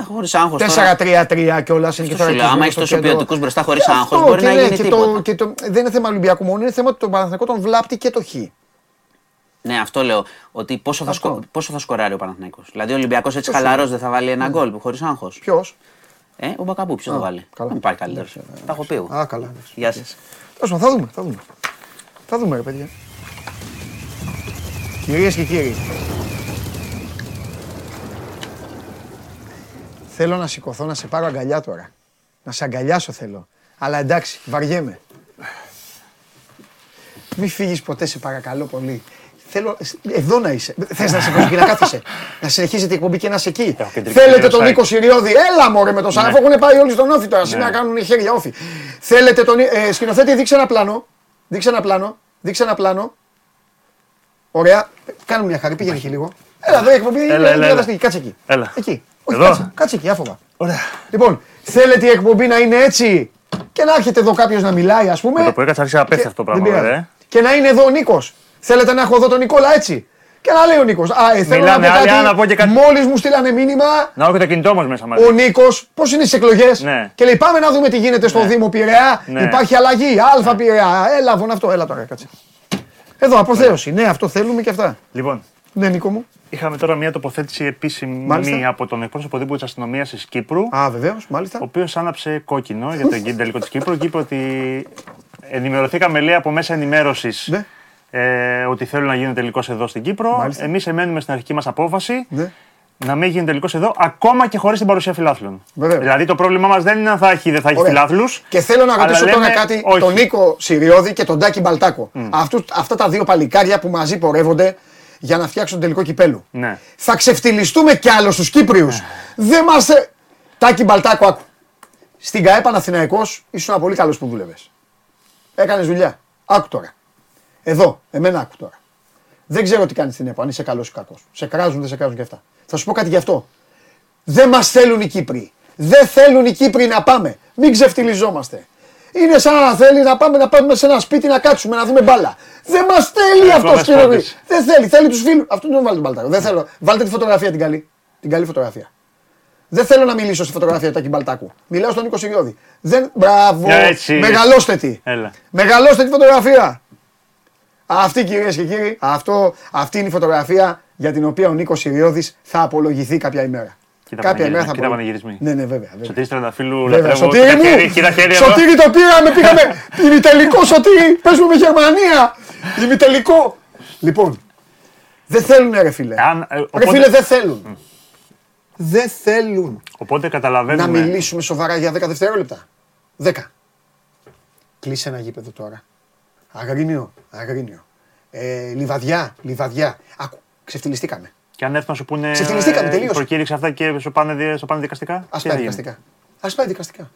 Χωρίς άγχος. 4-3-3 και όλα είναι και Αυτό τώρα. σου λέω, εκεί άμα στο έχεις τόσο κέντρο. ποιοτικούς μπροστά χωρίς Και άγχος, αυτό, μπορεί και να ναι, γίνει και τίποτα. το, και το, δεν είναι θέμα Ολυμπιακού μόνο, είναι θέμα ότι τον Παναθηναϊκό τον βλάπτει και το χ. Ναι, αυτό λέω. Ότι πόσο θα, Αυτό. σκο... πόσο θα σκοράρει ο Παναθηναϊκός. Δηλαδή ο Ολυμπιακός έτσι χαλαρός δεν θα βάλει ένα γκολ χωρίς άγχος. Ποιος; Ε, ο Μπακαμπού, ποιος θα βάλει. καλά. Δεν υπάρχει καλύτερος. Τα έχω πει. εγώ. Α, καλά. εντάξει. Γεια σας. Τέλος πάντων, θα δούμε, θα δούμε. Θα δούμε, ρε παιδιά. Κυρίες και κύριοι. Θέλω να σηκωθώ να σε πάρω αγκαλιά τώρα. Να σε αγκαλιάσω θέλω. Αλλά εντάξει, βαριέμαι. Μη φύγεις ποτέ, σε παρακαλώ πολύ. Θέλω, εδώ να είσαι. Θες να σε πω εκεί να κάθεσαι. να συνεχίζετε η εκπομπή και να είσαι εκεί. Έχω κεντρική Θέλετε κυρία τον Σάκη. Νίκο Συριώδη; Έλα μωρέ με τον Σάραφ. Έχουν πάει όλοι στον όφη τώρα. Σήμερα κάνουν χέρια όφη. Θέλετε τον. Ε, σκηνοθέτη, δείξε ένα πλάνο. Δείξε ένα πλάνο. Δείξε ένα πλάνο. Ωραία. Κάνε μια χαρή, πήγαινε εκεί λίγο. Έλα, εδώ η εκπομπή είναι έλα, έλα. διαδραστική. Κάτσε εκεί. Έλα. Εκεί. Όχι, Εδώ. κάτσε, κάτσε εκεί, άφοβα. Ωραία. Λοιπόν, θέλετε η εκπομπή να είναι έτσι; Και να έρχεται εδώ κάποιος να μιλάει, ας πούμε. Με το που έκατσα άρχισε να πέφτει Και- αυτό το δεν πράγμα. πειράζει. βέβαια, ε. Και να είναι εδώ ο Νίκος. Θέλετε να έχω εδώ τον Νικόλα έτσι; Και να λέει ο Νίκος. Α, ε, θέλω Μιλάνε να πω άλλοι, κάτι. α, να πω και κάτι. Μόλις μου στείλανε μήνυμα Να έχω και το κινητό μα μέσα μαζί. ο Νίκος, πώς είναι στις εκλογές; Ναι. Και λέει: Πάμε να δούμε τι γίνεται στο Δήμο Πειραιά. Ναι. Υπάρχει αλλαγή. Αλφα Πειραιά. Έλα, βον αυτό. Έλα τώρα, κάτσε. Εδώ, αποθέωση. Ναι, αυτό θέλουμε και αυτά. Λοιπόν, Ναι, Νίκο μου. είχαμε τώρα μια τοποθέτηση επίσημη Μάλιστα. από τον εκπρόσωπο Δήμου της Αστυνομίας της Κύπρου. Α, βεβαίως, ο μάλιστα. οποίος άναψε κόκκινο για το τελικό της Κύπρου και είπε ότι ενημερωθήκαμε λέει από μέσα ενημέρωσης Ναι. Ε, ότι θέλουν να γίνουν τελικός εδώ στην Κύπρο. Μάλιστα. Εμείς εμένουμε στην αρχική μας απόφαση Ναι. να μην γίνει τελικός εδώ, ακόμα και χωρίς την παρουσία φιλάθλων. Βεβαίως. Δηλαδή το πρόβλημά μας δεν είναι αν θα έχει ή δεν θα έχει Ωραία. φιλάθλους. Και θέλω να ρωτήσω τώρα κάτι όχι. τον Νίκο Συριώδη και τον Τάκη Μπαλτάκο. Αυτούς, αυτά τα δύο παλικάρια που μαζί πορεύονται για να φτιάξουν τον τελικό κυπέλου. Ναι. Θα ξεφτυλιστούμε κι άλλο στους Κύπριους. Δεν μα. Τάκη Μπαλτάκο, άκου. Στην ΚαΕ Παναθηναϊκός ήσουν ένα πολύ καλός που δούλευες. Έκανες δουλειά. Άκου τώρα. Εδώ, εμένα άκου τώρα. Δεν ξέρω τι κάνει στην ΕΠΟ, αν είσαι καλός ή κακός. Σε κράζουν, δεν σε κράζουν και αυτά. Θα σου πω κάτι γι' αυτό. Δεν μας θέλουν οι Κύπροι. Δεν θέλουν οι Κύπροι να πάμε. Μην ξεφτυλιζόμαστε. Είναι σαν να θέλει να πάμε να πάμε σε ένα σπίτι να κάτσουμε να δούμε μπάλα. Δεν μας θέλει αυτός Ακόμα κύριε σπότες. Δεν θέλει. Θέλει τους φίλους. Αυτό δεν βάλει τον Μπαλτάκο. Δεν θέλω. Βάλτε τη φωτογραφία την καλή. Την καλή φωτογραφία. Δεν θέλω να μιλήσω στη φωτογραφία του Τάκη Μπαλτάκου. Μιλάω στον Νίκο Σιριώδη. Δεν... Μπράβο. Για έτσι. Μεγαλώστε τη. Έλα. Μεγαλώστε τη φωτογραφία. Αυτή κυρίες και κύριοι, αυτό, αυτή είναι η φωτογραφία για την οποία ο Νίκος Σιριώδη θα απολογηθεί κάποια ημέρα. Κοίτα κάποια πανηγυρισμό, ημέρα θα κοίτα απολογηθεί. πανηγυρισμοί. Ναι, ναι, βέβαια. βέβαια. Σωτήρης Τρενταφύλου, Βέβαια, λατρεύω. Σωτήρη Κοίτα μου, χέρι, κοίτα χέρι εδώ. Σωτήρη το πήραμε, πήγαμε ημιτελικό Σωτήρη, παίζουμε με Γερμανία, ημιτελικό. Λοιπόν, δεν θέλουν ρε φίλε. Αν, ε, Ρε οπότε- φίλε δεν θέλουν. Δεν θέλουν Οπότε να καταλαβαίνουμε. μιλήσουμε σοβαρά για 10 δευτερόλεπτα. 10. Κλείσε ένα γήπεδο τώρα. Αγρίνιο, αγρίνιο. Ε, λιβαδιά, λιβαδιά. Άκου, ξεφτυλιστήκαμε. Και αν έρθουν να σου πούνε. Ξεφτυλιστήκαμε, ε, τελείωσε. Προκήρυξε αυτά και σου πάνε, δι- σου πάνε δικαστικά; Α Τι πάει θα γίνει; δικαστικά. Α πάει δικαστικά.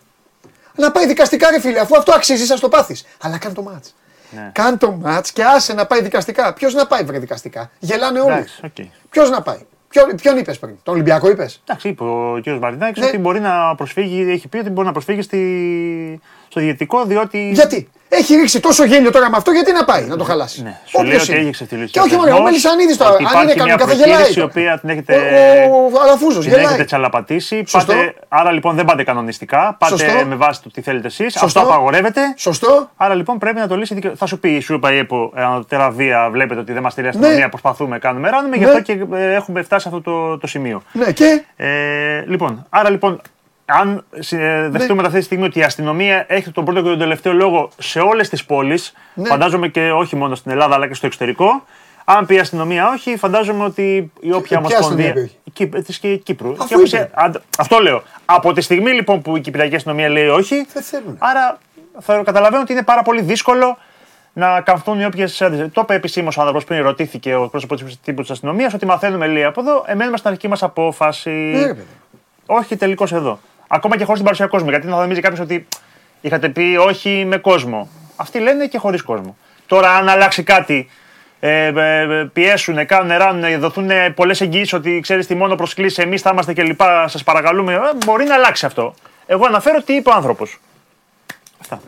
Να πάει δικαστικά, ρε φίλε, αφού αυτό αξίζει, α το πάθεις. Αλλά κάν' το ματς. Ναι. Κάν' το ματς και άσε να πάει δικαστικά. Ποιος να πάει, βρε δικαστικά; Γελάνε όλοι. Εντάξει, οκ. Ποιος να πάει; Ποιο, ποιον είπες πριν, τον Ολυμπιακό είπες; Εντάξει, είπε ο κ. Μαρινάκης Ναι. ότι μπορεί να προσφύγει, έχει πει ότι μπορεί να προσφύγει στη... στο διαιτητικό διότι. Γιατί; Έχει ρίξει τόσο γέλιο τώρα με αυτό, γιατί να πάει να το χαλάσει; Ναι, σου λέει Όποιος ότι είναι. έχει ξεφτυλίσει Και όχι ο μόνο, ο θεσμός, Μελισανίδης τώρα. ότι Αν είναι υπάρχει μια κανονικά θα γελάει. προκήρυξη η τώρα. οποία την έχετε- Ο, ο Αλαφούζος Την γελάει. έχετε τσαλαπατήσει. Σωστό. Πάτε, άρα λοιπόν δεν πάτε κανονιστικά. Πάτε Σωστό. με βάση το τι θέλετε εσείς. Σωστό. Αυτό απαγορεύεται. Σωστό. Άρα λοιπόν πρέπει να το λύσει. δικαι- Θα σου πει, σου είπα η ΕΠΟ, ανωτέρα βία, βλέπετε ότι δεν μας στείλει η Ναι. αστυνομία, προσπαθούμε, κάνουμε, ράνουμε, γι' Ναι. αυτό και ε, έχουμε φτάσει σε αυτό το, το σημείο. Ναι, και; Ε, λοιπόν, άρα λοιπόν, αν ε, δεχτούμε Ναι. αυτή τη στιγμή ότι η αστυνομία έχει τον πρώτο και τον τελευταίο λόγο σε όλες τις πόλεις, Ναι. φαντάζομαι και όχι μόνο στην Ελλάδα αλλά και στο εξωτερικό. Αν πει η αστυνομία όχι, φαντάζομαι ότι η όποια Ποια ομοσπονδία. αστυνομία πει η Κύπ- της και Κύπρου. Αφού Και όπως- είπε. αντα- Αυτό λέω. Από τη στιγμή λοιπόν που η Κυπριακή αστυνομία λέει όχι, Δεν θέλουν. άρα θα καταλαβαίνω ότι είναι πάρα πολύ δύσκολο να καυθούν οι όποιες αντιθέσει. Το είπε επισήμως ο άνθρωπος πριν ρωτήθηκε ο πρόσωπο τύπου της αστυνομίας ότι μαθαίνουμε λέει από εδώ, εμένουμε στην αρχική μας απόφαση. Ναι, ρε παιδί. Όχι τελικώς εδώ. Ακόμα και χωρίς την παρουσία κόσμου. Γιατί θα νομίζει κάποιος ότι είχατε πει όχι με κόσμο. Αυτοί λένε και χωρίς κόσμο. Τώρα, αν αλλάξει κάτι, ε, ε, ε, πιέσουν, κάνουν, ράνουν, δοθούν πολλές εγγυήσεις ότι ξέρεις τι μόνο προσκλήσεις, εμείς θα είμαστε κλπ. Σας παρακαλούμε. Ε, μπορεί να αλλάξει αυτό. Εγώ αναφέρω τι είπε ο άνθρωπος. Αυτά.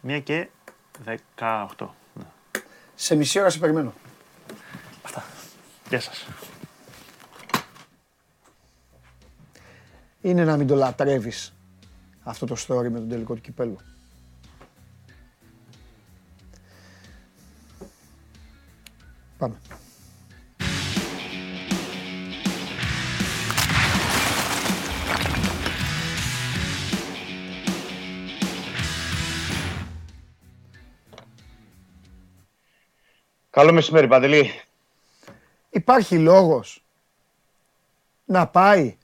Μία και 18. Ναι. Σε μισή ώρα σε περιμένω. Γεια σας. Είναι να μην το λατρεύεις αυτό το story με τον τελικό του κυπέλου. Πάμε. Καλό μεσημέρι, Παντελή. Υπάρχει λόγος να πάει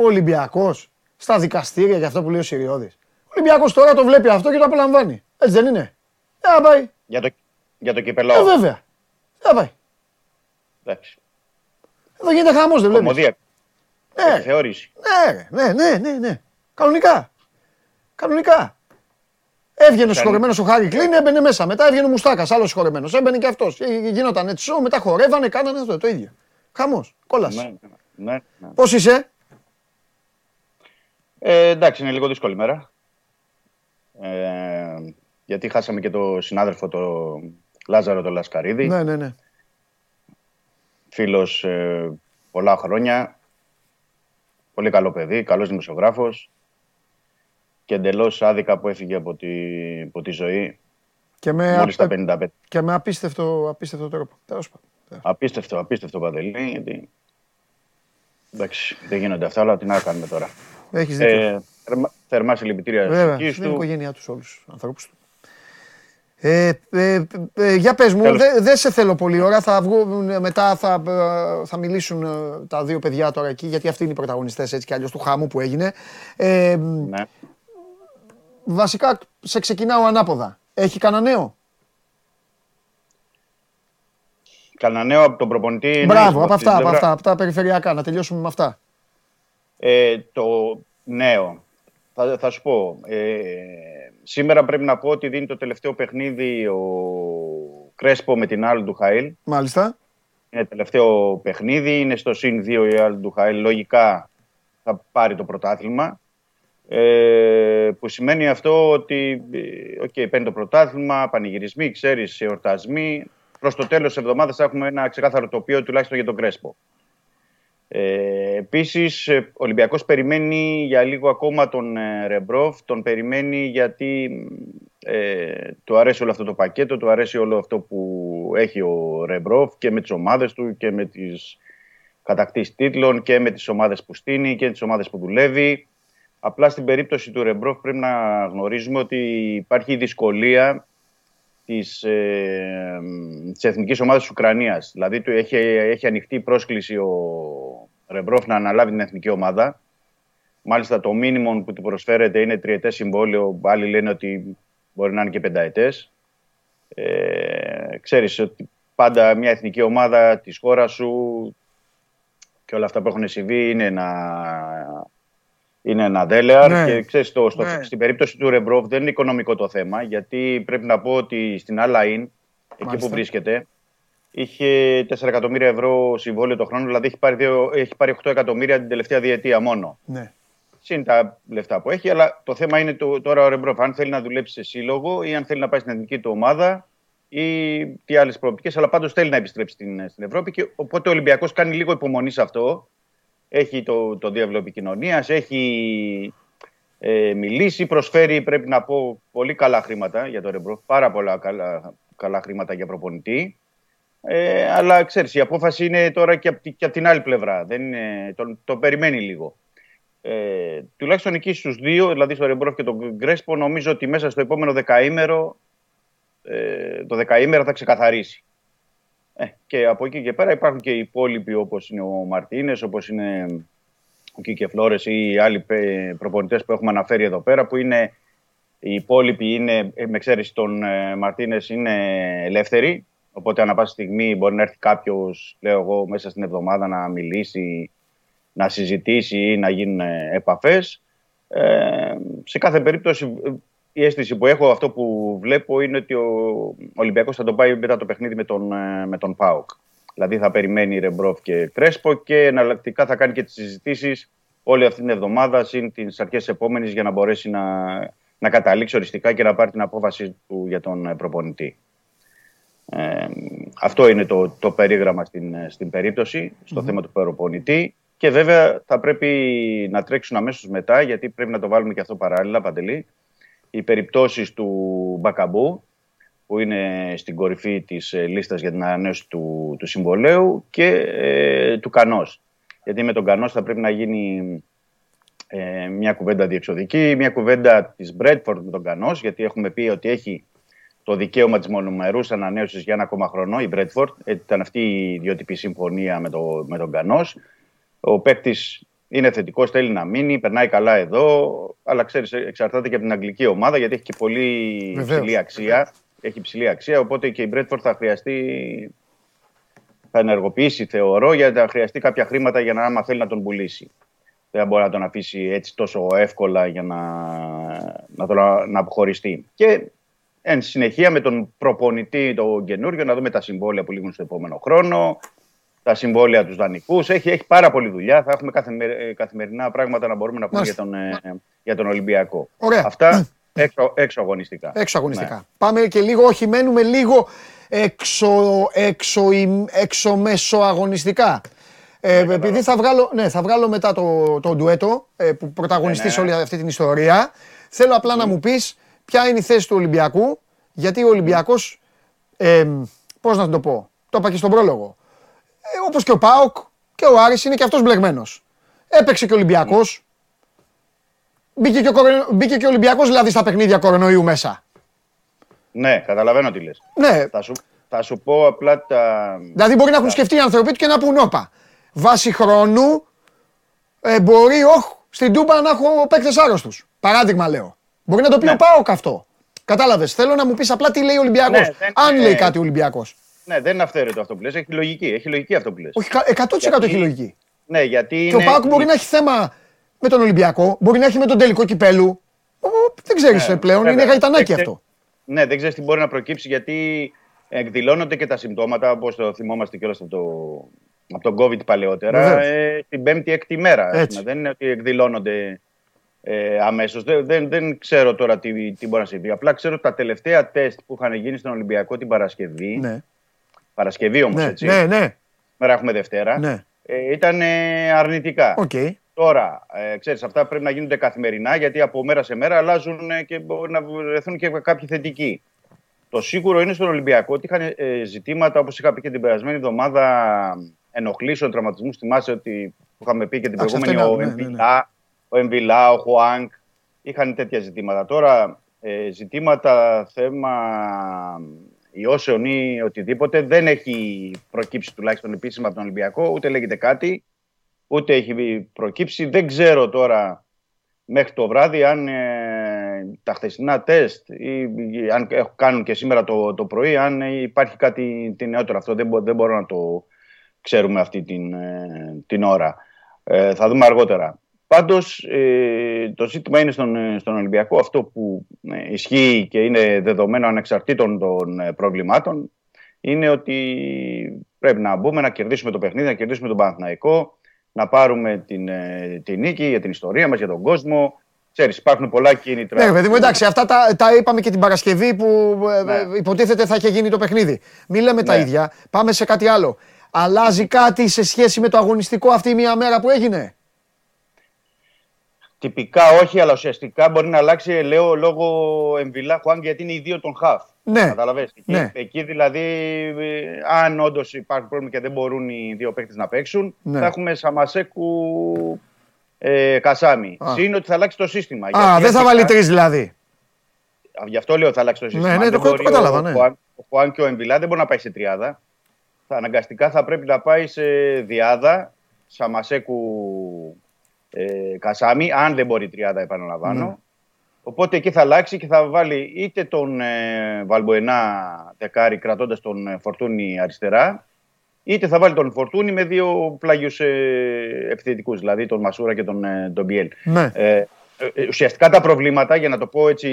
ο Ολυμπιακός στα δικαστήρια για αυτό που λέει ο Σιριώδης. Ο Ολυμπιακός τώρα το βλέπει αυτό και το απολαμβάνει. Έτσι δεν είναι. Δεν θα πάει. Για το, για το κυπελό. Ε, βέβαια. Δεν θα πάει. Εντάξει. Εδώ γίνεται χαμός, δεν βλέπεις. Ομοδία. Ναι, Θεώρηση. ναι, ρε, ναι, ναι, ναι, ναι. Κανονικά. Κανονικά. Έβγαινε συγχωρεμένος ο Χάρη Κλίν, έμπαινε μέσα. Μετά έβγαινε ο Μουστάκας, άλλος συγχωρεμένος. Έμπαινε και αυτός. Γινόταν έτσι σοου, μετά χορεύανε, κάνανε αυτό το ίδιο. Χαμός. Κόλαση. Ναι, ναι, ναι. Πώς είσαι, Ε, εντάξει, είναι λίγο δύσκολη μέρα. Ε, γιατί χάσαμε και το συνάδελφο το Λάζαρο το Λασκαρίδη. Ναι, ναι, ναι. Φίλος ε, πολλά χρόνια. Πολύ καλό παιδί, καλός δημοσιογράφος. Και εντελώς άδικα που έφυγε από τη, από τη ζωή Και με, μόλις τα απ- 55. και με απίστευτο, απίστευτο τρόπο. Τέλος πάντων. Απίστευτο, απίστευτο Παντελή. Γιατί... Εντάξει, δεν γίνονται αυτά, αλλά τι να κάνουμε τώρα. Έχεις δίκιο. Ε, θερμά, θερμά συλληπιτήρια Βέβαια, στους οικείς στην του. οικογένειά τους όλους τους ανθρώπους του. Ε, ε, ε, για πες μου, Τέλος. δεν δεν σε θέλω πολύ ώρα, θα βγουν, ε, μετά θα, ε, θα μιλήσουν ε, τα δύο παιδιά τώρα εκεί, γιατί αυτοί είναι οι πρωταγωνιστές έτσι κι αλλιώς του χάμου που έγινε. Ε, Ναι. βασικά, σε ξεκινάω ανάποδα. Έχει κανένα νέο; Κανένα νέο από τον προπονητή. ναι, Μπράβο, από αυτής αυτά, την από πλευρά. αυτά, από τα περιφερειακά, να τελειώσουμε με αυτά. Ε, το νέο. Θα, θα σου πω. Ε, σήμερα πρέπει να πω ότι δίνει το τελευταίο παιχνίδι ο Κρέσπο με την Άλ του Χαΐλ. Μάλιστα. Είναι τελευταίο παιχνίδι, είναι στο συν 2 η Άλ του Χαΐλ. Λογικά θα πάρει το πρωτάθλημα. Ε, που σημαίνει αυτό ότι ε, οκ, παίρνει το πρωτάθλημα, πανηγυρισμοί, ξέρεις, εορτασμοί. Προς το τέλος της εβδομάδας θα έχουμε ένα ξεκάθαρο τοπίο τουλάχιστον για τον Κρέσπο. Ε, επίσης, ε, ο Ολυμπιακός περιμένει για λίγο ακόμα τον ε, Ρεμπρόφ. Τον περιμένει γιατί ε, του αρέσει όλο αυτό το πακέτο, του αρέσει όλο αυτό που έχει ο Ρεμπρόφ και με τις ομάδες του και με τις κατακτήσεις τίτλων και με τις ομάδες που στείνει και τις ομάδες που δουλεύει. Απλά στην περίπτωση του Ρεμπρόφ πρέπει να γνωρίζουμε ότι υπάρχει η δυσκολία της, ε, της εθνικής ομάδας της Ουκρανίας. Δηλαδή του έχει, έχει ανοιχτή η πρόσκληση ο Ρεμπρόφ να αναλάβει την εθνική ομάδα. Μάλιστα το μίνιμουμ που του προσφέρεται είναι τριετές συμβόλαιο. Άλλοι λένε ότι μπορεί να είναι και πενταετές. Ε, ξέρεις ότι πάντα μια εθνική ομάδα της χώρας σου και όλα αυτά που έχουν συμβεί είναι ένα, είναι ένα δέλεαρ. Ναι. Και ξέρεις, το, στο, Ναι. στην περίπτωση του Ρεμπρόφ δεν είναι οικονομικό το θέμα, γιατί πρέπει να πω ότι στην Αλαΐν, εκεί Μάλιστα. που βρίσκεται, είχε 4 εκατομμύρια ευρώ συμβόλαιο το χρόνο, δηλαδή έχει πάρει, δύο- έχει πάρει 8 εκατομμύρια την τελευταία διετία μόνο. Ναι. Συν τα λεφτά που έχει, αλλά το θέμα είναι το, τώρα ο Ρεμπρόφ, αν θέλει να δουλέψει σε σύλλογο ή αν θέλει να πάει στην εθνική του ομάδα ή τι άλλες προοπτικές. Αλλά πάντως θέλει να επιστρέψει στην, στην Ευρώπη. Και οπότε ο Ολυμπιακός κάνει λίγο υπομονή σε αυτό. Έχει το, το διάβλο επικοινωνίας, έχει ε, μιλήσει, προσφέρει, πρέπει να πω, πολύ καλά χρήματα για τον Ρεμπρόφ. Πάρα πολλά καλά, καλά χρήματα για προπονητή. Ε, αλλά ξέρεις, η απόφαση είναι τώρα και από, τη- και από την άλλη πλευρά. Δεν είναι, τον, τον περιμένει λίγο. Ε, τουλάχιστον εκεί στους δύο, δηλαδή στο Ρεμπρόφ και τον Γκρέσπο, νομίζω ότι μέσα στο επόμενο δεκαήμερο ε, το δεκαήμερο θα ξεκαθαρίσει. Ε, και από εκεί και πέρα υπάρχουν και οι υπόλοιποι όπως είναι ο Μαρτίνες, όπως είναι ο Κίκε Φλόρες ή οι άλλοι πε- προπονητές που έχουμε αναφέρει εδώ πέρα που είναι οι υπόλοιποι είναι, ε, με εξαίρεση τον ε, Μαρτίνες, είναι ελεύθεροι. Οπότε ανά πάση στιγμή μπορεί να έρθει κάποιος, λέω εγώ, μέσα στην εβδομάδα να μιλήσει, να συζητήσει ή να γίνουν ε, επαφές. Ε, σε κάθε περίπτωση ε, η αίσθηση που έχω, αυτό που βλέπω είναι ότι ο Ολυμπιακός θα τον πάει μετά το παιχνίδι με τον, ε, με τον ΠΑΟΚ. Δηλαδή θα περιμένει Ρεμπρόφ και Κρέσπο και εναλλακτικά θα κάνει και τις συζητήσεις όλη αυτή την εβδομάδα συν τις αρχές της επόμενης για να μπορέσει να να καταλήξει οριστικά και να πάρει την απόφαση του για τον ε, προπονητή. Ε, αυτό είναι το, το περίγραμμα στην, ε, στην περίπτωση, στο θέμα του προπονητή. Και βέβαια θα πρέπει να τρέξουν αμέσως μετά, γιατί πρέπει να το βάλουμε και αυτό παράλληλα, Παντελή. Οι περιπτώσεις του Μπακαμπού, που είναι στην κορυφή της ε, λίστας για την ανανέωση του, του συμβολέου και ε, του Κανός. Γιατί με τον Κανός θα πρέπει να γίνει ε, μια κουβέντα διεξοδική, μια κουβέντα της Μπρέτφορντ με τον Κανός, γιατί έχουμε πει ότι έχει το δικαίωμα της μονομερούς ανανέωσης για ένα ακόμα χρόνο, η Μπρέτφορντ. Ήταν αυτή η ιδιότυπη συμφωνία με, το, με τον Κανός. Ο παίκτης είναι θετικός, θέλει να μείνει, περνάει καλά εδώ. Αλλά ξέρεις, εξαρτάται και από την αγγλική ομάδα γιατί έχει και πολύ Βεβαίως. υψηλή αξία. Έχει υψηλή αξία, οπότε και η Μπρέτφορντ θα χρειαστεί. Θα ενεργοποιήσει, θεωρώ, γιατί θα χρειαστεί κάποια χρήματα για να άμα θέλει να τον πουλήσει. Δεν μπορεί να τον αφήσει έτσι τόσο εύκολα για να, να τον να αποχωριστεί. Και εν συνεχεία με τον προπονητή το καινούριο να δούμε τα συμβόλαια που λήγουν στο επόμενο χρόνο, τα συμβόλαια τους δανεικούς. Έχει, έχει πάρα πολλή δουλειά. Θα έχουμε καθημερι- ε, καθημερινά πράγματα να μπορούμε να πούμε για Μάλιστα. τον, ε, για τον Ολυμπιακό. Ωραία. Αυτά έξω, έξω αγωνιστικά. Έξω αγωνιστικά. Ναι. Πάμε και λίγο, όχι, μένουμε λίγο έξω, έξω, ημ- έξω μέσω αγωνιστικά. Ε, επειδή θα βγάλω, ναι, θα βγάλω μετά το, το ντουέτο ε, που πρωταγωνιστείς Ναι, ναι, ναι. όλη αυτή την ιστορία. Θέλω απλά να μου πεις ποια είναι η θέση του Ολυμπιακού, γιατί ο Ολυμπιακός, ε, πώς να το πω, το είπα και στον πρόλογο, ε, όπως και ο ΠΑΟΚ και ο Άρης είναι και αυτός μπλεγμένος. Έπαιξε και ο Ολυμπιακός, μπήκε και ο, κορο- μπήκε και ο Ολυμπιακός δηλαδή στα παιχνίδια κορονοϊού μέσα. Ναι, καταλαβαίνω τι λες. Ναι, Θα σου, θα σου πω απλά τα. δηλαδή μπορεί να έχουν σκεφτεί οι άνθρωποι του και να πούν όπα. Βάσει χρόνου ε, μπορεί όχ, στην Τούμπα να έχω παίκτες άρρωστους. Παράδειγμα λέω. Μπορεί να το πει Ναι. ο Πάοκ αυτό. Κατάλαβες. Θέλω να μου πεις απλά τι λέει ο Ολυμπιακός. Ναι, δεν- Αν ε, λέει κάτι ο Ολυμπιακός. Ναι, δεν είναι αυθαίρετο αυτό που λες. Έχει λογική. Έχει λογική αυτό που λες. Όχι, κα- 100% Γιατί- έχει λογική. Ναι, γιατί Και ο είναι- Πάοκ μπορεί να έχει θέμα με τον Ολυμπιακό, μπορεί να έχει με τον τελικό κυπέλου. Ο, δεν ξέρεις Ναι, ε, πλέον, βέβαια. είναι γαϊτανάκι Δεν αυτό. Ναι, δεν ξέρεις τι μπορεί να προκύψει γιατί εκδηλώνονται και τα συμπτώματα, όπως το θυμόμαστε κιόλας από, το, από τον COVID παλαιότερα, Βεβαίως. ε, την πέμπτη-έκτη μέρα. ας Έτσι. πούμε. Δεν είναι ότι εκδηλώνονται ε, αμέσως. Δεν, δεν, δεν ξέρω τώρα τι, τι μπορεί να συμβεί. Απλά ξέρω ότι τα τελευταία τεστ που είχαν γίνει στον Ολυμπιακό την Παρασκευή. Ναι, Παρασκευή όμως, ναι, έτσι. ναι, ναι, Μέρα έχουμε Δευτέρα. ναι. Ε, ήταν ε, αρνητικά. ΟΚ. Τώρα, ε, ξέρεις, αυτά πρέπει να γίνονται καθημερινά γιατί από μέρα σε μέρα αλλάζουν ε, και μπορεί να βρεθούν και κάποιοι θετικοί. Το σίγουρο είναι στον Ολυμπιακό ότι είχαν ε, ζητήματα, όπως είχα πει και την περασμένη εβδομάδα, ενοχλήσεων, τραυματισμούς. Θυμάσαι ότι που είχαμε πει και την Εντάξει, προηγούμενη, αυτό ο είναι άλλο, ναι, ναι, ναι. Εμβιλά, ο Εμβιλά, ο Χουάνκ, είχαν τέτοια ζητήματα. Τώρα, ε, ζητήματα, θέμα ιώσεων ή οτιδήποτε δεν έχει προκύψει τουλάχιστον επίσημα από τον Ολυμπιακό, ούτε λέγεται κάτι ούτε έχει προκύψει. Δεν ξέρω τώρα μέχρι το βράδυ αν ε, τα χθεσινά τεστ ή, ή αν έχουν- κάνουν και σήμερα το, το πρωί, αν υπάρχει κάτι την νεότερο. Αυτό δεν, μπο- δεν μπορώ να το ξέρουμε αυτή την, ε, την ώρα. Ε, θα δούμε αργότερα. Πάντως ε, το ζήτημα είναι στον, ε, στον Ολυμπιακό αυτό που ε, ισχύει και είναι δεδομένο ανεξαρτήτων των ε, προβλημάτων είναι ότι πρέπει να μπούμε να κερδίσουμε το παιχνίδι, να κερδίσουμε τον Παναθηναϊκό, να πάρουμε την, ε, την νίκη για την ιστορία μας, για τον κόσμο. Ξέρεις, υπάρχουν πολλά κίνητρα. Ναι, παιδί μου, εντάξει, αυτά τα, τα είπαμε και την Παρασκευή που ε, Ναι. ε, υποτίθεται θα είχε γίνει το παιχνίδι. Μην λέμε τα Ναι. ίδια. Πάμε σε κάτι άλλο. Αλλάζει κάτι σε σχέση με το αγωνιστικό αυτή η μία μέρα που έγινε; Τυπικά όχι, αλλά ουσιαστικά μπορεί να αλλάξει, λέω, λόγω Εμβιλά Χουάν, γιατί είναι οι δύο των χαφ. Ναι. Καταλαβες. Εκεί, Ναι. εκεί δηλαδή, ε, αν όντως υπάρχει πρόβλημα και δεν μπορούν οι δύο παίκτες να παίξουν, Ναι. θα έχουμε Σαμασέκου ε, Κασάμι. Α. Συν ότι θα αλλάξει το σύστημα. Α, Γιατί δεν θα αρχικά- βάλει τρεις δηλαδή. Α, Γι' αυτό λέω ότι θα αλλάξει το σύστημα. ναι, Αν το δεν κα- μπορεί το κατάλαβα, ο, ναι. Χουάν, ο Χουάν και ο Εμβιλά δεν μπορεί να πάει σε τριάδα. Θα, αναγκαστικά θα πρέπει να πάει σε διάδα Σαμασέκου ε, Κασάμι, αν δεν μπορεί τριάδα, επαναλαμβάνω. Ναι. Οπότε εκεί θα αλλάξει και θα βάλει είτε τον ε, Βαλμποενά δεκάρι κρατώντας τον ε, Φορτούνη αριστερά, είτε θα βάλει τον Φορτούνη με δύο πλάγιους ε, επιθετικούς, δηλαδή τον Μασούρα και τον, ε, τον Μπιέλ. Ναι. Ε, ε, ε, ουσιαστικά τα προβλήματα, για να το πω έτσι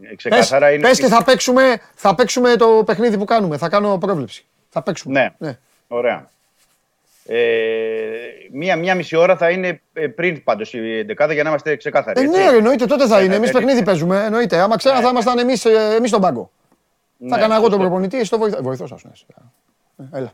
Πες, ξεκάθαρα, είναι. πες τι θα παίξουμε, θα παίξουμε το παιχνίδι που κάνουμε. Θα κάνω πρόβλεψη. Θα παίξουμε. Ναι. ναι. Ωραία. Ε, μία, μία μισή ώρα θα είναι ε, πριν πάντως η δεκάδα για να είμαστε ξεκάθαροι. Ε, έτσι. ναι, ρε, εννοείται, τότε θα Ε, είναι. Εμείς ε, παιχνίδι ε, παίζουμε. Εννοείται. Άμα ξέρα θα ήμασταν εμείς εμείς στον πάγκο. ναι, Θα έκανα εγώ τον σωστό. προπονητή, εσύ το βοηθό. Βοηθό σα. Έλα.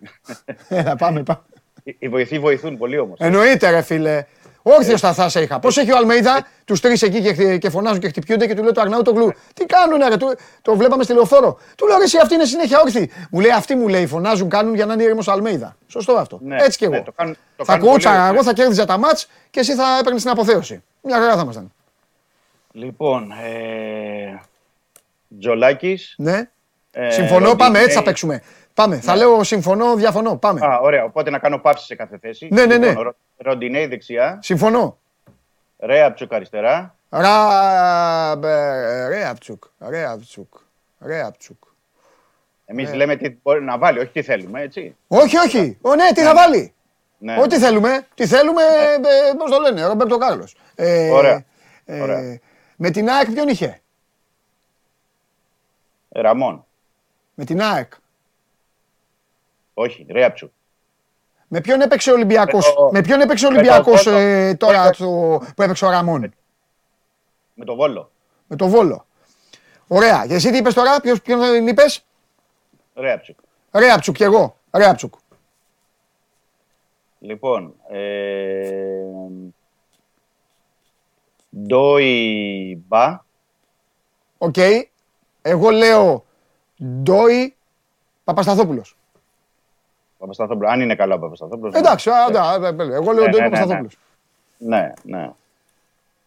Έλα, πάμε, πάμε. Οι- Οι βοηθοί βοηθούν πολύ όμως. Εννοείται, ρε φίλε. Όρθιο θα θα σε είχα. Πώς έχει ο Αλμέιδα, τους τρεις εκεί και, χτυ- και φωνάζουν και χτυπιούνται και του λέει το Αρνάου το γλου. Τι κάνουνε, ρε, του, το βλέπαμε στη λεωφόρο. Του λέω ρε, εσύ αυτοί είναι συνέχεια όρθιοι. Μου λέει αυτοί μου λέει φωνάζουν, κάνουν για να είναι ήρεμος Αλμέιδα. Σωστό αυτό. Ναι, Έτσι κι ναι, εγώ. το κάνουν- το θα κάνουν πολύ κούτσαρα, ωραία. εγώ θα κέρδιζα τα μάτς και εσύ θα έπαιρνες την αποθέωση. Μια χαρά θα ήμασταν. Λοιπόν, ε, Τζολάκης. Ναι. Ε, συμφωνώ, πάμε, έτσι θα παίξουμε. Πάμε. Θα λέω συμφωνώ, διαφωνώ. Πάμε. Α, ωραία. Οπότε να κάνω παύση σε κάθε θέση. Ναι, ναι, ναι. Λοιπόν, Ρο- Ροντινέη δεξιά. Συμφωνώ. Ρέαπτσουκ αριστερά. Ρα... μπε- Ρέαπτσουκ. Ρέαπτσουκ. Ρέαπτσουκ. Εμείς Ναι. λέμε τι μπορεί να βάλει, όχι τι θέλουμε, έτσι. Όχι, όχι. Ο, ναι, τι θα βάλει. Ναι. Ό,τι θέλουμε. Τι θέλουμε, ε, πώς το λένε, Ρομπέρτο Κάρλος. Ε, Ωραία. ε, Ωραία. Με την ΑΕΚ ποιον είχε; Ραμόν. Με την ΑΕΚ. Όχι, Ρέαπτσουκ. Με ποιον έπαιξε ο Ολυμπιακός. Με το- Με ποιον έπαιξε ο με το Ολυμπιακός Βόλο. ε, τώρα Με το- που έπαιξε ο Ραμόν. Με το Βόλο. Με το Βόλο. Ωραία. Και εσύ τι είπες τώρα, ποιος, ποιον δεν είπες; Ρέαπτσουκ. Ρέαπτσουκ και εγώ. Ρέαπτσουκ. Λοιπόν, ε, Ντόι Μπα. Οκ. Εγώ λέω Ντόι Παπασταθόπουλος. Παπασταθόπουλο. Αν είναι καλά ο Παπασταθόπουλο. Εντάξει, α, α, α, εγώ λέω Ναι, Ντόι ναι, ναι, Παπασταθόπουλος. Ναι, ναι.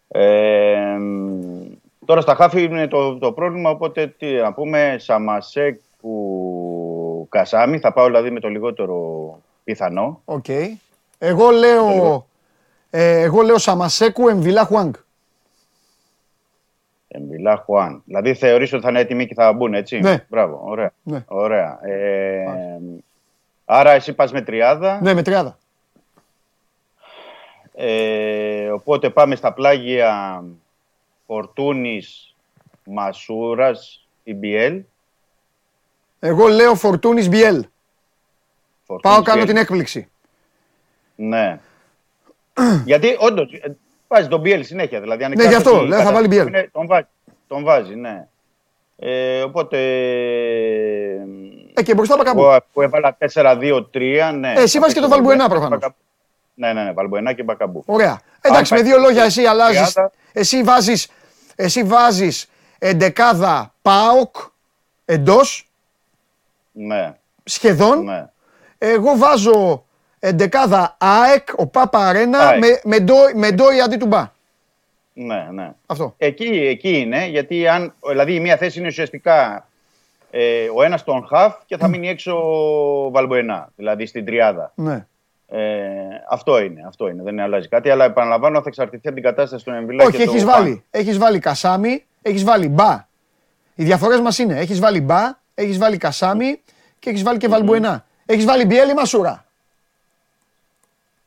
Ε, μ, τώρα στα χάφη είναι το, το πρόβλημα, οπότε τι να πούμε, Σαμασέκ που Κασάμι, θα πάω δηλαδή με το λιγότερο πιθανό. Οκ. Εγώ λέω, ε, εγώ λέω Σαμασέκου Εμβιλά Χουάνγκ. Εμπιλά Χουάν. Δηλαδή θεωρείς ότι θα είναι έτοιμοι και θα μπουν, έτσι; Ναι. Μπράβο, ωραία. Ναι. ωραία. Ε, άρα εσύ πας με τριάδα. Ναι, με τριάδα. Ε, οπότε πάμε στα πλάγια Φορτούνης, Μασούρας, Ιμπιέλ. Εγώ λέω Φορτούνης Μπιέλ. Φορτούνης, Πάω κάνω Biel. την έκπληξη. Ναι. Γιατί όντως βάζει τον Μπιέλ συνέχεια. Δηλαδή, Ναι, γι' αυτό, λέει, θα βάλει Biel. είναι- Τον βάζει, τον βάζει, ναι. Ε, οπότε. Ε, και μπροστά Μπακαμπού. Εγώ που έβαλα 4-2-3, ναι. Ε, εσύ βάζεις και τον Βαλμπουενά προφανώς. Ναι, ναι, ναι, Βαλμπουενά και Μπακαμπού. Ωραία. Εντάξει, με πάει δύο λόγια εσύ αλλάζεις. τριάδα. Εσύ βάζεις, εσύ βάζεις εντεκάδα ΠΑΟΚ εντός Ναι, σχεδόν. ναι. Εγώ βάζω εντεκάδα ΑΕΚ, ο Πάπα Αρένα ΑΕΚ. με, με, ντόι, με ντόι αντί του Μπα. Ναι, ναι. Αυτό. Εκεί, εκεί είναι, γιατί αν, δηλαδή η μία θέση είναι ουσιαστικά ε, ο ένας τον χαφ και θα μείνει έξω ο Βαλμποενά, δηλαδή στην τριάδα. Ναι. Ε, αυτό είναι, αυτό είναι, δεν αλλάζει κάτι. Αλλά επαναλαμβάνω, θα εξαρτηθεί από την κατάσταση των Εμβιλά Όχι, και το έχεις Φαν. βάλει, έχεις βάλει Κασάμι, έχεις βάλει Μπα. Οι διαφορές μας είναι, έχεις βάλει Μπα, έχεις βάλει Κασάμι και έχεις βάλει και Βαλμπουενά. Έχεις βάλει Μπιέλ ή Μασούρα;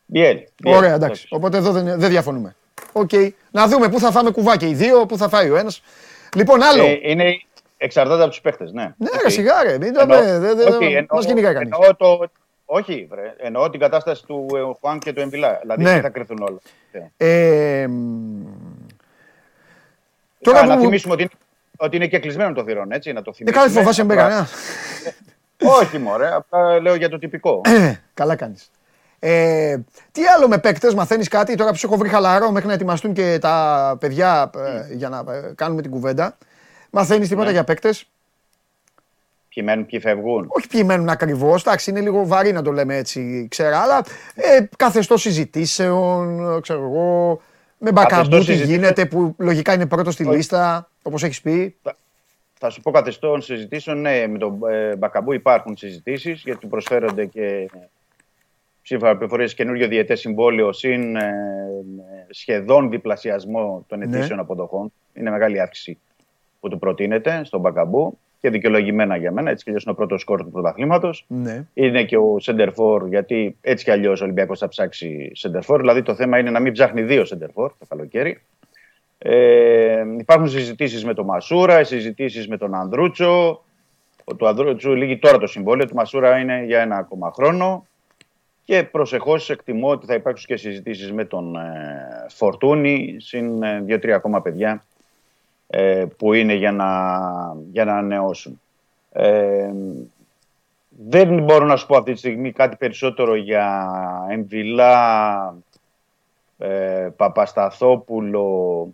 Μπιέλ, Μπιέλ, Ωραία, εντάξει. Οπότε εδώ δεν, δεν διαφωνούμε. Οκ. Να δούμε πού θα φάμε κουβάκι οι δύο, πού θα φάει ο ένας. Λοιπόν, άλλο. Ε, είναι, εξαρτάται από τους παίχτες, ναι. ναι, Οκ. ρε, σιγά ρε, μην το Εννοώ- δε- δε- δε- όχι, εννοώ- μας κυνηγάει κανείς. εννοώ το, όχι, βρε, εννοώ την κατάσταση του ε, Χουάν και του Εμβιλά. Δηλαδή, Ναι. εκεί θα κρυθούν όλα. Ε, Ε, μ, Τώρα Τώρα να που- θυμίσουμε ότι είναι, ότι είναι και κλεισμένο το θηρόν, έτσι, να το δεν θυμίσουμε. κάθε φοβάσαι Απλά- μπέκα, ναι. Όχι, μωρέ, απλά λέω για το τυπικό. Ε, Καλά κάνεις. Ε, τι άλλο με παίκτες, μαθαίνεις κάτι; Τώρα που σου έχω βρει χαλαρό μέχρι να ετοιμαστούν και τα παιδιά ε, για να ε, κάνουμε την κουβέντα. Μαθαίνεις τίποτα Ναι. για παίκτες; Ποιοι μένουν, ποιοι φεύγουν; Όχι ποιοι μένουν ακριβώς, εντάξει, είναι λίγο βαρύ να το λέμε έτσι, ξέρα, αλλά ε, καθεστώς συζητήσεων, ξέρω εγώ. Με μπακαμπού Καθεστώς τι συζητήσεων. γίνεται που λογικά είναι πρώτος στη Όχι. λίστα, όπως έχεις πει. Θα σου πω καθεστών συζητήσεων. Ναι, με τον ε, Μπακαμπού υπάρχουν συζητήσεις γιατί του προσφέρονται και σύμφωνα με πληροφορίε καινούριο διαιτέ συμβόλαιο συν ε, σχεδόν διπλασιασμό των Ναι. αιτήσεων αποδοχών. Είναι μεγάλη αύξηση που του προτείνεται στον Μπακαμπού και δικαιολογημένα για μένα. Έτσι κι αλλιώς είναι ο πρώτος σκόρ του πρωταθλήματος. Ναι. Είναι και ο Σεντερφόρ, γιατί έτσι κι αλλιώς ο Ολυμπιακός θα ψάξει Σεντερφόρ. Δηλαδή το θέμα είναι να μην ψάχνει δύο Σεντερφόρ το καλοκαίρι. Ε, υπάρχουν συζητήσεις με τον Μασούρα, συζητήσεις με τον Ανδρούτσο. Ο του Ανδρούτσου λύγει τώρα το συμβόλαιο, του Μασούρα είναι για ένα ακόμα χρόνο. Και προσεχώς εκτιμώ ότι θα υπάρξουν και συζητήσεις με τον ε, Φορτούνη, συν ε, δύο-τρία ακόμα παιδιά ε, που είναι για να, για να ανανεώσουν. Ε, δεν μπορώ να σου πω αυτή τη στιγμή κάτι περισσότερο για Εμβιλά, ε, Παπασταθόπουλο,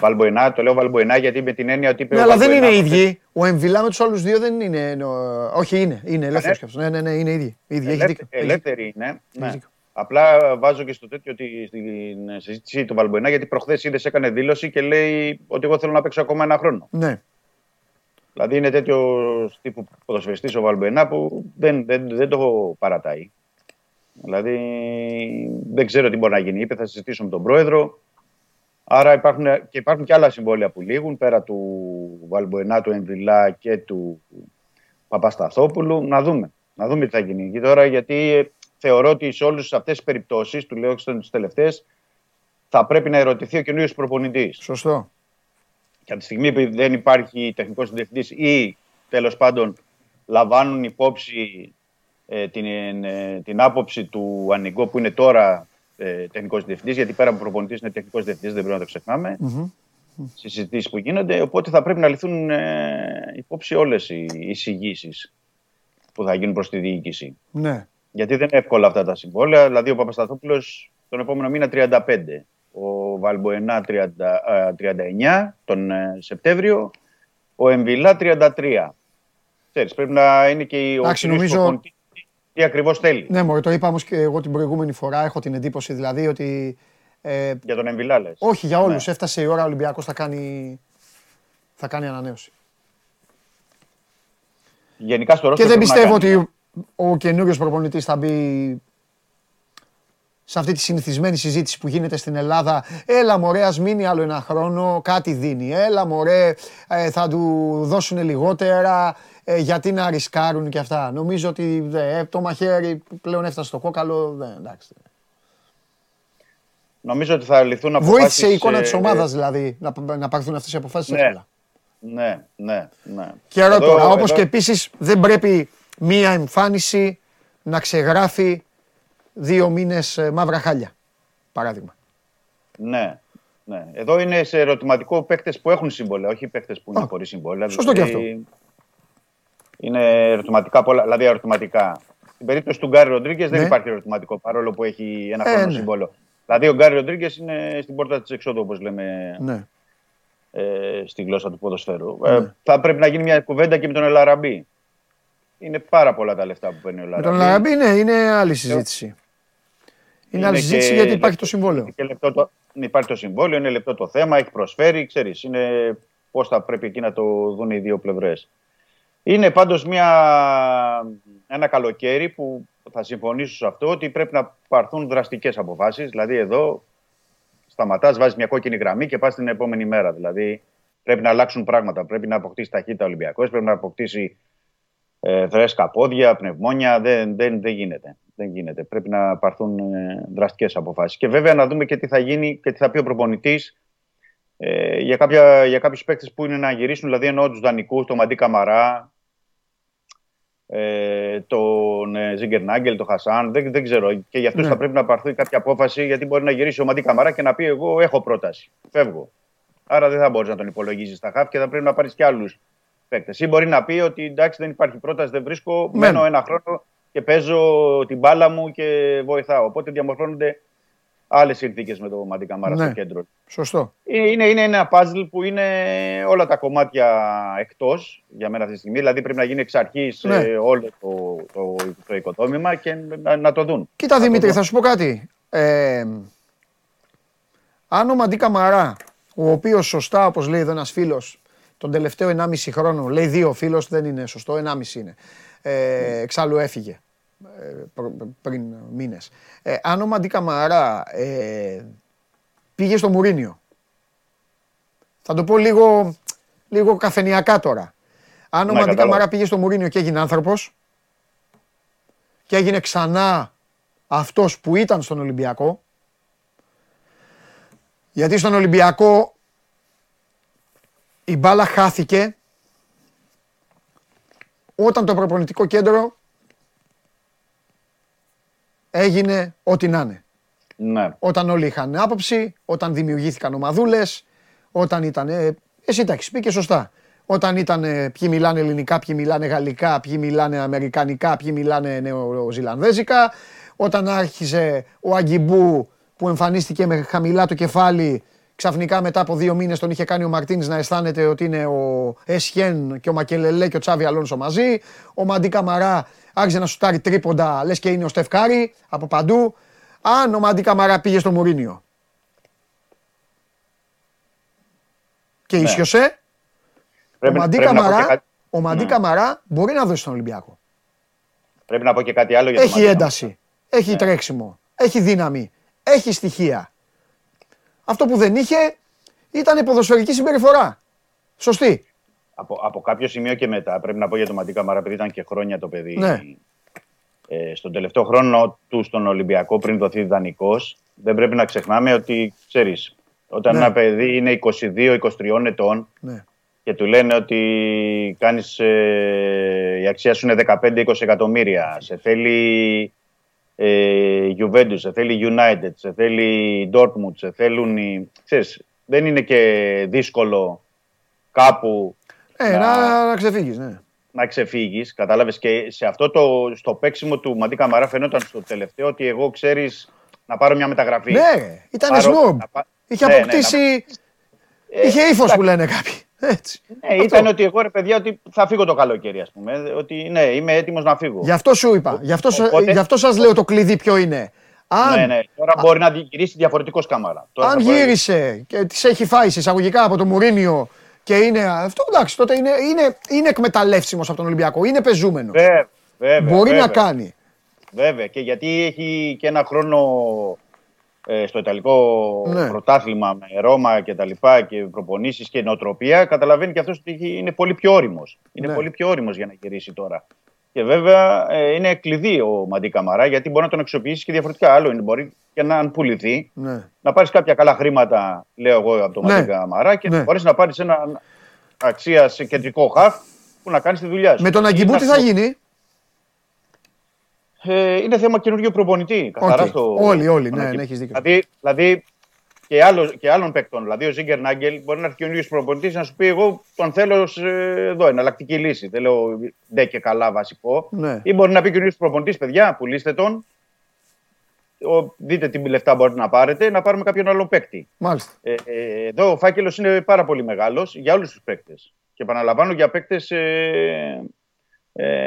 Βαλμποενά. Το λέω Βαλμποενά γιατί με την έννοια ότι είπε. Ναι, ο αλλά δεν Βαλμποενά είναι οι χθες- ίδιοι. Ο Εμβιλά με τους άλλους δύο δεν είναι. εννο- Όχι, είναι. Είναι ελεύθερος κι αυτό. Ναι, ναι, ναι, είναι ίδιοι. ίδιοι. Έχει Ελεύθε- δίκιο. Έχει Ελεύθερη είναι. Ναι. δίκιο. Απλά βάζω και στο τέτοιο ότι στην συζήτηση του Βαλμποενά, γιατί προχθές είδες έκανε δήλωση και λέει ότι εγώ θέλω να παίξω ακόμα ένα χρόνο. Ναι. Δηλαδή είναι τέτοιο τύπου ποδοσφαιριστής ο Βαλμποενά που δεν, δεν, δεν το παρατάει. Δηλαδή δεν ξέρω τι μπορεί να γίνει. Είπε θα συζητήσω με τον πρόεδρο. Άρα υπάρχουν και, υπάρχουν και άλλα συμβόλαια που λήγουν πέρα του Βαλμποενά, του Εμβιλά και του Παπασταθόπουλου. Να δούμε. Να δούμε τι θα γίνει. Και τώρα γιατί ε, θεωρώ ότι σε όλες αυτές τις περιπτώσεις, τουλάχιστον τις τελευταίες, θα πρέπει να ερωτηθεί ο καινούριο προπονητής. Σωστό. Και από τη στιγμή που δεν υπάρχει τεχνικός διευθυντής ή τέλος πάντων λαμβάνουν υπόψη ε, την, ε, την άποψη του Ανιγκό που είναι τώρα ε, τεχνικός διευθυντής, γιατί πέρα από προπονητής είναι τεχνικός διευθυντής, δεν πρέπει να το ξεχνάμε. Μμμ. Στι συζητήσεις που γίνονται. Οπότε θα πρέπει να λυθούν ε, υπόψη όλες οι εισηγήσεις που θα γίνουν προς τη διοίκηση. Ναι. Γιατί δεν είναι εύκολα αυτά τα συμβόλαια. Δηλαδή, ο Παπασταθόπουλος τον επόμενο μήνα 35. Ο Βαλμποενά 30, α, 39 τον ε, Σεπτέμβριο. Ο Εμβιλά 33. Ξέρεις, πρέπει να είναι και η- ο Εντάξει, κοινός νομίζω- προπονητής τι ακριβώς θέλει. Ναι, μωρέ, το είπα όμως και εγώ την προηγούμενη φορά. Έχω την εντύπωση δηλαδή ότι. Ε, Για τον Εμβιλά λες. όχι για όλους. Ναι. Έφτασε η ώρα ο Ολυμπιακός θα κάνει, θα κάνει ανανέωση. Γενικά στο Και ρόστερ δεν πρέπει να πιστεύω κάνει. ότι ο καινούριος προπονητής θα μπει σε αυτή τη συνηθισμένη συζήτηση που γίνεται στην Ελλάδα. Έλα μωρέ, ας μείνει άλλο ένα χρόνο, κάτι δίνει. Έλα μωρέ, ε, θα του δώσουν λιγότερα, ε, γιατί να ρισκάρουν και αυτά. Νομίζω ότι ε, το μαχαίρι πλέον έφτασε στο κόκαλο. Δεν, εντάξει. Νομίζω ότι θα λυθούν αποφάσεις... Βοήθησε η εικόνα ε, της ομάδας δηλαδή να, να πάρθουν αυτές οι αποφάσεις Ναι. εύκολα. Ναι, ναι, ναι. Και ρωτώ Εδώ- τώρα, όπως εδώ- και επίσης δεν πρέπει μία εμφάνιση να ξεγράφει δύο μήνες ε, μαύρα χάλια, παράδειγμα. Ναι, ναι. Εδώ είναι σε ερωτηματικό παίκτες που έχουν συμβόλαια, όχι παίκτες που είναι Α, χωρίς συμβόλαια. σωστό και Είναι ερωτηματικά πολλά, δηλαδή ερωτηματικά. Στην περίπτωση του Γκάρι Ροντρίγκες δεν Ναι. υπάρχει ερωτηματικό παρόλο που έχει ένα Ε, χρόνο ναι. συμβόλαιο. Δηλαδή ο Γκάρι Ροντρίγκες είναι στην πόρτα της εξόδου, όπως λέμε Ναι. ε, στη γλώσσα του ποδοσφαίρου. Ναι. Ε, θα πρέπει να γίνει μια κουβέντα και με τον Ελαραμπή. Είναι πάρα πολλά τα λεφτά που παίρνει ο Με Ελαραμπή. τον Λαραμπή, ναι, είναι άλλη συζήτηση. Είναι άλλη και συζήτηση γιατί υπάρχει το λεπτό- συμβόλαιο. Και λεπτό το, υπάρχει το συμβόλαιο, είναι λεπτό το θέμα, έχει προσφέρει, ξέρεις, είναι πώς θα πρέπει εκεί να το δουν οι δύο πλευρές. Είναι πάντως μια, ένα καλοκαίρι που θα συμφωνήσω σε αυτό ότι πρέπει να πάρθουν δραστικές αποφάσεις. Δηλαδή εδώ σταματάς, βάζεις μια κόκκινη γραμμή και πας την επόμενη μέρα. Δηλαδή πρέπει να αλλάξουν πράγματα. Πρέπει να αποκτήσει ταχύτητα ο Ολυμπιακός, πρέπει να αποκτήσει ε, φρέσκα πόδια, πνευμόνια. Δεν, δεν, δεν γίνεται. Δεν γίνεται. Πρέπει να πάρθουν ε, δραστικές αποφάσεις. Και βέβαια να δούμε και τι θα γίνει και τι θα πει ο προπονητής ε, για, κάποια, για κάποιους παίκτες που είναι να γυρίσουν, δηλαδή εννοώ τους δανεικούς, τον Μαντί Καμαρά, ε, τον ε, Ζίγκερ Νάγκελ, τον Χασάν, δεν, δεν ξέρω. Και για αυτούς Ναι. θα πρέπει να πάρθει κάποια απόφαση, γιατί μπορεί να γυρίσει ο Μαντί Καμαρά και να πει: Εγώ έχω πρόταση. Φεύγω. Άρα δεν θα μπορείς να τον υπολογίζεις στα χαφ και θα πρέπει να πάρεις και άλλους παίκτες. Ή μπορεί να πει ότι εντάξει, δεν υπάρχει πρόταση, δεν βρίσκω, Ναι. μένω ένα χρόνο και παίζω την μπάλα μου και βοηθάω. Οπότε διαμορφώνονται άλλες συνθήκες με το Μαντί Καμαρά Ναι. στο κέντρο. Σωστό. Είναι, είναι ένα puzzle που είναι όλα τα κομμάτια εκτός για μένα αυτή τη στιγμή. Δηλαδή πρέπει να γίνει εξ αρχής Ναι. όλο το, το, το οικοδόμημα και να, να το δουν. Κοίτα Να το Δημήτρη, δουν. θα σου πω κάτι. Ε, αν ο Μαντί Καμαρά, ο οποίος σωστά, όπως λέει εδώ ένας φίλος, τον τελευταίο 1,5 χρόνο, λέει δύο φίλος, δεν είναι σωστό, 1,5 είναι. Ε, εξάλλου έφυγε ε, προ- πριν μήνες. Ε, αν ο Μαντί Καμαρά ε, πήγε στο Μουρίνιο, θα το πω λίγο, λίγο καφενιακά τώρα. Αν ο Ναι, Μαντί κατάλαβα. Καμαρά πήγε στο Μουρίνιο και έγινε άνθρωπος και έγινε ξανά αυτός που ήταν στον Ολυμπιακό, γιατί στον Ολυμπιακό η μπάλα χάθηκε όταν το προπονητικό κέντρο έγινε ό,τι να είναι. Ναι. Όταν όλοι είχαν άποψη, όταν δημιουργήθηκαν ομαδούλες, όταν ήταν. ε, Εσύ τα έχεις πει και σωστά. Όταν ήταν ε, ποιοι μιλάνε ελληνικά, ποιοι μιλάνε γαλλικά, ποιοι μιλάνε αμερικανικά, ποιοι μιλάνε νεοζηλανδέζικα. Όταν άρχισε ο Αγκιμπού που εμφανίστηκε με χαμηλά το κεφάλι, ξαφνικά μετά από δύο μήνες τον είχε κάνει ο Μαρτίνς να αισθάνεται ότι είναι ο Εσχέν και ο Μακελελέ και ο Τσάβι Αλόνσο μαζί. Ο Μαντί Καμαρά άρχισε να σουτάρει τρίποντα, λες και είναι ο Στεφκάρη από παντού. Αν ο Μαντί Καμαρά πήγε στο Μουρίνιο και Ναι. ίσιοσε, Πρέπει, ο Μαντί πρέπει να πω και Καμαρά, κάτι- ο Μαντί Ναι. Καμαρά μπορεί να δώσει στον Ολυμπιακό. Πρέπει να πω και κάτι άλλο για το Έχει Μαντί Καμαρά. ένταση, έχει Ναι. τρέξιμο, έχει δύναμη, έχει στοιχεία. Αυτό που δεν είχε ήταν ποδοσφαιρική συμπεριφορά. Σωστή. Από, από κάποιο σημείο και μετά, πρέπει να πω για τον Μαντί Καμαρά, επειδή ήταν και χρόνια το παιδί. Ναι. Ε, στον τελευταίο χρόνο του στον Ολυμπιακό, πριν δοθεί δανεικός, δεν πρέπει να ξεχνάμε ότι ξέρεις, όταν Ναι. ένα παιδί είναι 22-23 ετών Ναι. και του λένε ότι κάνεις, ε, η αξία σου είναι 15-20 εκατομμύρια, σε θέλει ε, Juventus, σε θέλει United, σε θέλει Dortmund, σε θέλουν οι... Ξέρεις, δεν είναι και δύσκολο κάπου Ε, Να- να, να ξεφύγεις, ναι. να ξεφύγεις. Κατάλαβες και σε αυτό το στο παίξιμο του Μαντί Καμαρά φαινόταν στο τελευταίο ότι εγώ ξέρεις να πάρω μια μεταγραφή. Ναι, ρε, ήταν Πάρω- σνόμπ. να πά- Είχε Ναι, ναι, αποκτήσει. Ε, είχε ύφος εντάξει. που λένε κάποιοι. Έτσι. Ναι, ήταν ότι εγώ ρε παιδιά ότι θα φύγω το καλοκαίρι, ας πούμε. Ότι ναι, είμαι έτοιμος να φύγω. Γι' αυτό σου είπα. Γι' αυτό, σα- Οπότε- γι' αυτό σας λέω το κλειδί ποιο είναι. Αν, Ναι, ναι. Τώρα μπορεί να γυρίσει διαφορετικός κάμαρα. Τώρα αν θα μπορεί- γύρισε και τη έχει φάει σε εισαγωγικά από το Μουρίνιο και είναι αυτό, εντάξει, τότε είναι, είναι, είναι εκμεταλλεύσιμος από τον Ολυμπιακό. Είναι πεζούμενος. Βέβαια, βέβαια, Μπορεί βέβαια, να κάνει. Βέβαια. Και γιατί έχει και ένα χρόνο ε, στο Ιταλικό Ναι. πρωτάθλημα με Ρώμα και τα λοιπά και προπονήσεις και νοοτροπία, καταλαβαίνει και αυτός ότι έχει- είναι πολύ πιο όριμος. Είναι Ναι. πολύ πιο όριμος για να γυρίσει τώρα. Και βέβαια ε, είναι κλειδί ο Μαντί Καμαρά γιατί μπορεί να τον αξιοποιήσεις και διαφορετικά. Άλλο είναι, μπορεί και να αν πουληθεί, Ναι. να πάρεις κάποια καλά χρήματα, λέω εγώ, από τον Ναι. Μαντί Καμαρά και Ναι. να μπορέσει να πάρεις ένα αξία σε κεντρικό χαφ που να κάνεις τη δουλειά σου. Με τον Αγκιμπού Ή τι να- θα γίνει; Ε, είναι θέμα καινούργιου προπονητή. Καθαρά Οκ. στο, Όλοι, όλοι, στον ναι, Αγκιμπού. ναι, έχεις δίκιο. Δηλαδή, δηλαδή και, άλλο, και άλλων παίκτων. Δηλαδή, ο Ζίγκερ Νάγκελ μπορεί να έρθει καινούριο προπονητής να σου πει: Εγώ τον θέλω ως, ε, εδώ, εναλλακτική λύση. Δεν λέω ντε και καλά βασικό. Ναι. Ή μπορεί να πει καινούριο προπονητής: Παιδιά, πουλήστε τον. Ο, δείτε τι λεφτά μπορείτε να πάρετε, να πάρουμε κάποιον άλλον παίκτη. Μάλιστα. Ε, ε, εδώ ο φάκελος είναι πάρα πολύ μεγάλος για όλους τους παίκτες. Και επαναλαμβάνω για παίκτες ε, ε,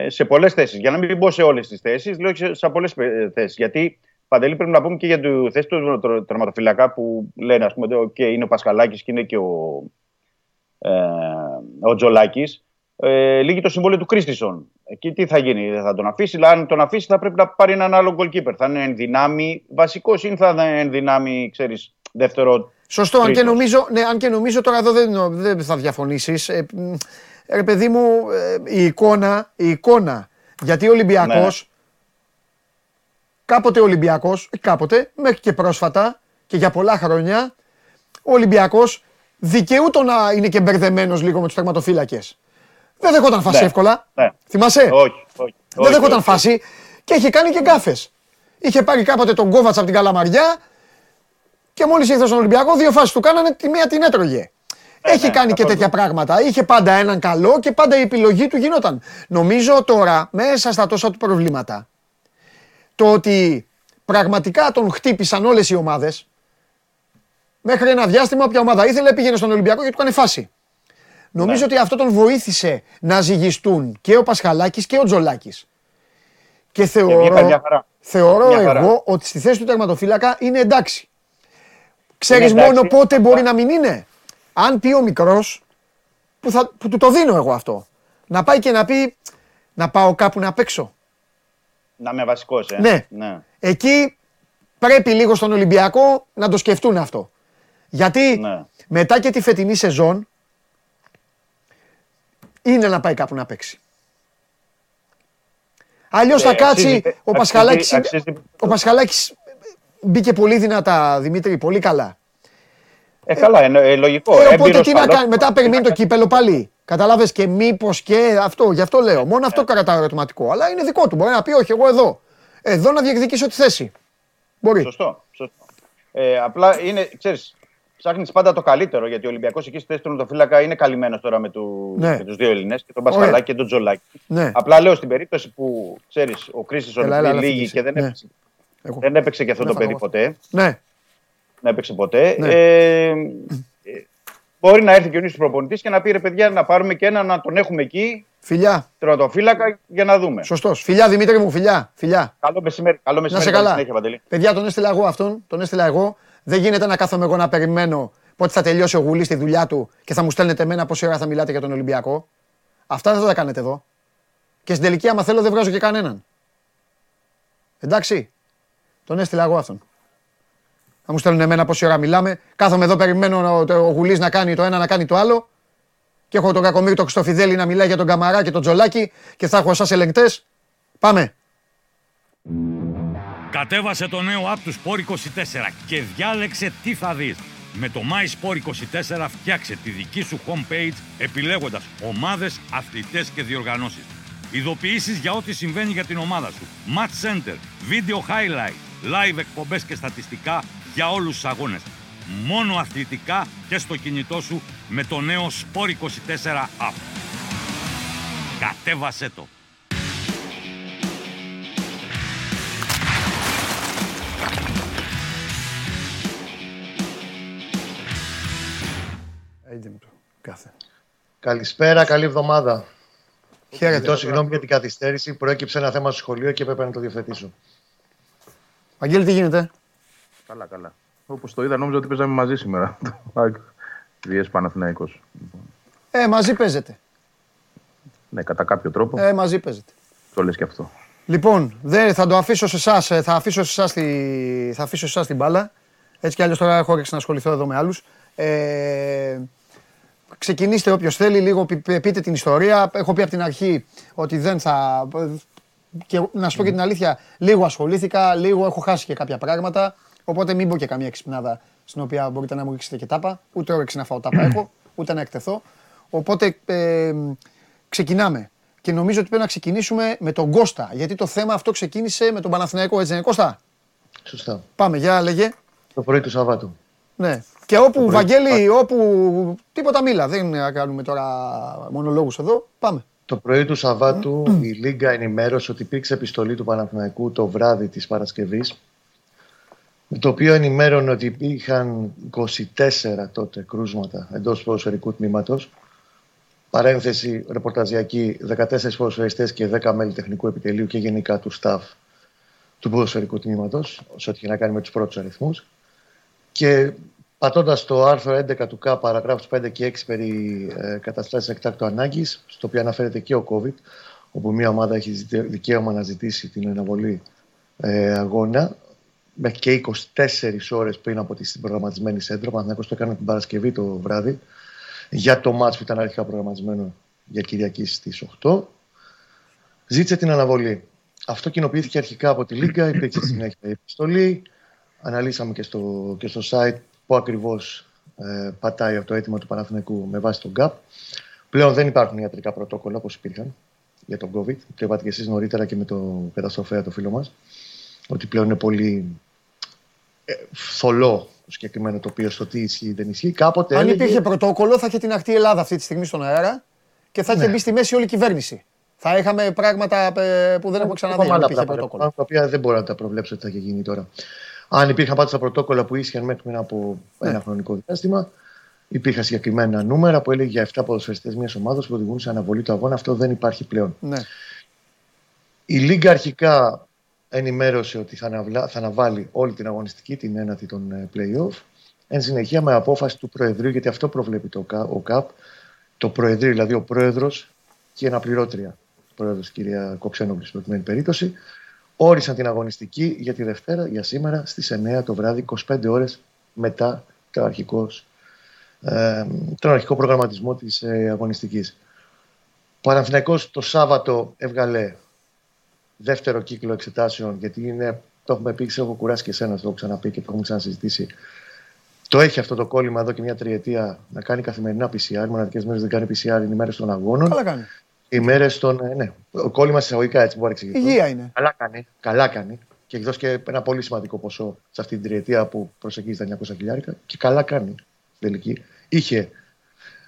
σε πολλές θέσεις. Για να μην μπω σε όλες τις θέσεις, λέω και σε, σε πολλές θέσεις. Γιατί παντελή πρέπει να πούμε και για τη θέση του τρο- τερματοφυλακά που λένε, ας πούμε, ότι είναι ο Πασχαλάκης και είναι και ο, ε, ο Τζολάκης. Ε, λύγει το συμβόλαιο του Κρίστισον. Εκεί τι θα γίνει, δεν θα τον αφήσει. Αλλά αν τον αφήσει, θα πρέπει να πάρει έναν άλλο goalkeeper. Θα είναι εν δυνάμει βασικός ή θα είναι εν δυνάμει, ξέρεις, δεύτερο. Σωστό, αν και, Τρίτος. νομίζω, ναι, αν και νομίζω τώρα εδώ δεν, δεν θα διαφωνήσεις. Ε, μ, ρε παιδί μου, ε, η εικόνα, η εικόνα, γιατί ο Ολυμπιακός, Ναι. κάποτε ο Ολυμπιακός, ε, κάποτε, μέχρι και πρόσφατα και για πολλά χρόνια, ο Ολυμπιακός δικαιούτο να είναι και μπερδεμένος λίγο με τους τερματοφύλακες. Δεν δεχόταν φάση Ναι, εύκολα. ναι. Θυμάσαι; Όχι, όχι. Δεν όχι, δεχόταν όχι. φάση και είχε κάνει και γκάφες. Είχε πάρει κάποτε τον Κόβατς από την Καλαμαριά και μόλις ήρθε στον Ολυμπιακό, δύο φάσεις του κάνανε, τη μία την έτρωγε. Έχει ναι, κάνει και καθόλου. τέτοια πράγματα. Είχε πάντα έναν καλό και πάντα η επιλογή του γινόταν. Νομίζω τώρα, μέσα στα τόσα του προβλήματα, το ότι πραγματικά τον χτύπησαν όλες οι ομάδες, μέχρι ένα διάστημα όποια ομάδα ήθελε πήγαινε στον Ολυμπιακό και του έκανε φάση. Νομίζω Ναι. ότι αυτό τον βοήθησε να ζυγιστούν και ο Πασχαλάκης και ο Τζολάκης. Και θεωρώ, βγήκαν μια χαρά. θεωρώ Μια χαρά. εγώ ότι στη θέση του τερματοφύλακα είναι εντάξει. Ξέρεις Είναι εντάξει. μόνο πότε μπορεί να μην είναι. Αν πει ο μικρός, που, θα, που του το δίνω εγώ αυτό, να πάει και να πει να πάω κάπου να παίξω. Να είμαι βασικός, ε. Ναι. ναι. Εκεί πρέπει λίγο στον Ολυμπιακό να το σκεφτούν αυτό. Γιατί Ναι. μετά και τη φετινή σεζόν είναι να πάει κάπου να παίξει. Αλλιώς θα Ε, κάτσει αξίζει- ο αξίζει- Πασχαλάκης, αξίζει- ο Πασχαλάκης μπήκε πολύ δυνατά, Δημήτρη, πολύ καλά. Ε, καλά, είναι ε, λογικό. Ε, οπότε Έμπειρος τι να καλός. κάνει, μετά περιμένει το κύπελο πάλι. Κατάλαβε και μήπως και αυτό, γι' αυτό λέω. Μόνο αυτό κρατάω ερωτηματικό. Αλλά είναι δικό του. Μπορεί να πει, Όχι, εγώ εδώ. εδώ να διεκδικήσει ό,τι θέση. Μπορεί. Σωστό. σωστό. Ε, απλά είναι, ξέρεις, ψάχνεις πάντα το καλύτερο γιατί ο Ολυμπιακός εκεί στη θέση του τερματοφύλακα είναι καλυμμένος τώρα με, του, Ναι. με τους δύο Ελληνέ και τον Ωραία. Πασχαλάκη και τον Τζολάκη. Ναι. Απλά λέω στην περίπτωση που ξέρεις, ο Κρίστη Έλα, έλα, Ολυμπιακό έλα, λίγη φύγησε. και δεν Ναι. έπαιξε, Εγώ. δεν έπαιξε και αυτό Δεν το θα παιδί κάνω ποτέ. Ναι. Δεν έπαιξε ποτέ. Ναι. Ε, ε, μπορεί να έρθει και ο νέο προπονητής και να πει ρε παιδιά να πάρουμε και ένα να τον έχουμε εκεί, Φιλιά. τερματοφύλακα για να δούμε. Σωστός. Φιλιά, Δημήτρη μου, φιλιά. Φιλιά. Καλό μεσημέρι. Καλό Να μεσημέρι. σε καλή καλά. συνέχεια, Παντελή. Παιδιά, τον έστειλα εγώ αυτόν. Τον έστειλα εγώ. Δεν γίνεται να κάθομαι εγώ να περιμένω πότε θα τελειώσει ο Γουλής στη δουλειά του και θα μου στέλνετε εμένα πόση ώρα θα μιλάτε για τον Ολυμπιακό. Αυτά δεν θα τα κάνετε εδώ. Και στην τελική, άμα θέλω, δεν βγάζω και κανέναν. Εντάξει. Τον έστειλα εγώ αυτόν. Θα μου στέλνουν εμένα πόση ώρα μιλάμε. Κάθομαι εδώ, περιμένω ο, ο Γουλής να κάνει το ένα, να κάνει το άλλο. Και έχω τον Κακομίρη, τον Χριστοφιδέλη να μιλάει για τον Καμαρά και τον Τζολάκη και θα έχω εσάς ελεγκτές. Πάμε. Κατέβασε το νέο app του Sport 24 και διάλεξε τι θα δεις. Με το My Sport 24 φτιάξε τη δική σου homepage επιλέγοντας ομάδες, αθλητές και διοργανώσεις. Ειδοποιήσεις για ό,τι συμβαίνει για την ομάδα σου. Match Center, Video Highlight, Live εκπομπές και στατιστικά για όλους τους αγώνες. Μόνο αθλητικά και στο κινητό σου με το νέο Sport 24 app. Κατέβασέ το. Έντε μου το. Κάθε. Καλησπέρα, καλή εβδομάδα. Χαίρετε. Ζητώ συγγνώμη για την καθυστέρηση. Προέκυψε ένα θέμα στο σχολείο και έπρεπε να το διευθετήσω. Βαγγέλη, τι γίνεται; Καλά, καλά. Όπως το είδα, νόμιζα ότι παίζαμε μαζί σήμερα. Διές Παναθηναϊκός. Ε, μαζί παίζετε. Ναι, κατά κάποιο τρόπο. Ε, μαζί παίζετε. Το λες και αυτό. Λοιπόν, δεν, θα το αφήσω σε εσάς. Θα αφήσω σε εσάς τη, θα αφήσω σε εσάς την μπάλα. Έτσι κι αλλιώς τώρα έχω όρεξη να ασχοληθώ εδώ με άλλους. Ε, ξεκινήστε όποιος θέλει, λίγο πι- πι- πείτε την ιστορία. Έχω πει από την αρχή ότι δεν θα. Και να σου πω και την αλήθεια, λίγο ασχολήθηκα, λίγο έχω χάσει και κάποια πράγματα. Οπότε μην πω και καμία ξυπνάδα στην οποία μπορείτε να μου ρίξετε και τάπα. Ούτε όρεξη να φάω τάπα έχω, ούτε να εκτεθώ. Οπότε ε, ξεκινάμε. Και νομίζω ότι πρέπει να ξεκινήσουμε με τον Κώστα. Γιατί το θέμα αυτό ξεκίνησε με τον Παναθηναϊκό, έτσι δεν είναι Κώστα; Σωστά. Πάμε, για λέγε. Το πρωί του Σαββάτου. Ναι. Και όπου, Βαγγέλη, όπου τίποτα μίλα. Δεν κάνουμε τώρα μονολόγους εδώ. Πάμε. Το πρωί του Σαββάτου η Λίγκα ενημέρωσε ότι υπήρξε επιστολή του Παναθηναϊκού το βράδυ της Παρασκευής με το οποίο ενημέρωνε ότι υπήρχαν 24 τότε κρούσματα εντός ποδοσφαιρικού τμήματος. Παρένθεση ρεπορταζιακή 14 ποδοσφαιριστές και 10 μέλη τεχνικού επιτελείου και γενικά του staff του ποδοσφαιρικού τμήματος σε ό,τι έχει να κάνει με τους πρώτους αριθμούς. Και πατώντας το άρθρο 11 του ΚΑ παραγράφους 5 και 6 περί ε, καταστάσεις εκτάκτου ανάγκης στο οποίο αναφέρεται και ο COVID όπου μια ομάδα έχει ζητε- δικαίωμα να ζητήσει την αναβολή ε, αγώνα μέχρι και 24 ώρες πριν από τη προγραμματισμένη σέντρα. Ο Παναθηναϊκός το έκανε την Παρασκευή το βράδυ για το μάτς που ήταν αρχικά προγραμματισμένο για Κυριακή στις 8. Ζήτησε την αναβολή. Αυτό κοινοποιήθηκε αρχικά από τη Λίγκα, υπήρξε στη συνέχεια η επιστολή. Αναλύσαμε και στο, και στο site που ακριβώς ε, πατάει αυτό το αίτημα του Παναθηναϊκού με βάση τον GAP. Πλέον δεν υπάρχουν ιατρικά πρωτόκολλα όπως υπήρχαν για τον COVID. Το είπατε και εσείς νωρίτερα και με το καταστροφέα το φίλο μας. Ότι πλέον είναι πολύ ε, θολό το συγκεκριμένο τοπίο στο τι ισχύει ή δεν ισχύει. Κάποτε Αν έλεγε... υπήρχε πρωτόκολλο, θα είχε την αχτή Ελλάδα αυτή τη στιγμή στον αέρα και θα είχε Ναι. μπει στη μέση όλη η κυβέρνηση. Θα είχαμε πράγματα ε, που δεν έχουμε ξαναδεί. Ακόμα Αν άλλα υπήρχε πράγματα, πρωτόκολλο. Τα οποία δεν μπορώ να τα προβλέψω ότι θα είχε γίνει τώρα. Αν υπήρχαν πάντω τα πρωτόκολλα που ίσχυαν μέχρι πριν από Ναι. ένα χρονικό διάστημα, υπήρχαν συγκεκριμένα νούμερα που έλεγε για 7 ποδοσφαιριστές μιας ομάδας που οδηγούν σε αναβολή του αγώνα. Αυτό δεν υπάρχει πλέον. Ναι. Η Λίγκα αρχικά ενημέρωσε ότι θα, αναβλά, θα αναβάλει όλη την αγωνιστική, την ένατη των ε, play-off. Εν συνεχεία με απόφαση του Προεδρείου, γιατί αυτό προβλέπει το, ΚΑ- ο ΚΑΠ, το Προεδρείο, δηλαδή ο Πρόεδρος και η αναπληρώτρια Πρόεδρος, κυρία Κοξένογλου, στην προκειμένη περίπτωση, όρισαν την αγωνιστική για τη Δευτέρα, για σήμερα, στις 9 το βράδυ, 25 ώρες μετά το αρχικός, ε, τον αρχικό προγραμματισμό της ε, αγωνιστικής. Ο Παναθηναϊκός το Σάββατο έβγαλε δεύτερο κύκλο εξετάσεων, γιατί είναι, το έχουμε πει, σε έχω κουράσει και εσένα, το έχω ξαναπεί και το έχουμε ξανασυζητήσει. Το έχει αυτό το κόλλημα εδώ και μια τριετία να κάνει καθημερινά PCR. Οι μοναδικές μέρες δεν κάνει PCR είναι οι μέρες των αγώνων. Καλά κάνει. Οι μέρες των. ε, Ναι, ο κόλλημα εισαγωγικά έτσι μπορεί να εξηγηθεί. Υγεία είναι. Καλά κάνει. Καλά κάνει. Και έχει δώσει και ένα πολύ σημαντικό ποσό σε αυτή την τριετία που προσεγγίζει τα 900 χιλιάρικα. Και καλά κάνει στην τελική. Είχε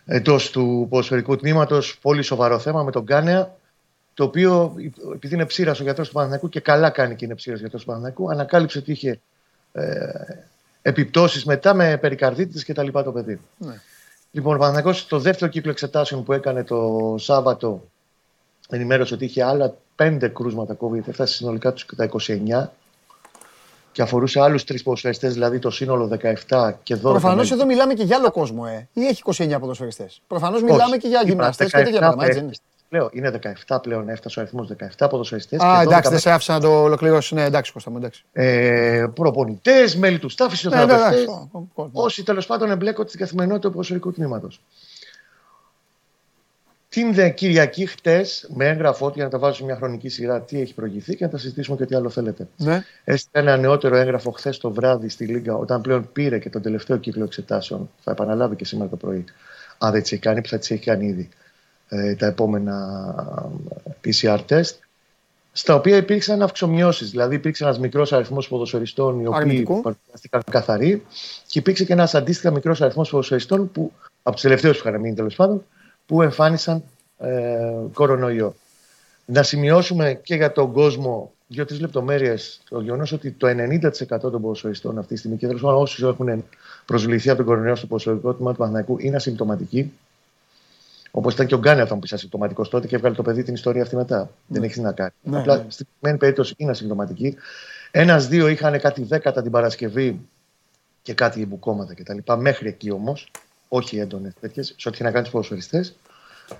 εντός του ποδοσφαιρικού τμήματος πολύ σοβαρό θέμα με τον Κάνεα. Το οποίο επειδή είναι ψήρας ο γιατρός του Παναθηναϊκού και καλά κάνει και είναι ψήρας ο γιατρός του Παναθηναϊκού, ανακάλυψε ότι είχε ε, επιπτώσεις μετά με περικαρδίτητε και τα λοιπά το παιδί. Ναι. Λοιπόν, ο Παναθηναϊκός στο δεύτερο κύκλο εξετάσεων που έκανε το Σάββατο ενημέρωσε ότι είχε άλλα πέντε κρούσματα COVID, έφτασε συνολικά τους τα 29 και αφορούσε άλλους τρεις ποδοσφαιριστές, δηλαδή το σύνολο 17 και 12. Προφανώς μέλη. εδώ μιλάμε και για άλλο κόσμο, ε. Ή έχει 29 ποδοσφαιριστές. Προφανώς Όχι. μιλάμε και για Είπα, γυμναστές και 17 τέτοια πράγματα, έτσι. είναι. Πλέον, είναι 17 πλέον, έφτασε ο αριθμό 17 ποδοσφαιριστές Α, και 12 εντάξει, δεν σε άφησα να το ολοκληρώσει. Ναι, εντάξει, Κώστα μου, εντάξει. ε, προπονητές, μέλη του staff, Ναι, φυσιοθεραπευτές, εντάξει. ο- ο- ο- όσοι τέλο πάντων εμπλέκονται στην καθημερινότητα του ποδοσφαιρικού τμήματο. Την δε Κυριακή χτε, με έγγραφο για να τα βάζω σε μια χρονική σειρά τι έχει προηγηθεί και να τα συζητήσουμε και τι άλλο θέλετε. Ναι. Έστειλε ένα νεότερο έγγραφο χθε το βράδυ στη Λίγκα, όταν πλέον πήρε και τον τελευταίο κύκλο εξετάσεων. Θα επαναλάβει και σήμερα το πρωί. Αν δεν τι έχει κάνει, που θα τι έχει κάνει ήδη ε, τα επόμενα ε, PCR test. Στα οποία υπήρξαν αυξομοιώσεις. Δηλαδή, υπήρξε ένας μικρός αριθμός ποδοσφαιριστών οι οποίοι Αρνητικού. παρουσιάστηκαν καθαροί και υπήρξε και ένας αντίστοιχα μικρός αριθμός ποδοσφαιριστών που, από τους τελευταίους που είχαν μείνει τέλος πάντων, που εμφάνισαν ε, κορονοϊό. Να σημειώσουμε και για τον κόσμο δύο-τρεις λεπτομέρειες το γεγονός ότι το 90% των ποδοσφαιριστών αυτή τη στιγμή και τέλος πάντων όσου έχουν προσβληθεί από τον κορονοϊό στο ποδοσφαιρικό τμήμα του Παναθηναϊκού είναι ασυμπτωματικοί. Όπως ήταν και ο Γκάνι όταν που είσαι ασυμπτωματικό τότε και έβγαλε το παιδί την ιστορία αυτή μετά. Δεν έχεις τι να κάνεις. Ναι, Απλά ναι. στην προκειμένη περίπτωση είναι ασυμπτωματικοί. Ένα-δύο είχαν κάτι δέκατα την Παρασκευή και κάτι ιμπουκόμματα κτλ. Μέχρι εκεί όμως, όχι έντονες τέτοιες, σε ό,τι είχε να κάνει τους ποδοσφαιριστές.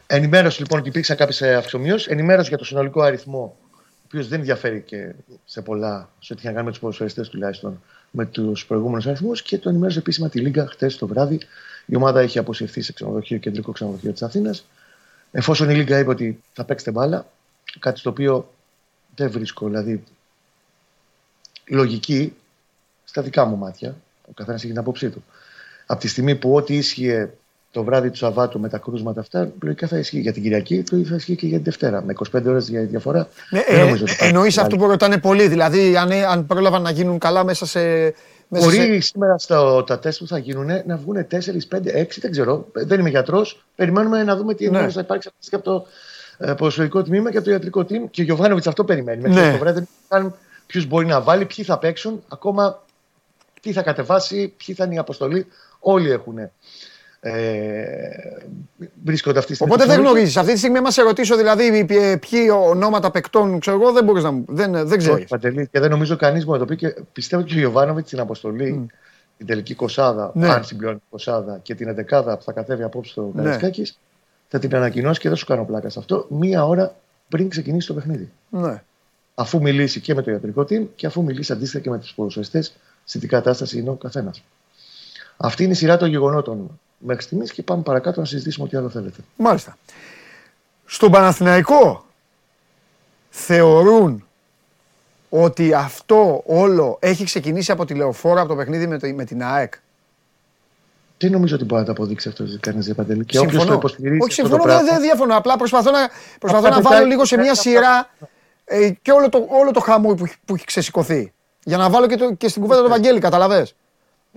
Ενημέρωση λοιπόν ότι υπήρξαν κάποιες αυξομοιώσεις. Ενημέρωση για το συνολικό αριθμό, ο οποίος δεν διαφέρει και σε πολλά, σε ό,τι είχε να κάνει με τους ποδοσφαιριστές τουλάχιστον, με τους προηγούμενους αριθμούς. Και το ενημέρωσε επίσημα τη Λίγκα χτες το βράδυ. Η ομάδα έχει αποσυρθεί σε ξενοδοχείο, κεντρικό ξενοδοχείο της Αθήνας. Εφόσον η Λίγκα είπε ότι θα παίξετε μπάλα, κάτι στο οποίο δεν βρίσκω, δηλαδή λογική στα δικά μου μάτια. Ο καθένας έχει την άποψή του. Από τη στιγμή που ό,τι ίσχυε το βράδυ του Σαββάτου με τα κρούσματα αυτά, λογικά θα ισχύει για την Κυριακή, το ίδιο θα ισχύει και για την Δευτέρα. Με 25 ώρες για διαφορά. Ναι, δεν ε, νομίζω ότι υπάρχει Εννοείς μεγάλη. αυτό που ρωτάνε πολλοί. Δηλαδή, αν, αν πρόλαβαν να γίνουν καλά μέσα σε. Μέσα Μπορεί σε... σήμερα στα, τα τεστ που θα γίνουν να βγουν 4, 5, 6, δεν ξέρω. Δεν είμαι γιατρός. Περιμένουμε να δούμε τι Ναι. ενημέρωση θα υπάρξει και από το ε, ποδοσφαιρικό τμήμα και από το ιατρικό team. Και ο Γιωβάνοβιτς αυτό περιμένει. Μέχρι Ναι. το βράδυ δεν ξέρουν ποιου μπορεί να βάλει, ποιοι θα παίξουν, ακόμα τι θα κατεβάσει, ποιοι θα είναι η αποστολή. Όλοι έχουν. Ε, βρίσκονται αυτή τη στιγμή. Οπότε δεν στο γνωρίζεις. Αυτή τη στιγμή, άμα σε ρωτήσω δηλαδή ποιοι- ποιοι ονόματα παικτών, ξέρω εγώ, δεν μπορείς να μου. Δεν, δεν Όχι, ξέρεις. Παντελή, και δεν νομίζω κανείς μπορεί να το πει. Και πιστεύω ότι ο Ιωβάνοβιτς στην αποστολή, την τελική κοσάδα, Ναι. αν συμπληρώνει την κοσάδα και την εντεκάδα που θα κατέβει απόψε στο Ναι. Καρασκάκη, θα την ανακοινώσει και δεν σου κάνω πλάκα σε αυτό, μία ώρα πριν ξεκινήσει το παιχνίδι. Ναι. Αφού μιλήσει και με το ιατρικό team και αφού μιλήσει αντίστοιχα και με τους ποδοσφαιριστές, σε τι κατάσταση είναι ο καθένας. Αυτή είναι η σειρά των γεγονότων μέχρι στιγμής και πάμε παρακάτω να συζητήσουμε ό,τι άλλο θέλετε. Μάλιστα. Στον Παναθηναϊκό θεωρούν ότι αυτό όλο έχει ξεκινήσει από τηλεοφόρα από το παιχνίδι με, το, με την ΑΕΚ; Δεν νομίζω ότι μπορεί να το αποδείξει αυτό κανείς για παντελή. Και όποιος το Συμφωνώ. υποστηρίζει. Όχι, αυτό το συμφωνώ, δεν πράγμα- δεν διαφωνώ. Απλά προσπαθώ να, προσπαθώ Αυτά να βάλω πετάει- λίγο σε μια αυτά- σειρά ε, και όλο το, όλο το χαμό που, έχει- που έχει ξεσηκωθεί. Για να βάλω και, το, και στην κουβέντα του Βαγγέλη, καταλαβες;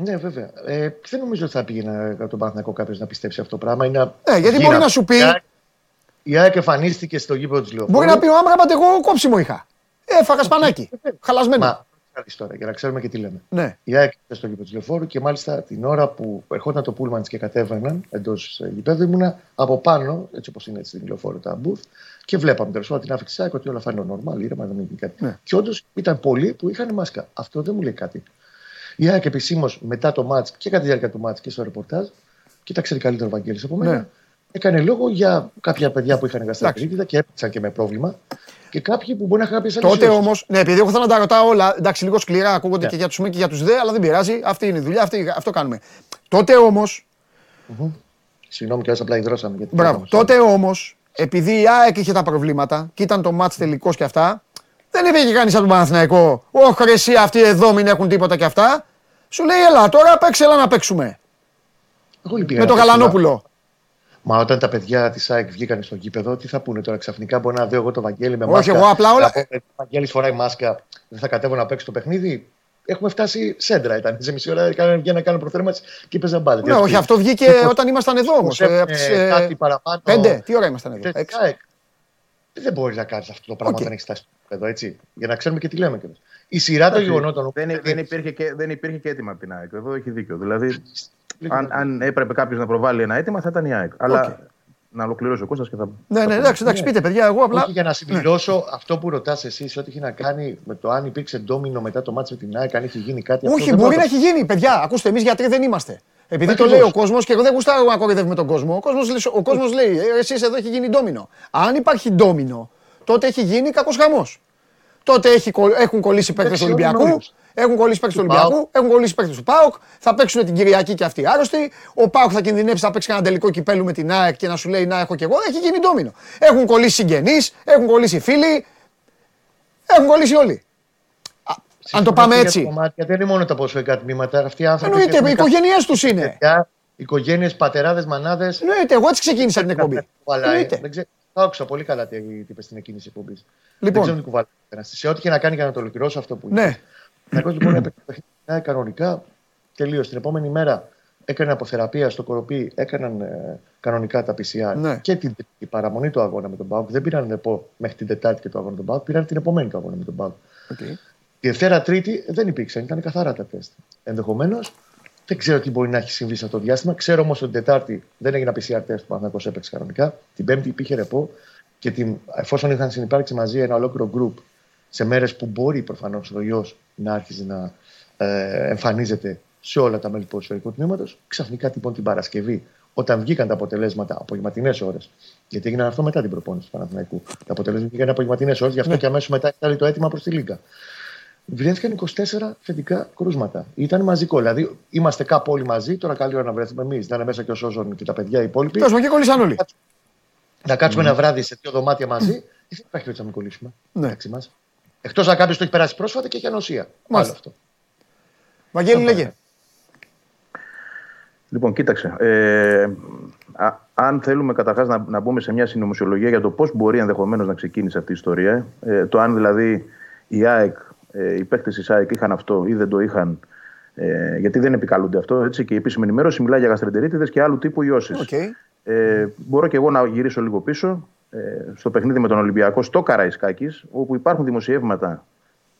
Ναι, βέβαια. Ε, δεν νομίζω ότι θα πήγαινε από τον Παναθηναϊκό κάποιος να πιστέψει αυτό το πράγμα. Είναι Ναι, γιατί γύρα. μπορεί να σου πει- Η ΑΕΚ- Η ΑΕΚ εμφανίστηκε στο γήπεδο της Λεωφόρου. Μπορεί να πει ο Άμραμπαντ, εγώ κόψιμο είχα. Έφαγα σπανάκι. Χαλασμένο. Μα, θα δεις τώρα, για να ξέρουμε και τι λέμε. Ναι. Η ΑΕΚ ήταν στο γήπεδο της Λεωφόρου και μάλιστα την ώρα που ερχόταν το πούλμαν της και κατέβαιναν εντός γηπέδου ήμουνα από πάνω, έτσι όπως είναι έτσι στην Λεωφόρου τα μπουθ, και βλέπαμε τέλος πάντων την άφηξη της ΑΕΚ ότι όλα θα είναι normal, ήρεμα, δεν έγινε κάτι. Ναι. Και όντως ήταν πολλοί που είχαν μάσκα. Αυτό δεν μου λέει κάτι. Η ΑΕΚ επισήμως μετά το μάτς και κατά τη διάρκεια του μάτς και στο ρεπορτάζ, και τα ξέρει καλύτερο ο Βαγγέλης από μένα, Ναι. έκανε λόγο για κάποια παιδιά που είχαν γαστρακτηρίδα και έπαιξαν και με πρόβλημα. Και κάποιοι που μπορεί να είχαν κάποιε Τότε όμως, ναι, επειδή εγώ θέλω να τα ρωτάω όλα, εντάξει, λίγο σκληρά ακούγονται Ναι. και για τους μεν και για τους δε, αλλά δεν πειράζει. Αυτή είναι η δουλειά, αυτή, αυτό κάνουμε. Τότε όμω, Συγγνώμη και απλά υδρώσαμε. Γιατί μπράβο, τότε όμως, επειδή η ΑΕΚ είχε τα προβλήματα και ήταν το μάτς τελικός και αυτά, δεν υπήρχε κανείς από τον Παναθηναϊκό. Όχι, ρε, εσύ αυτοί εδώ μην έχουν τίποτα και αυτά. Σου λέει, έλα τώρα παίξε, έλα να παίξουμε. Εγώ λυπήγα Με να το παίξω, Γαλανόπουλο. Μα όταν τα παιδιά της ΑΕΚ βγήκαν στο γήπεδο, τι θα πούνε τώρα ξαφνικά. Μπορεί να δω εγώ το Βαγγέλη με Όχι, μάσκα. εγώ απλά όλα- να πω, «Ε, Ο Βαγγέλης φοράει μάσκα, δεν θα κατέβω να παίξω το παιχνίδι. Έχουμε φτάσει σέντρα. Ήταν σε μισή ώρα βγαίνει να κάνω προθέρμανση και παίζα μπάλα. Ναι, όχι, αυτό βγήκε όταν ήμασταν εδώ όμως. ε, κάτι παραπάνω. Πέντε, τι ώρα ήμασταν εδώ. Θετικά, Έξι. εκ. Δεν μπορεί να κάνεις αυτό το πράγμα Οκ. όταν έχεις φτάσει στο επίπεδο, έτσι. Για να ξέρουμε και τι λέμε κιόλας. Η σειρά των γεγονότων. Δεν, δεν, υπήρχε και, δεν υπήρχε και αίτημα από την ΑΕΚ. Εδώ έχει δίκιο. Δηλαδή, αν, αν έπρεπε κάποιος να προβάλλει ένα αίτημα, θα ήταν η ΑΕΚ. Αλλά να ολοκληρώσει ο Κώστας και θα. Ναι, ναι, εντάξει, εντάξει, πείτε παιδιά, εγώ απλά. Όχι, για να συμπληρώσω αυτό που ρωτάς εσύ, ό,τι έχει να κάνει με το αν υπήρξε ντόμινο μετά το μάτσο με την ΑΕΚ, αν έχει γίνει κάτι. αυτό Όχι, δεν μπορεί μπορώ να έχει γίνει, παιδιά. Ακούστε, εμείς γιατροί δεν είμαστε. Επειδή το Ακριβώς. λέει ο κόσμος και εγώ δεν γουστάρω να κοροϊδεύουμε τον κόσμο. Ο κόσμος ο κόσμος λέει: Εσείς εδώ έχει γίνει ντόμινο. Αν υπάρχει ντόμινο, τότε έχει γίνει κακός χαμός. Τότε έχει, κολλ- έχουν κολλήσει παίκτες του Εντάξει, όλοι Ολυμπιακού, νόμους. έχουν κολλήσει παίκτες του Του Ολυμπιακού, ΠΑΟΚ. έχουν κολλήσει παίκτες του ΠΑΟΚ. Θα παίξουν την Κυριακή και αυτοί άρρωστοι. Ο ΠΑΟΚ θα κινδυνεύσει, θα παίξει ένα τελικό κυπέλου με την ΑΕΚ και να σου λέει Να έχω κι εγώ. Έχει γίνει ντόμινο. Έχουν κολλήσει συγγενείς, έχουν κολλήσει φίλοι. Έχουν κολλήσει όλοι. Α, Αν το πάμε Για έτσι. κομμάτια, δεν είναι μόνο τα ποσοικά τμήματα. Αυτοί οι άνθρωποι. Εννοείται, έχουν οι οικογένειε τους είναι. παιδιά, Οικογένειες, πατεράδες, μανάδες. Εννοείται, εγώ έτσι ξεκίνησα την εκπομπή. Εννοείται. Δεν ξέρω. Τα άκουσα πολύ καλά τι τι είπες στην εκείνη τη εκπομπή. Δεν Λοιπόν. ξέρω τι κουβάλα. Σε ό,τι και να κάνει για να το ολοκληρώσω αυτό που είπες. Ναι. Κακό λοιπόν έπαιξε το παιχνίδι ναι, κανονικά. Τελείω. Την επόμενη μέρα έκανε αποθεραπεία στο κοροπή, έκαναν ε, κανονικά τα PCR Ναι. και την τρίτη παραμονή του αγώνα με τον Πάουκ. Δεν πήραν επό, μέχρι την Τετάρτη και το αγώνα με τον Πάουκ, πήραν την επομένη του αγώνα με τον Πάουκ. Τη Δευτέρα Τρίτη δεν υπήρξαν, ήταν καθαρά τα τεστ. Ενδεχομένως δεν ξέρω τι μπορεί να έχει συμβεί σε αυτό το διάστημα. Ξέρω όμως ότι την Τετάρτη δεν έγινε PCR τεστ που ο Παναθηναϊκός έπαιξε κανονικά. Την Πέμπτη υπήρχε ρεπό και την, εφόσον είχαν συνεπάρξει μαζί ένα ολόκληρο group σε μέρες που μπορεί προφανώς ο ιό να άρχιζε να ε, εμφανίζεται σε όλα τα μέλη του ποδοσφαιρικού τμήματος, ξαφνικά λοιπόν την Παρασκευή, όταν βγήκαν τα αποτελέσματα απογευματινές ώρες, γιατί έγιναν αυτό μετά την προπόνηση του Παναθηναϊκού. Τα αποτελέσματα βγήκαν απογευματινές ώρες, γι' αυτό και αμέσως μετά ήταν το αίτημα προς τη Λίγκα. Βρέθηκαν 24 θετικά κρούσματα. Ήταν μαζικό. Δηλαδή, είμαστε κάπου όλοι μαζί. Τώρα, καλή ώρα να βρεθούμε εμείς. Να είναι μέσα και ο Σόζον και τα παιδιά οι υπόλοιποι. Τέλος και κολλήσαν όλοι. Να κάτσουμε ένα βράδυ σε δύο δωμάτια μαζί. Δεν υπάρχει περίπτωση να μην κολλήσουμε. Ναι. μεταξύ μας. Εκτός αν κάποιος το έχει περάσει πρόσφατα και έχει ανοσία. Άλλο Μάλιστα. αυτό. Βαγγέλη, λέγε. Λοιπόν, κοίταξε. Ε, α, αν θέλουμε καταρχάς να, να μπούμε σε μια συνωμοσιολογία για το πώς μπορεί ενδεχομένως να ξεκίνησε αυτή η ιστορία, ε, το αν δηλαδή η ΑΕΚ, ε, οι παίκτες της ΑΕΚ είχαν αυτό ή δεν το είχαν, ε, γιατί δεν επικαλούνται αυτό, έτσι, και η επίσημη ενημέρωση μιλάει για γαστρεντερίτιδες και άλλου τύπου ιώσεις. ΟΚ. Ε, μπορώ και εγώ να γυρίσω λίγο πίσω ε, στο παιχνίδι με τον Ολυμπιακό στο Καραϊσκάκης, όπου υπάρχουν δημοσιεύματα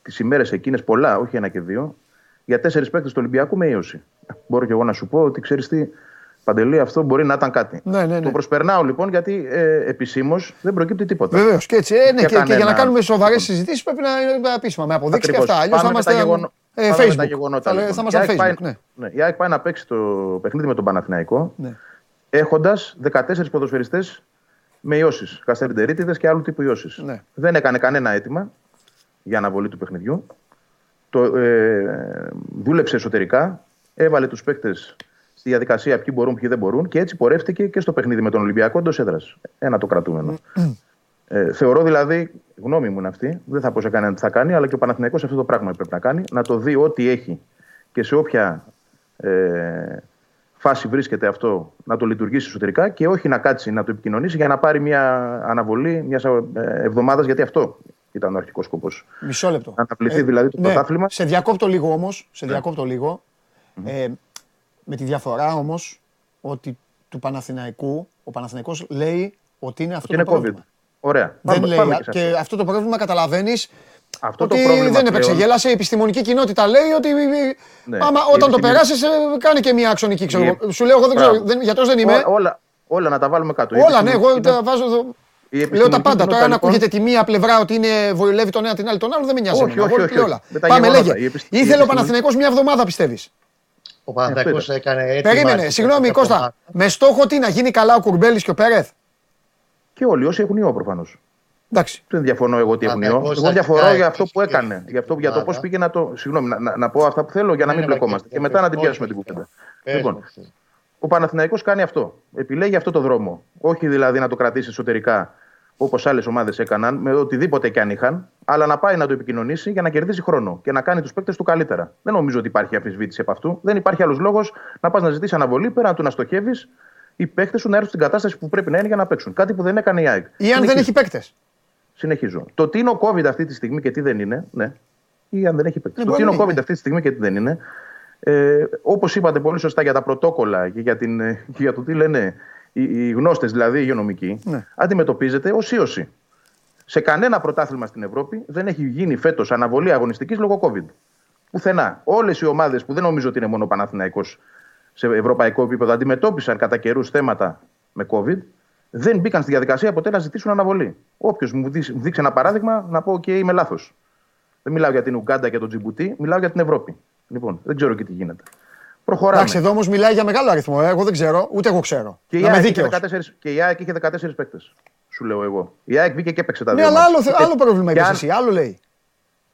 τις ημέρες εκείνες, πολλά, όχι ένα και δύο, για τέσσερις παίκτες του Ολυμπιακού με ίωση. Μπορώ και εγώ να σου πω ότι ξέρεις τι, Παντελή, αυτό μπορεί να ήταν κάτι. Ναι, ναι, ναι. Το προσπερνάω λοιπόν γιατί ε, επισήμως δεν προκύπτει τίποτα. Βεβαίως και έτσι. Ε, ναι, Και και, και για να κανένα. κάνουμε σοβαρές συζητήσεις πρέπει να είναι επίσημα με αποδείξεις και Ακριβώς. αυτά. Αλλιώς θα Πάμε με τα είμαστε. γεγονό- ε, πάμε με τα Facebook. γεγονότα, Θα, λέ- λοιπόν. θα ήμασταν Η ΑΕΚ πάει- Facebook. Ναι. Ναι, η ΑΕΚ πάει να παίξει το παιχνίδι με τον Παναθηναϊκό Ναι. έχοντας 14 ποδοσφαιριστές με ιώσεις. Καστέρντερίτιδε και άλλου τύπου ιώσεις. Ναι. Δεν έκανε κανένα αίτημα για αναβολή του παιχνιδιού. Το, ε, δούλεψε εσωτερικά, έβαλε τους παίκτες στη διαδικασία ποιοι μπορούν, ποιοι δεν μπορούν και έτσι πορεύτηκε και στο παιχνίδι με τον Ολυμπιακό εντός έδρας. Ένα το κρατούμενο. Ε, θεωρώ δηλαδή, γνώμη μου είναι αυτή, δεν θα πω σε κανέναν τι θα κάνει, αλλά και ο Παναθηναϊκός αυτό το πράγμα πρέπει να κάνει, να το δει ό,τι έχει και σε όποια ε, φάση βρίσκεται αυτό να το λειτουργήσει εσωτερικά και όχι να κάτσει να το επικοινωνήσει για να πάρει μια αναβολή μιας εβδομάδας, γιατί αυτό ήταν ο αρχικός σκοπός. Μισό λεπτό. Να αναβληθεί δηλαδή το ναι, πρωτάθλημα. Σε διακόπτω λίγο όμως. Σε διακόπτω λίγο. Ε, με τη διαφορά όμως ότι του Παναθηναϊκού, ο Παναθηναϊκός λέει ότι είναι αυτό Και είναι το COVID. πρόβλημα. Ωραία. Δεν Πάμε- λέει, πάμε και, και σε αυτό. αυτό το πρόβλημα καταλαβαίνεις. Αυτό ότι το πρόβλημα δεν έπαιξε, πλέον- γέλασε. Η επιστημονική κοινότητα λέει ότι. Ναι. Άμα, Η όταν το επιστημονική- περάσεις, κάνει και μια αξονική. Ξέρω. Η- εγώ. Σου λέω, εγώ δεν ξέρω. Μπράβο. Δεν, γιατρός δεν είμαι. Ό- όλα, όλα να τα βάλουμε κάτω. Η Όλα, ναι, εγώ επιστημονική τα βάζω εδώ. Η Λέω τα επιστημονική πάντα. Τώρα, αν κοινότητα, ακούγεται λοιπόν- τη μία πλευρά ότι είναι, βολεύει τον ένα την άλλη τον άλλο, δεν με νοιάζει. Όχι, εμένα. όχι, Εγώ όχι, λέω όχι. όλα. Με τα Πάμε, γεγονότα. λέγε. Η επισ- η Ήθελε ο επιστημονική- Παναθηναϊκός μια εβδομάδα, πιστεύεις; Ο Παναθηναϊκός Αυτό έκανε έτοιμα. Περίμενε, στην συγγνώμη τελευταία Κώστα. εβδομάδα. Με στόχο τι να γίνει καλά ο Κουρμπέλης και ο Πέρεθ; Και όλοι όσοι έχουν ιό προφανώς. Εντάξει. Δεν διαφωνώ εγώ ότι έχουν ιό. Παναθηναϊκός Εγώ διαφορώ αρχικά για αυτό έχει που και έκανε. Για, αυτό, για το πώς εβδομάδα. πήγε να το. Συγγνώμη, να, να, να πω αυτά που θέλω για να Ναι, μην ναι, μπλεκόμαστε. ναι, Και ναι, μετά να την όχι, πιάσουμε την όχι, κουβέντα. Πες Λοιπόν, μου, πες. ο Παναθηναϊκός κάνει αυτό. Επιλέγει αυτό το δρόμο. Όχι δηλαδή να το κρατήσει εσωτερικά όπως άλλες ομάδες έκαναν, με οτιδήποτε και αν είχαν, αλλά να πάει να το επικοινωνήσει για να κερδίσει χρόνο και να κάνει τους παίκτες του καλύτερα. Δεν νομίζω ότι υπάρχει αμφισβήτηση από αυτού. Δεν υπάρχει άλλος λόγος να πας να ζητήσεις αναβολή πέρα να του να στοχεύεις οι παίχτε σου να έρθουν στην κατάσταση που πρέπει να είναι για να παίξουν. Κάτι που δεν έκανε η ΑΕΚ. Ή αν δεν Συνεχίζω. έχει παίκτες. Συνεχίζω. Το τι είναι ο COVID αυτή τη στιγμή και τι δεν είναι, ναι. Ή αν δεν έχει παίκτες. Ναι, το μπορεί τι είναι να ο COVID είναι. αυτή τη στιγμή και τι δεν είναι. Ε, Όπως είπατε πολύ σωστά για τα πρωτόκολλα και για, την, ε, και για το τι λένε οι, οι γνώστες, δηλαδή οι υγειονομικοί, Ναι. αντιμετωπίζεται ως ίωση. Σε κανένα πρωτάθλημα στην Ευρώπη δεν έχει γίνει φέτος αναβολή αγωνιστικής λόγω COVID. Πουθενά. Όλες οι ομάδες που δεν νομίζω ότι είναι μόνο ο Παναθηναϊκός σε ευρωπαϊκό επίπεδο αντιμετώπισαν κατά καιρούς θέματα με COVID, δεν μπήκαν στη διαδικασία ποτέ να ζητήσουν αναβολή. Όποιος μου δείξει, μου δείξει ένα παράδειγμα, να πω και είμαι λάθος. Δεν μιλάω για την Ουγκάντα και τον Τζιμπουτί, μιλάω για την Ευρώπη. Λοιπόν, δεν ξέρω και τι γίνεται. Προχωράμε. Εντάξει, εδώ όμως μιλάει για μεγάλο αριθμό. ε. Εγώ δεν ξέρω, ούτε εγώ ξέρω. Και η, να είμαι ΑΕΚ είχε δίκαιο. 14, και η ΑΕΚ είχε 14 παίκτες. Σου λέω εγώ. Η ΑΕΚ βγήκε και έπαιξε τα Ναι, δύο. αλλά μάτς. άλλο, Και- άλλο πρόβλημα και είπες αν- εσύ. Άλλο λέει.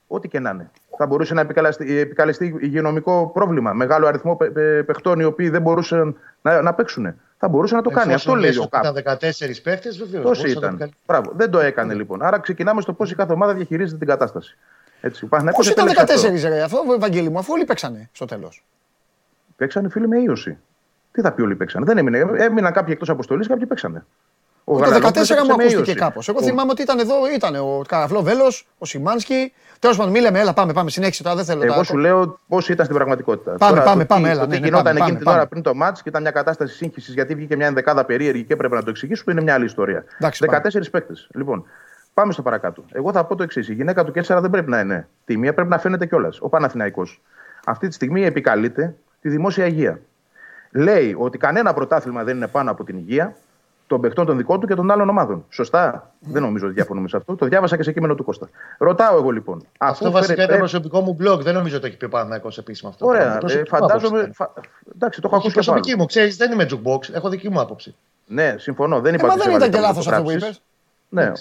Ό,τι και να είναι. Θα μπορούσε να επικαλεστεί, επικαλεστεί υγειονομικό πρόβλημα. Μεγάλο αριθμό παι- παι- παιχτών οι οποίοι δεν μπορούσαν να, να παίξουν. Θα μπορούσε να το κάνει. Αυτό λέει ο ΚΑΠ. Ήταν 14 παίχτε, βεβαίως. Τόσο ήταν. Μπράβο. Δεν το έκανε λοιπόν. Άρα ξεκινάμε στο πώς η κάθε ομάδα διαχειρίζεται την κατάσταση. Έτσι, ο Πώς Παναθηναϊκός ήταν επέλεξε 14 αυτό. ρε, αυτό, Ευαγγέλη μου, αφού όλοι παίξανε στο τέλος. Παίξανε φίλοι με ίωση. Τι θα πει όλοι παίξανε; Δεν έμεινε. Έμειναν κάποιοι εκτός αποστολής, κάποιοι παίξανε. Ο Το Γαλανόπουλος 14 έπαιξε μου με ακούστηκε ίωση. κάπως. Εγώ Ο- θυμάμαι ότι ήταν εδώ, ήταν ο Καραφλό Βέλο, ο Σιμάνσκι. Τέλος πάντων, μη λέμε, έλα, πάμε, πάμε, συνέχισε τώρα, δεν θέλω Εγώ τα- σου λέω πώς ήταν στην πραγματικότητα. Πάμε, πάμε, το πάμε, τι- έλα, Το ναι, τι ναι, γινόταν πάμε, εκείνη πάμε, την ώρα πάμε. πριν το μάτς και ήταν μια κατάσταση σύγχυσης γιατί βγήκε μια ενδεκάδα περίεργη και έπρεπε να το εξηγήσουμε, είναι μια άλλη ιστορία. Εντάξει, 14 παίκτες. Λοιπόν, πάμε στο παρακάτω. Εγώ θα πω το εξής: Η γυναίκα του Κέσσαρα δεν πρέπει να είναι τίμια, πρέπει να φαίνεται κιόλας. Ο Παναθηναϊκός αυτή τη στιγμή επικαλείται τη δημόσια υγεία. Λέει ότι κανένα πρωτάθλημα δεν είναι πάνω από την υγεία των παιχτών των δικών του και των άλλων ομάδων. Σωστά; Δεν νομίζω ότι διαφωνούμε σε αυτό. Το διάβασα και σε κείμενο του Κώστα. Ρωτάω εγώ λοιπόν. Αυτό αφού βασικά φέρε- ήταν προσωπικό μου blog. Δεν νομίζω ότι το έχει πει ο Παναγιώ επίσημα αυτό. Ωραία. Είναι Ε, προσωπικό φαντάζομαι. άποψη. Φα... Εντάξει, το έχω Όχι ακούσει και από προσωπική άλλους. μου, ξέρεις, δεν είμαι jukebox. Έχω δική μου άποψη. Ναι, συμφωνώ. Δεν Ε, είπα μα ότι δεν σε ήταν και έβαλε λάθος αυτό που φωτογράφσεις. είπες. Ναι.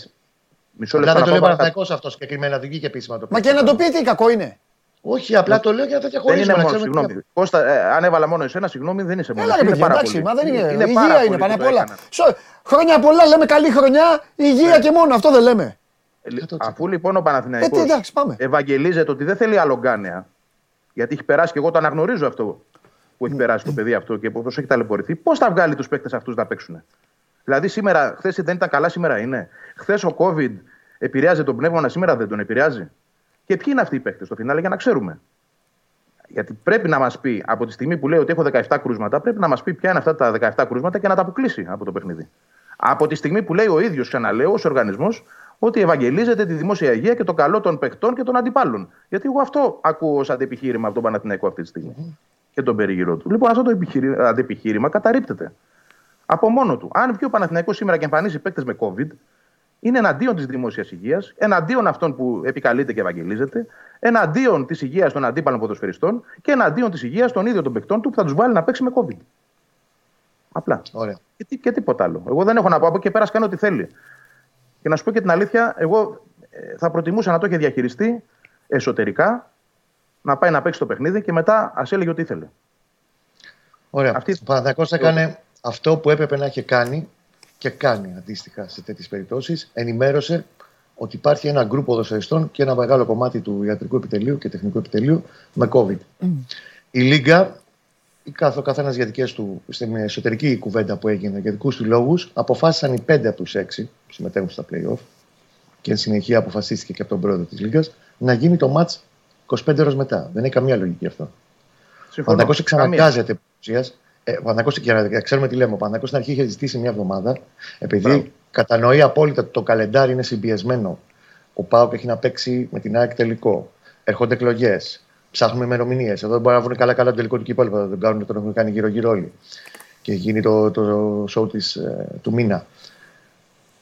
Μισό Απλά λεπτό δεν το να λέει ο πάω παρακάτω. Παναγιώ αυτό συγκεκριμένα, δεν βγήκε επίσημα το Μα και να το πει τι κακό είναι. Όχι, απλά το λέω για να τα Δεν διαχωρίσουμε. είναι να μόνος, ξέρουμε τι συγγνώμη. Κώστα, ε, αν έβαλα μόνος εσένα, συγγνώμη, δεν είσαι μόνος. Έλα εσύ, ρε είναι παιδιά, πάρα εντάξει, πολύ. μα δεν είναι. Είναι υγεία πάρα είναι πολύ πάνω που απ' το όλα. έκανα. Σο- Χρόνια πολλά, λέμε καλή χρονιά, υγεία και μόνο, αυτό δεν λέμε. Ε, Αφού λοιπόν ο Παναθηναϊκός Ε, τι, εντάξει, πάμε. ευαγγελίζεται ότι δεν θέλει άλλο γκάνεα, γιατί έχει περάσει και εγώ το αναγνωρίζω αυτό που έχει περάσει το παιδί αυτό και πώς έχει ταλαιπωρηθεί, πώς θα βγάλει τους παίκτες αυτούς να παίξουν. Δηλαδή σήμερα, χθες δεν ήταν καλά, σήμερα είναι. Χθες ο COVID επηρεάζει τον πνεύμονα, σήμερα δεν τον επηρεάζει; Και ποιοι είναι αυτοί οι παίκτες στο φινάλε για να ξέρουμε. Γιατί πρέπει να μας πει, από τη στιγμή που λέει ότι έχω 17 κρούσματα, πρέπει να μας πει ποια είναι αυτά τα 17 κρούσματα και να τα αποκλείσει από το παιχνίδι. Από τη στιγμή που λέει ο ίδιος, ξαναλέω, ως οργανισμός, ότι ευαγγελίζεται τη δημόσια υγεία και το καλό των παιχτών και των αντιπάλων. Γιατί εγώ αυτό ακούω ως αντεπιχείρημα από τον Παναθηναϊκό αυτή τη στιγμή. Και τον περιγυρό του. Λοιπόν, αυτό το επιχειρη- αντεπιχείρημα καταρρύπτεται. Από μόνο του. Αν βγει ο Παναθηναϊκός σήμερα και εμφανίσει παίκτες με COVID, είναι εναντίον της δημόσιας υγείας, εναντίον αυτών που επικαλείται και ευαγγελίζεται, εναντίον της υγείας των αντίπαλων ποδοσφαιριστών και εναντίον της υγείας των ίδιων των παικτών του που θα τους βάλει να παίξει με COVID. Απλά. Ωραία. Και, τι- και τίποτα άλλο. Εγώ δεν έχω να πω από εκεί και πέρα, ας κάνει ό,τι θέλει. Και να σου πω και την αλήθεια, εγώ ε, θα προτιμούσα να το είχε διαχειριστεί εσωτερικά, να πάει να παίξει το παιχνίδι και μετά ας έλεγε ό,τι ήθελε. Ωραία. Αυτή- Ο Παναθηναϊκός έκανε αυτό που έπρεπε να είχε κάνει και κάνει αντίστοιχα σε τέτοιες περιπτώσεις. Ενημέρωσε ότι υπάρχει ένα γκρουπ ποδοσφαιριστών και ένα μεγάλο κομμάτι του ιατρικού επιτελείου και τεχνικού επιτελείου με COVID. Η Λίγκα, ή κάθε, ο καθένας για δικές του, στην εσωτερική κουβέντα που έγινε για δικούς του λόγους, αποφάσισαν οι πέντε από τους έξι που συμμετέχουν στα playoff και εν συνεχεία αποφασίστηκε και από τον πρόεδρο της Λίγκας να γίνει το match 25 ώρες μετά. Δεν έχει καμία λογική αυτό. Ο Συμφωνώ. Παναθηναϊκός Καμία. εξαναγκάζεται ουσίας. Ε, ο Παναθηναϊκός, για να ξέρουμε τι λέμε, ο Παναθηναϊκός στην αρχή είχε ζητήσει μια εβδομάδα, επειδή Μπράβο. κατανοεί απόλυτα ότι το καλεντάρι είναι συμπιεσμένο. Ο Πάοκ έχει να παίξει με την ΑΕΚ τελικό. Έρχονται εκλογές. Ψάχνουμε ημερομηνίες. Εδώ δεν μπορεί να βρουν καλά-καλά το τελικό του κυπέλου. Θα τον κάνουν, τον έχουν κάνει γύρω-γύρω όλοι. Και γίνει το, το show της, ε, του μήνα.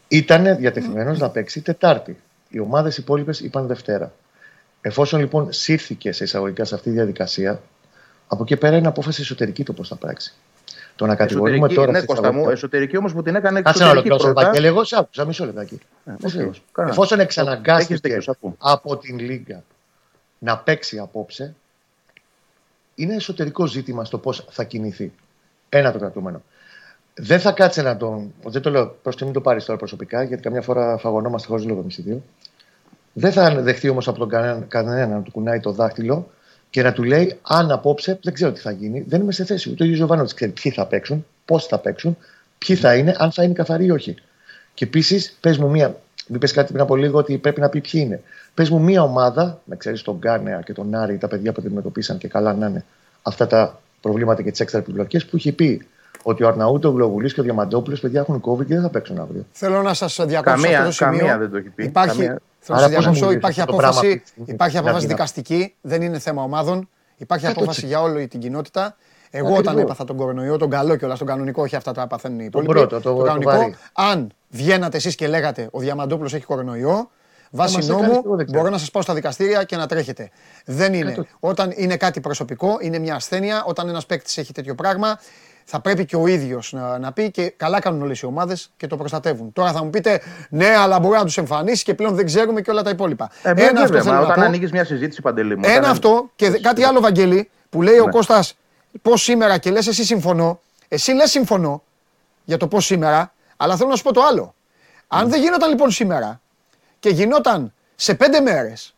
Ήταν διατεθειμένος να παίξει Τετάρτη. Οι ομάδες υπόλοιπες είπαν Δευτέρα. Εφόσον λοιπόν σύρθηκε σε εισαγωγικά σε αυτή τη διαδικασία, από εκεί πέρα είναι απόφαση εσωτερική το πώς θα πράξει. Το να κατηγορούμε Εσωτερική, τώρα. ναι, σε Κώστα μου, εισαγωγικά- εσωτερική όμως που την έκανε Κάτσε να εξωτερική ολοκληρώσω, πρώτα. Βαγγέλη. Εγώ σε άκουσα, μισό λεπτάκι. ΟΚ, Βεβαίως. κανένα. Εφόσον Έχεις εξαναγκάστηκε δίκιο, σ' ακούω. από την Λίγκα να παίξει απόψε, είναι εσωτερικό ζήτημα στο πώς θα κινηθεί. Ένα το κρατούμενο. Δεν θα κάτσε να τον. Δεν το λέω προς τη μην το πάρεις τώρα προσωπικά, γιατί καμιά φορά φαγωνόμαστε χωρίς λόγο εμείς οι δύο. Δεν θα δεχτεί όμως από τον κανένα, κανένα να του κουνάει το δάχτυλο και να του λέει: Αν απόψε δεν ξέρω τι θα γίνει, δεν είμαι σε θέση. Ούτε ο Γιοβάνο ξέρει ποιοι θα παίξουν, πώς θα παίξουν, ποιοι θα είναι, αν θα είναι καθαροί ή όχι. Και επίσης, πες μου μία. Μην πες κάτι πριν από λίγο ότι πρέπει να πει ποιοι είναι. Πες μου μία ομάδα, να ξέρεις τον Γκάνεα και τον Άρη, τα παιδιά που αντιμετωπίσαν και καλά να είναι αυτά τα προβλήματα και τις έξτρα επιπλοκέ, που έχει πει ότι ο Αρναούτο, ο Γλωβουλή και ο Διαμαντόπουλος παιδιά έχουν COVID και δεν θα παίξουν αύριο. Θέλω να σας διακόψω σε Καμία, αυτό το σημείο. καμία δεν το έχει πει. Υπάρχει, Καμία. Θέλω να Άρα σας πώς να μου διακόψω, λες υπάρχει αυτό το πράγμα απόφαση, αυτή τη στιγμή. υπάρχει απόφαση Να- δικαστική, δεν είναι θέμα ομάδων. Υπάρχει Ε, απόφαση τότε. για όλη την κοινότητα. Εγώ Ακριβώς. όταν έπαθα τον κορονοϊό, τον καλό κιόλας, τον κανονικό, όχι αυτά τα παθαίνουν οι υπόλοιποι. πρώτο, το- το κανονικό, βαρύ. αν βγαίνατε εσείς και λέγατε ο Διαμαντόπουλος έχει κορονοϊό, βάσει μας νόμου έκανες και εγώ δεν ξέρω. μπορώ να σας πάω στα δικαστήρια και να τρέχετε. Δεν είναι. Κάτω. Όταν είναι κάτι προσωπικό, είναι μια ασθένεια. Όταν ένας παίκτης έχει τέτοιο πράγμα, θα πρέπει και ο ίδιος να, να πει και καλά κάνουν όλες οι ομάδες και το προστατεύουν. Τώρα θα μου πείτε, ναι, αλλά μπορεί να τους εμφανίσεις και πλέον δεν ξέρουμε και όλα τα υπόλοιπα. Ε, βέβαια, αυτό βέβαια, θέλω μα να όταν πω. ανοίγεις μια συζήτηση παντελή μου. Ένα όταν- αυτό και δε- κάτι άλλο, Βαγγέλη, που λέει ο Ναι. Κώστας πώς σήμερα και λες εσύ συμφωνώ. Εσύ λες συμφωνώ για το πώς σήμερα, αλλά θέλω να σου πω το άλλο. Αν δεν γινόταν λοιπόν σήμερα και γινόταν σε πέντε μέρες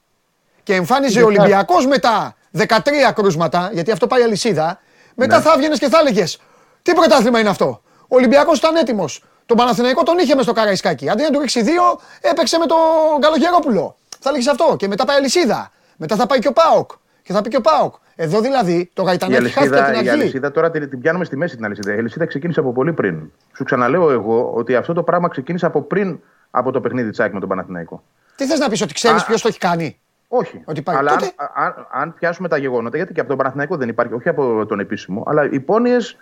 και εμφάνιζε ο Ολυμπιακός μετά 13 κρούσματα, γιατί αυτό πάει αλυσίδα, μετά θα έβγαινες και θα έλεγες Τι πρωτάθλημα είναι αυτό; Ο Ολυμπιακός ήταν έτοιμος. Τον Παναθηναϊκό τον είχε μες στο Καραϊσκάκι. Αντί να του ρίξει δύο, έπαιξε με τον Καλογερόπουλο. Θα έλεγε αυτό. Και μετά πάει αλυσίδα. Μετά θα πάει και ο Πάοκ. Και θα πει και ο Πάοκ. Εδώ δηλαδή το Η Γαϊτανάκι χάθηκε αλυσίδα, την η αρχή. αλυσίδα τώρα την, την πιάνουμε στη μέση την αλυσίδα. Η αλυσίδα ξεκίνησε από πολύ πριν. Σου ξαναλέω εγώ ότι αυτό το πράγμα ξεκίνησε από πριν από το παιχνίδι τη ΑΕΚ με τον Παναθηναϊκό. Τι θες να πεις, ότι ξέρεις Α, ποιος το έχει κάνει; Όχι. Ότι πάει. Αλλά Τότε- αν, αν, αν πιάσουμε τα γεγονότα, γιατί και από τον Παναθηναϊκό δεν υπάρχει, όχι από τον επίσημο, αλλά οι πόνοιες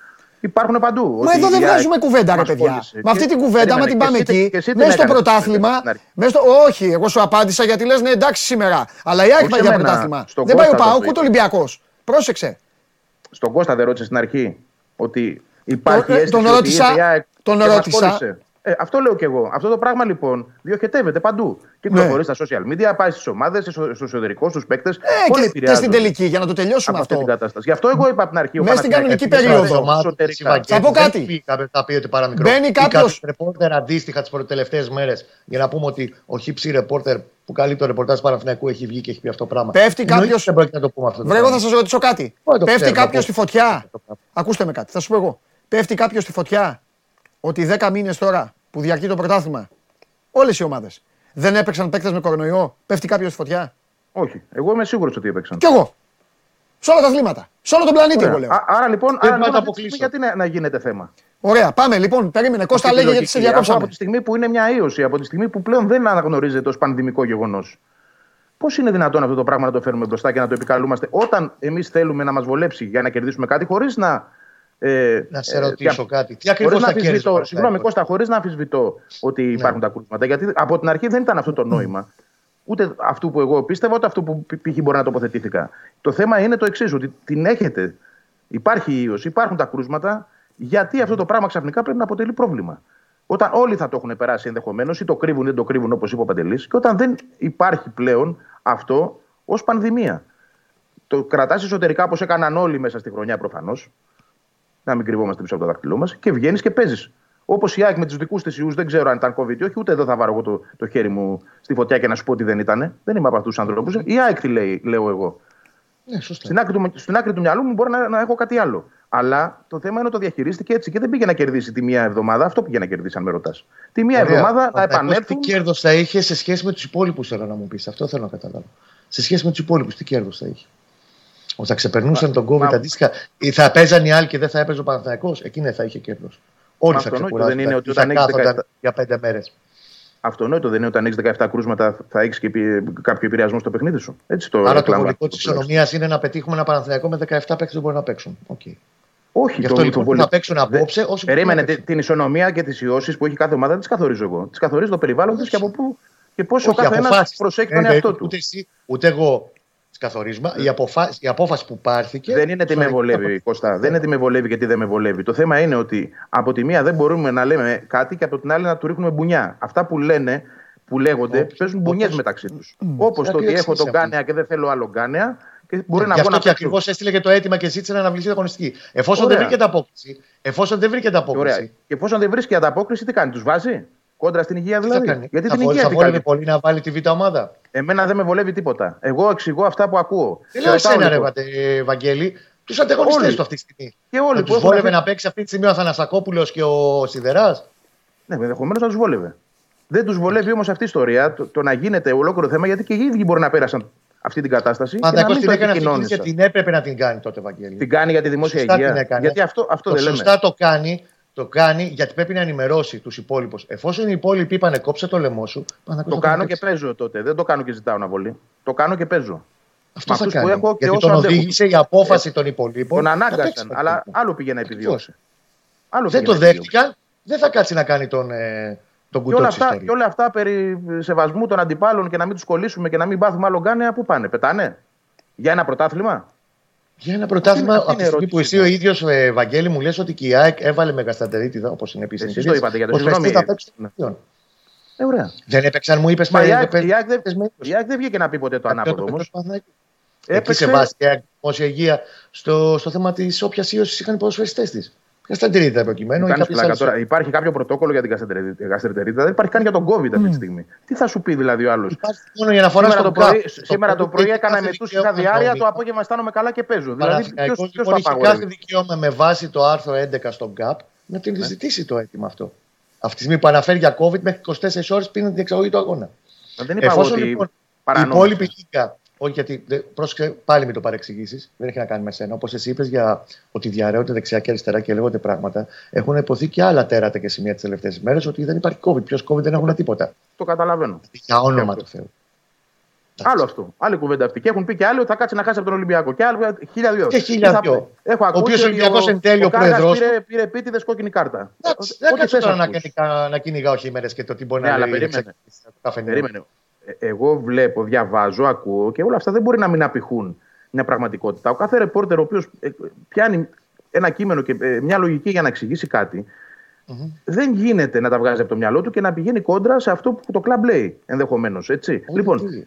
υπάρχουν παντού. Μα εδώ δεν η ΑΕΚ βγάζουμε κουβέντα, ρε μας παιδιά. πόνισε. Με αυτή Και- την κουβέντα, άμα περίμενε, την και πάμε εσύ- εκεί, και εσύ την μέσα στο έκανες πρωτάθλημα. στην αρχή. Μέσα στο... Όχι, εγώ σου απάντησα γιατί λες ναι, εντάξει σήμερα. Αλλά η ΑΕΚ Όχι πάει για εμένα, πρωτάθλημα. στον Δεν πάει ο Κώστα το Πάοκ είπε. ούτε ο Ολυμπιακός. Πρόσεξε. Στον Κώστα δεν ρώτησε στην αρχή ότι υπάρχει Τον- ε, αίσθηση τον ότι ρώτησα- ήρθε η ΑΕΚ τον και μας ρώτησα. Πόνισε. Ε, αυτό λέω κι εγώ. Αυτό το πράγμα λοιπόν διοχετεύεται παντού. Κυκλοφορεί Ναι. στα social media, πάει στις ομάδες, στο εσωτερικό, στους παίκτες. Ε, και, και στην τελική, για να το τελειώσουμε από αυτή αυτό. την κατάσταση. Γι' αυτό εγώ είπα από την αρχή. ο Μέσα στην Παναθηναϊκός κανονική επειδή περίοδο. είναι εσωτερικά. Θα πω κάτι. Θα πει ότι παραμικρό. Μπαίνει Ή κάποιος- κάποιος ρεπόρτερ αντίστοιχα τις τελευταίε μέρες για να πούμε ότι ο χύψη ρεπόρτερ που καλεί το ρεπορτάζ Παναθηναϊκού έχει βγει και έχει πει αυτό το πράγμα. Πέφτει Εννοείται κάποιος- Δεν πρόκειται να το πούμε αυτό. το Βρε, εγώ θα πράγμα. σας ρωτήσω κάτι. Όχι, το Πέφτει ξέρω, κάποιος το στη πω. φωτιά. Το πω. Ακούστε με κάτι, θα σου πω εγώ. Πέφτει κάποιος στη φωτιά; Ότι 10 μήνες τώρα που διαρκεί το πρωτάθλημα, όλες οι ομάδες δεν έπαιξαν παίκτες με κορονοϊό. Πέφτει κάποιος στη φωτιά; Όχι. Εγώ είμαι σίγουρος ότι έπαιξαν. Κι εγώ. Σε όλα τα αθλήματα. Σε όλο τον πλανήτη, εγώ Ωραία. λέω. Α- Άρα λοιπόν, Δεν άρα, πάω λοιπόν να αυτή τη στιγμή αποκλείσω. γιατί να, να γίνεται θέμα. Ωραία, πάμε λοιπόν. Περίμενε. Κώστα Αυτή τη λέγε γιατί σε λογική. διακόψαμε. Από τη στιγμή που είναι μια ίωση, από τη στιγμή που πλέον δεν αναγνωρίζεται ως πανδημικό γεγονός. Πώς είναι δυνατόν αυτό το πράγμα να το φέρουμε μπροστά και να το επικαλούμαστε όταν εμείς θέλουμε να μας βολέψει για να κερδίσουμε κάτι χωρίς να. Ε, Να σε ε, ρωτήσω δια- κάτι. Τι ακριβώς Χωρίς να θα κέρδισε. ο αμφισβητώ, Παναθηναϊκός; συγγνώμη Κώστα, χωρίς να αμφισβητώ ότι υπάρχουν τα κρούσματα. Γιατί από την αρχή δεν ήταν αυτό το νόημα. Ούτε αυτού που εγώ πίστευα, ούτε αυτού που π.χ. μπορεί να τοποθετήθηκα. Το θέμα είναι το εξής, ότι την έχετε. Υπάρχει η ίωση, υπάρχουν τα κρούσματα. Γιατί αυτό το πράγμα ξαφνικά πρέπει να αποτελεί πρόβλημα. Όταν όλοι θα το έχουν περάσει ενδεχομένως ή το κρύβουν ή δεν το κρύβουν όπως είπε ο Παντελής, και όταν δεν υπάρχει πλέον αυτό ως πανδημία. Το κρατάς εσωτερικά όπως έκαναν όλοι μέσα στη χρονιά προφανώς. Να μην κρυβόμαστε πίσω από το δάχτυλό μας και βγαίνεις και παίζεις. Όπως η ΑΕΚ με τους δικούς της ιούς, δεν ξέρω αν ήταν COVID ή όχι, ούτε εδώ θα βάλω εγώ το, το χέρι μου στη φωτιά και να σου πω ότι δεν ήταν. Δεν είμαι από αυτούς τους ανθρώπους. Η ΑΕΚ τι λέει, λέω εγώ. Ναι, σωστά. Στην άκρη, του, στην άκρη του μυαλού μου μπορεί να, να έχω κάτι άλλο. Αλλά το θέμα είναι ότι το διαχειρίστηκε έτσι και δεν πήγε να κερδίσει τη μία εβδομάδα. Αυτό πήγε να κερδίσει, αν με ρωτάς. Τη μία Ωραία. εβδομάδα Ο να Παναθηναϊκός επανέλθουν. Τι κέρδος θα είχε σε σχέση με τους υπόλοιπους, θέλω να μου πεις. Αυτό θέλω να καταλάβω. Σε σχέση με τους υπόλοιπους, τι κέρδος θα είχε. Ότι θα ξεπερνούσαν τον COVID μα- αντίστοιχα, ή θα παίζαν οι άλλοι και δεν θα έπαιζε ο Παναθηναϊκός, εκείνη θα είχε κέρδος. Όλοι Μα θα αυτονόητο ξεκουράζονταν. δεν είναι ότι ή θα όταν έχεις κάθονταν 17 για πέντε μέρες. Αυτονόητο δεν είναι όταν έχεις 17 κρούσματα θα έχεις και επι- κάποιο επηρεασμό στο παιχνίδι σου. Έτσι το Άρα το εκλαμβάνω βολικό της τουλάχιστον. ισονομίας είναι να πετύχουμε ένα Παναθηναϊκό με 17 παίκτες που μπορεί να παίξουν. Okay. Όχι, Γι' αυτό λοιπόν βολικό- θα παίξουν απόψε όσοι μπορούν Περίμενε να παίξουν. τη- την ισονομία και τις ιώσεις που έχει κάθε ομάδα, δεν τις καθορίζω εγώ. Τις καθορίζω το περιβάλλον τη και από πού και πώ ο Όχι, καθένα αποφάσεις. προσέχει Ε, τον δεν- εαυτό του. Ούτε εσύ, ούτε εγώ τι καθορίζουμε. Η, αποφά- η απόφαση που πάρθηκε. Δεν είναι τι με στο- βολεύει, Κώστα. Δεν είναι τι με βολεύει και τι δεν με βολεύει. Το θέμα είναι ότι από τη μία δεν μπορούμε να λέμε κάτι και από την άλλη να του ρίχνουμε μπουνιά. Αυτά που λένε, που λέγονται, Όχι. παίζουν μπουνιές Όπως- μεταξύ τους. Όπως το Άκρη ότι έχω εξής τον αυτή. Γκάνεα και δεν θέλω άλλο Γκάνεα και μπορεί να Γι' βγω αυτό να και παίξω. ακριβώς έστειλε και το αίτημα και ζήτησε να αναβληθεί η αγωνιστική. Εφόσον Ωραία. δεν βρήκε απόκριση, εφόσον δεν βρήκε Ωραία. απόκριση, Και εφόσον δεν βρίσκει ανταπόκριση, τι κάνει, τους βάζει; Κόντρα στην υγεία τι δηλαδή. θα κάνει; Γιατί θα την βόλευε- υγεία θα τι βόλευε κάνει; πολύ να βάλει τη β' ομάδα; Εμένα δεν με βολεύει τίποτα. Εγώ εξηγώ αυτά που ακούω. Δεν Σε λέω ρωτάω, εσένα, ρε λοιπόν. Βατε- Βαγγέλη. τους ανταγωνιστές Όλοι. του αυτή τη στιγμή. Και όλοι Θα που του έχουν βόλευε αυτή- να παίξει αυτή τη στιγμή ο Αθανασακόπουλος και ο Σιδεράς; Ναι, ενδεχομένως να τους βόλευε. Δεν τους βολεύει όμως αυτή η ιστορία το, το να γίνεται ολόκληρο θέμα γιατί και οι ίδιοι μπορεί να πέρασαν αυτή την κατάσταση. και να Παναθηναϊκός μην την το έκανε αυτή τη επικοινώνησαν. και την έπρεπε να την κάνει τότε, Βαγγέλη. Την κάνει για τη δημόσια Σωστά την υγεία. έκανε. Γιατί αυτό, αυτό το δεν λέμε. σωστά το κάνει, το κάνει γιατί πρέπει να ενημερώσει τους υπόλοιπους. Εφόσον οι υπόλοιποι είπανε κόψε το λαιμό σου, Παναθηναϊκός Το θα κάνω τον και παίξει. παίζω τότε. Δεν το κάνω και ζητάω αναβολή. Το κάνω και παίζω. Αυτό με θα αυτούς που κάνει. έχω και γιατί όσο τον αντέχουν. οδήγησε η απόφαση των υπολείπων. Τον να παίξει ανάγκασαν. το Αλλά υπόλοιπο. άλλο πήγε να επιβιώσει. Άλλο Δεν πήγε το να επιβιώσει. δέχτηκαν, δεν θα κάτσει να κάνει τον, ε, τον Και όλα, κουτό τη αυτά, ιστορία. και όλα αυτά περί σεβασμού των αντιπάλων και να μην τους κολλήσουμε και να μην πάθουμε άλλο γκάνεα, πού πάνε, πετάνε; Για ένα πρωτάθλημα; Για ένα πρωτάθλημα, Αυτή από είναι τη στιγμή που ερώτηση. εσύ ο ίδιος, ε, Βαγγέλη, μου λες ότι και η ΑΕΚ έβαλε μεγαστατερίτιδα, όπως είναι επίσης. Εσείς το είπατε, γιατί συγγνώμη. θα παίξει το Ναι. παιχνίδι. Ε, ωραία. Δεν έπαιξαν, μου είπες Μα η πάλι. ΑΕΚ- δεν η ΑΕΚ δεν- παίζεις με Η ΑΕΚ δεν βγήκε να πει ποτέ το Κάποιον ανάποδο όμως. παίζει Παναθηναϊκό. Εκεί σε βάση η ΑΕΚ δημόσια υγεία στο, στο θέμα της όποιας ίωσης είχαν οι ποδοσφαιριστές της. Μεγαστατερίτιδα προκειμένου. ή Κάνεις κάποιες πλάκα άλλες- τώρα. Υπάρχει κάποιο πρωτόκολλο για την γαστρετερίτιδα. Δεν υπάρχει καν για τον COVID αυτή τη στιγμή. Τι θα σου πει δηλαδή ο άλλος; Υπάρχει μόνο για να φορά Σήμερα, το στον πρωί, κάπου. Στο σήμερα το COVID πρωί έχει έκανα κάθε μετούς, δικαίωμα είχα διάρκεια, νόμιμα. το απόγευμα αισθάνομαι καλά και παίζω. Δηλαδή, Παναθηναϊκός, ποιο λοιπόν, το έχει κάθε απαγορεύει; δικαίωμα με βάση το άρθρο 11 στον ΚΑΠ να την ζητήσει το αίτημα αυτό. Αυτή τη στιγμή που αναφέρει για COVID μέχρι 24 ώρες πριν την εξαγωγή του αγώνα. Δεν είπα εγώ Εφόσον ότι λοιπόν η παρανόμησε. υπόλοιπη λίγα. Όχι, γιατί δεν- πρόσεξε, πάλι μην το παρεξηγήσεις. Δεν έχει να κάνει με σένα. Όπως εσύ είπες για ότι διαρρέονται δεξιά και αριστερά και λέγονται πράγματα. Έχουν υποθεί και άλλα τέρατα και σημεία τις τελευταίες μέρες ότι δεν υπάρχει COVID. Ποιος COVID δεν έχουν τίποτα. Το καταλαβαίνω. Για όνομα αυτό. του Θεού. Άλλο αυτό. Άλλη κουβέντα αυτή. Και έχουν πει και άλλοι ότι θα κάτσει να χάσει από τον Ολυμπιακό. Και άλλοι χίλια δυο. Και χίλια Τι θα δυο. πει. Έχω Ο ακούσει οποίος ότι Ολυμπιακός εν τέλει ο Κάργας πρόεδρος Πήρε, πήρε επίτηδες κόκκινη κάρτα. Εντάξει, Ό,τι Δεν κάτσε θες τώρα να, ακούς. κάνει, να κυνηγάω χειμέρες και το τι μπορεί Ναι, να αλλά λέει. περίμενε. Το καφενείο. Περίμενε. Ε, Εγώ βλέπω, διαβάζω, ακούω και όλα αυτά δεν μπορεί να μην απηχούν μια πραγματικότητα. Ο κάθε ρεπόρτερ ο οποίος πιάνει ένα κείμενο και ε, μια λογική για να εξηγήσει κάτι, δεν γίνεται να τα βγάζει από το μυαλό του και να πηγαίνει κόντρα σε αυτό που το κλαμπ λέει ενδεχομένως. Λοιπόν, τι;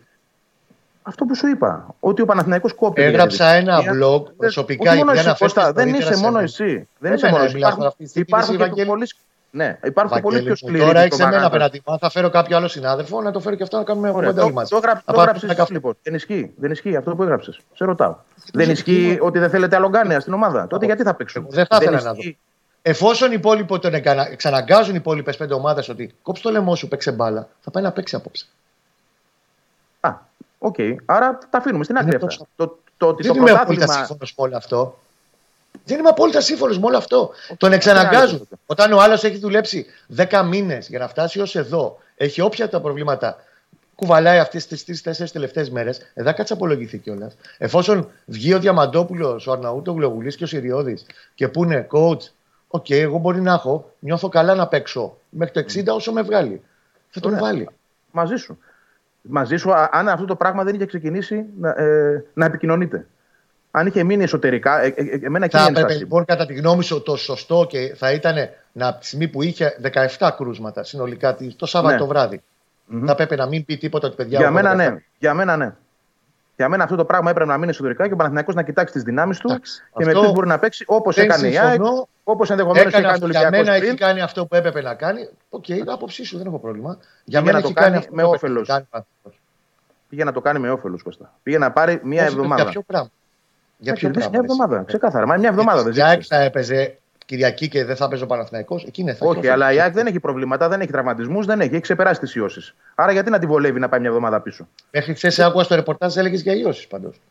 αυτό που σου είπα, ότι ο Παναθηναϊκός κόπηκε. Έγραψα για ένα διαιτησία. blog Δεν- προσωπικά όχι μόνο γιατί εσύ, αναφέρθηκες Κώστα, δεν νωρίτερα είσαι σε μόνο μένα. εσύ. Δεν Εμένα είσαι μόνο εσύ. μιλάς Υπάρχουν, αυτή τη στιγμή, υπάρχουν εσύ, και Βαγγέλη. Πολύ, ναι, υπάρχουν και πολύ Βαγγέλη πιο μου, σκληροί. Τώρα έχεις εμένα διπλωμάτες. απέναντι. Αν θα φέρω κάποιο άλλο συνάδελφο να το φέρω και αυτό να κάνουμε Ωραία, κουβέντα το, όλοι μαζί. το, γράψ- Να το πάμε γράψεις ένα εσύ, καφέ. λοιπόν. Δεν ισχύει. Δεν ισχύει αυτό που έγραψες. Σε ρωτάω. Δεν ισχύει ότι δεν θέλετε άλλο γκάνεα στην ομάδα; Τότε γιατί θα παίξουν; Εγώ δεν θα ήθελα να ισχύει. Εφόσον οι υπόλοιποι τον εκανα- εξαναγκάζουν οι υπόλοιπες πέντε ομάδες ότι κόψει το λαιμό σου, παίξε μπάλα, θα πάει να παίξει απόψε. Α, οκ. Άρα τα αφήνουμε στην άκρη Είναι αυτά. τόσο- Το, το ότι Δεν το είμαι απόλυτα πρωτάθλημα. σύμφωνος με όλο αυτό. Δεν είμαι απόλυτα σύμφωνος με όλο αυτό. Τον είναι εξαναγκάζουν. άλλο. Όταν ο άλλος έχει δουλέψει 10 μήνες για να φτάσει ως εδώ, έχει όποια τα προβλήματα, κουβαλάει αυτές τις τρεις-τέσσερις τελευταίες μέρες, ε, δεν κάτσε απολογηθεί κιόλας. Εφόσον βγει ο Διαμαντόπουλος, ο Αρναούτογλου, ο Γουλή και ο Σιριώδη και πούνε coach, οκ, εγώ μπορεί να έχω, νιώθω καλά να παίξω μέχρι το 60 όσο με βγάλει. Θα τον Ωραία. βάλει. Μαζί σου. Μαζί σου, α- αν αυτό το πράγμα δεν είχε ξεκινήσει να, ε, να επικοινωνείτε. Αν είχε μείνει εσωτερικά, ε, ε, ε, εμένα εκεί Θα είναι η έπρεπε ένσταση. λοιπόν κατά τη γνώμη σου το σωστό και θα ήταν να, από τη στιγμή που είχε 17 κρούσματα συνολικά τη- το Σάββατο Ναι. το βράδυ. Μμμ. Θα έπρεπε να μην πει τίποτα ότι παιδιά. Για εγώ μένα 17. ναι. Για μένα ναι. Για μένα αυτό το πράγμα έπρεπε να μείνει εσωτερικά και ο Παναθηναϊκός να κοιτάξει τις δυνάμεις του Εντάξει. και με Αυτό ποιου μπορεί να παίξει όπως δεν έκανε η ΑΕΚ, συμφωνώ. όπως ενδεχομένως είχε Έκανε κάνει το αυτό, για μένα Ολυμπιακό έχει πριν. κάνει αυτό που έπρεπε να κάνει. ΟΚ, okay, άποψή σου δεν έχω πρόβλημα. Για Για μένα να το έχει κάνει αυτό με που έπρεπε όφελος. να κάνει ο Παναθηναϊκός. Πήγε να το κάνει με όφελος Κώστα. Πήγε να πάρει μία Όχι, εβδομάδα. Για ποιο πράγμα. Για Να ποιο κερδίσει πράγμα. μια εβδομάδα. Ξεκάθαρα. Μα μια εβδομάδα δεν Η ΑΕΚ ζήτησε. θα έπαιζε Κυριακή και δεν θα παίζει ο Παναθηναϊκός. Εκεί είναι θα Όχι, έχει αλλά η όφελος. ΑΕΚ δεν έχει προβλήματα, δεν έχει τραυματισμούς, δεν έχει. Έχει ξεπεράσει τις ιώσεις. Άρα γιατί να τη βολεύει να πάει μια εβδομάδα πίσω; Μέχρι χθες άκουγα στο ρεπορτάζ έλεγες για ιώσεις πάντως.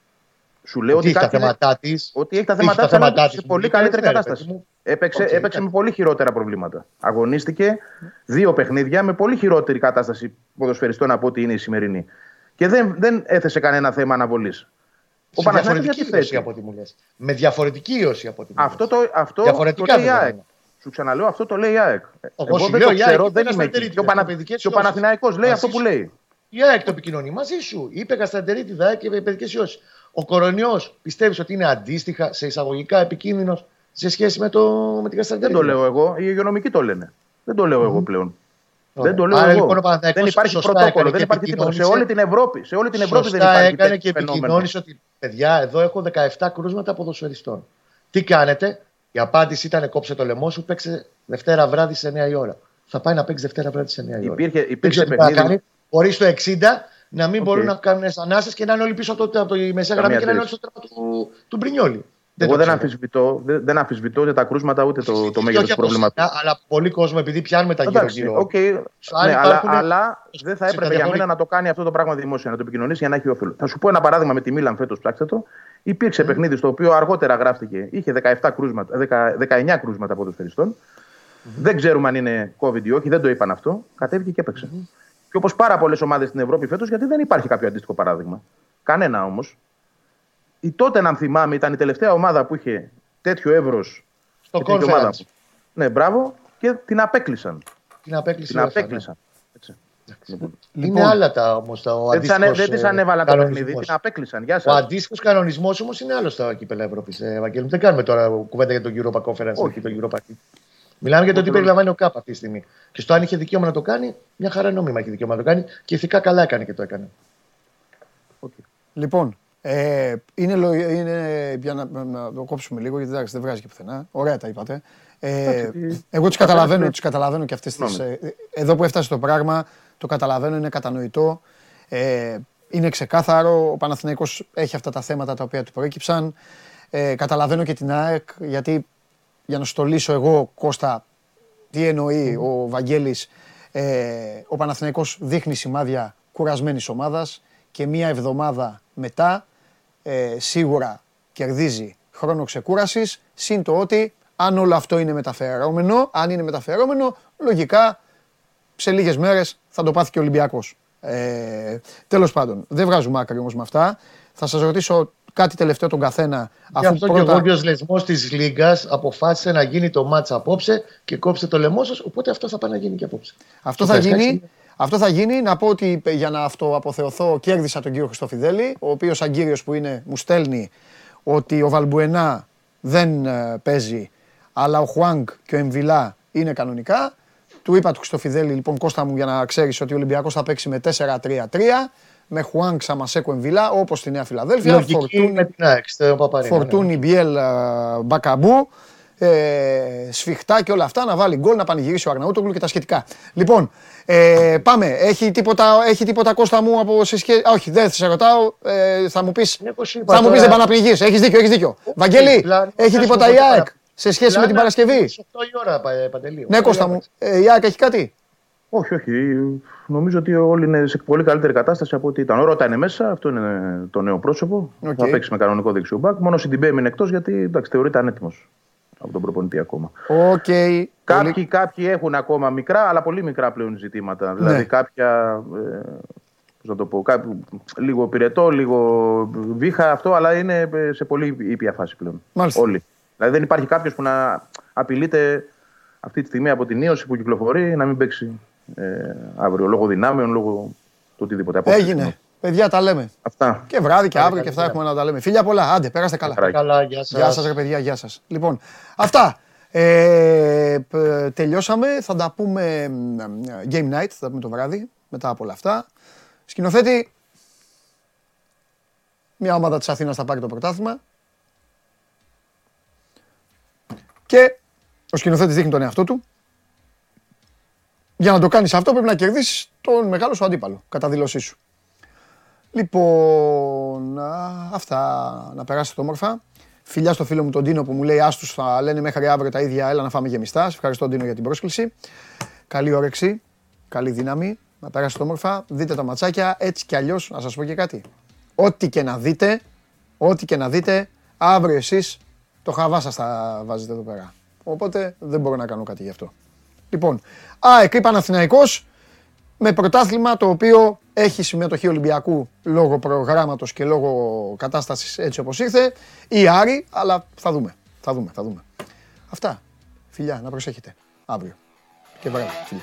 Σου λέω Ότι ότι έχει τα κάτι είναι- θέματα της. Ότι έχει τα Έχει θέματα τα της, αλλά θέματα σε της. πολύ Μου καλύτερη είπες, ναι, ρε, κατάσταση. παιδί μου. Έπαιξε, ΟΚ, έπαιξε με πολύ χειρότερα προβλήματα. Αγωνίστηκε δύο παιχνίδια με πολύ χειρότερη κατάσταση ποδοσφαιριστών από ό,τι είναι η σημερινή. Και δεν, δεν έθεσε κανένα θέμα αναβολής. Ο Σε Παναθηναϊκός διαφορετική γιατί ίωση θέτει. από ό,τι μου λες. Με διαφορετική ίωση από ό,τι μου Αυτό λες. το, αυτό Διαφορετικά το λέει η δεδομένα. ΑΕΚ. Σου ξαναλέω, αυτό το λέει η ΑΕΚ. Εγώ σου δεν λέω, το η ΑΕΚ ξέρω, είπε δεν ένα είμαι εκεί. στερείτιδα, Και ο, Πανα... παιδικές και ο ιώσεις. Παναθηναϊκός λέει Μαζί αυτό που σου. λέει. Η ΑΕΚ το επικοινωνεί μαζί σου. Είπε Κασταντερίτιδα και παιδικές ιώσεις. Ο κορονοϊό πιστεύεις ότι είναι αντίστοιχα σε εισαγωγικά επικίνδυνος σε σχέση με, το, με την Δεν γαστρεντερίτιδα. το λέω εγώ, οι υγειονομικοί το λένε. Δεν το λέω εγώ πλέον. Ωραία. Δεν το λέω Άρα, εγώ. λοιπόν, ο Παναθηναϊκός δεν υπάρχει σωστά πρωτόκολλο, έκανε δεν και υπάρχει τίποτα. Σε επικοινώνησε. όλη την Ευρώπη, σε όλη την Ευρώπη δεν Σωστά υπάρχει έκανε τέτοιο και φαινόμενο. επικοινώνησε ότι παιδιά, εδώ έχω 17 κρούσματα ποδοσφαιριστών. Τι κάνετε, η απάντηση ήταν κόψε το λαιμό σου, παίξε Δευτέρα βράδυ σε 9 η ώρα. Θα πάει να παίξει Δευτέρα βράδυ σε 9 η ώρα. Υπήρχε, Δεν υπήρξε ξέρω τι θα παιχνίδι. κάνει. Μπορεί στο 60 να μην ΟΚ. μπορούν να πάρουν ανάσες και να είναι όλοι πίσω από, το, από τη μεσαία Καμία γραμμή και να είναι όλοι αντίρρηση. στο τρόπο του, του Μπρινιόλη. Δεν Εγώ το δεν ξέρω. αμφισβητώ, δεν, δεν αμφισβητώ ούτε τα κρούσματα ούτε το, το μέγεθος Όχι του από προβλήματος. σένα, Αλλά πολύ κόσμο, επειδή πιάνουμε τα Εντάξει, γύρω-γύρω. οκ. Άρα ναι, αλλά, υπάρχουν- αλλά δεν θα σε έπρεπε για κατηγορεί- μένα να το κάνει αυτό το πράγμα δημόσια, να το επικοινωνήσει για να έχει όφελο. Θα σου πω ένα παράδειγμα με τη Μίλαν φέτος, ψάξτε το. Υπήρξε παιχνίδι στο οποίο αργότερα γράφτηκε, είχε 17 κρούσματα, 10 19 κρούσματα ποδοσφαιριστών. Δεν ξέρουμε αν είναι COVID ή όχι, δεν το είπαν αυτό. Κατέβηκε και έπαιξε. Και όπως πάρα πολλές ομάδες στην Ευρώπη φέτος, γιατί δεν υπάρχει κάποιο αντίστοιχο παράδειγμα. Κανένα όμως. Η τότε, αν θυμάμαι, ήταν η τελευταία ομάδα που είχε τέτοιο εύρος. Στο τέτοια ομάδα. conference. Ναι, μπράβο, και την απέκλεισαν. Την απέκλειση. Την UEFA, ναι. απέκλεισαν. Έτσι. Λοιπόν, Είναι άλλα τα όμως τα. ο δεν της ανε- αντίστοιχος, δεν τη ε, ανέβαλαν το κανονισμός. παιχνίδι, την απέκλεισαν. Γεια Ο σας. αντίστοιχο κανονισμός όμως είναι άλλο στα κύπελα Ευρώπης. Ε, Ευαγγέλη μου. δεν κάνουμε τώρα κουβέντα για τον Europa Conference Όχι. και τον Europa League. Μιλάμε για το τι περιλαμβάνει ο ΚΑΠ αυτή τη στιγμή. Και στο αν είχε δικαίωμα να το κάνει, μια χαρά νόμιμα έχει δικαίωμα να το κάνει και ηθικά καλά έκανε και το έκανε. Λοιπόν, ε, είναι, λο- είναι για να, να το κόψουμε λίγο, γιατί εντάξει, δεν βγάζει και πουθενά. Ωραία τα είπατε. Ε, εγώ τις καταλαβαίνω, τις καταλαβαίνω και αυτές τις... Ε, εδώ που έφτασε το πράγμα, το καταλαβαίνω, είναι κατανοητό. Ε, είναι ξεκάθαρο, ο Παναθηναϊκός έχει αυτά τα θέματα τα οποία του προέκυψαν. Ε, καταλαβαίνω και την ΑΕΚ, γιατί για να στο λύσω εγώ, Κώστα, τι εννοεί ο Βαγγέλης, ε, ο Παναθηναϊκός δείχνει σημάδια κουρασμένης ομάδας και μία εβδομάδα μετά ε, σίγουρα κερδίζει χρόνο ξεκούρασης, συν το ότι αν όλο αυτό είναι μεταφερόμενο, αν είναι μεταφερόμενο, λογικά σε λίγες μέρες θα το πάθει και ο Ολυμπιακός. Ε, τέλος πάντων, δεν βγάζουμε άκρη όμως με αυτά. Θα σας ρωτήσω κάτι τελευταίο τον καθένα. Γι' αυτό και ο Γόργιο Λεσμός της Λίγκας αποφάσισε να γίνει το μάτσα απόψε και κόψε το λαιμό σας. Οπότε αυτό θα πάει να γίνει και απόψε. Αυτό Στο θα, Φεσκάξι γίνει, αυτό θα γίνει. Να πω ότι ε, για να αυτοαποθεωθώ κέρδισα τον κύριο Χριστοφιδέλη, ο οποίος σαν κύριος που είναι μου στέλνει ότι ο Βαλμπουενά δεν ε, παίζει, αλλά ο Χουάνγκ και ο Εμβιλά είναι κανονικά. Του είπα του Χριστοφιδέλη, λοιπόν, Κώστα μου, για να ξέρεις ότι ο Ολυμπιακός θα παίξει με 4-3-3, με Χουάνγκ, Σαμασέκο, Εμβιλά, όπως στη Νέα Φιλαδέλφια. Λογική Φορτούνη- με την ΑΕΚ, στο Παπαρίνα. Φορτούνι, Μπιέλ, α, Μπακαμπού, ε, σφιχτά και όλα αυτά, να βάλει γκολ, να πανηγυρίσει ο Αρναούτογλου και τα σχετικά. Λοιπόν, ε, πάμε. Έχει τίποτα, έχει τίποτα Κώστα μου από σε σχέση... Α, όχι, δεν θα σε ρωτάω. Ε, θα μου πεις, Ναι, πως είπα θα μου πεις τώρα. δεν παναπληγείς. Έχεις δίκιο, έχεις δίκιο. Βαγγέλη, πλάν- έχει να σου τίποτα πω η τώρα. ΑΕΚ σε σχέση με την Πλάνα Παρασκευή; στις 8 η ώρα, Πα- Παντελή. Ναι, Κώστα μου, ε, η ΑΕΚ έχει κάτι; Όχι, όχι. Νομίζω ότι όλοι είναι σε πολύ καλύτερη κατάσταση από ό,τι ήταν. Ο Ρώτα είναι μέσα, αυτό είναι το νέο πρόσωπο. Οκ. Θα παίξει με κανονικό δεξιό μπακ. Μόνο ο Σιντιμπέ έμεινε εκτός γιατί εντάξει, θεωρείται ανέτοιμος από τον προπονητή ακόμα. Οκ. Πολύ- Κάποιοι, κάποιοι έχουν ακόμα μικρά, αλλά πολύ μικρά πλέον ζητήματα. Δηλαδή Ναι. κάποια. Ε, πώς να το πω, κάποιο, λίγο πυρετό, λίγο βήχα αυτό, αλλά είναι ε, σε πολύ ήπια φάση πλέον. Μάλιστα. Όλοι. Δηλαδή δεν υπάρχει κάποιος που να απειλείται αυτή τη στιγμή από την ίωση που κυκλοφορεί να μην παίξει ε, αύριο λόγω δυνάμεων, λόγω του οτιδήποτε. Απόψε. Έγινε. Παιδιά, τα λέμε. Αυτά. Και βράδυ και αύριο και αυτά έχουμε να τα λέμε. Φίλια πολλά. Άντε, περάστε καλά. Χαρά. Καλά, γεια σας. Γεια σας ρε παιδιά, γεια σας. Λοιπόν, αυτά. Ε, π- τελειώσαμε, θα τα πούμε μ, Game Night, θα τα πούμε το βράδυ, μετά από όλα αυτά. Σκηνοθέτη, μια ομάδα της Αθήνας θα πάρει το πρωτάθλημα. Και ο σκηνοθέτης δείχνει τον εαυτό του. Για να το κάνεις αυτό πρέπει να κερδίσεις τον μεγάλο σου αντίπαλο, κατά δήλωσή σου. Λοιπόν, α, αυτά να περάσετε όμορφα. Φιλιά στο φίλο μου τον Τίνο που μου λέει Άστους θα λένε μέχρι αύριο τα ίδια, έλα να φάμε γεμιστά. Σε ευχαριστώ Τίνο για την πρόσκληση. Καλή όρεξη, καλή δύναμη, να περάσετε όμορφα. Δείτε τα ματσάκια, έτσι κι αλλιώς, να σας πω και κάτι. Ό,τι και να δείτε, ό,τι και να δείτε, αύριο εσείς το χαβά σας θα βάζετε εδώ πέρα. Οπότε δεν μπορώ να κάνω κάτι γι' αυτό. Λοιπόν, ΑΕΚ Παναθηναϊκός, με πρωτάθλημα το οποίο έχει συμμετοχή Ολυμπιακού λόγω προγράμματος και λόγω κατάστασης έτσι όπως ήρθε ή Άρη, αλλά θα δούμε, θα δούμε, θα δούμε. Αυτά. Φιλιά, να προσέχετε. Αύριο. Και βράδυ. Φιλιά.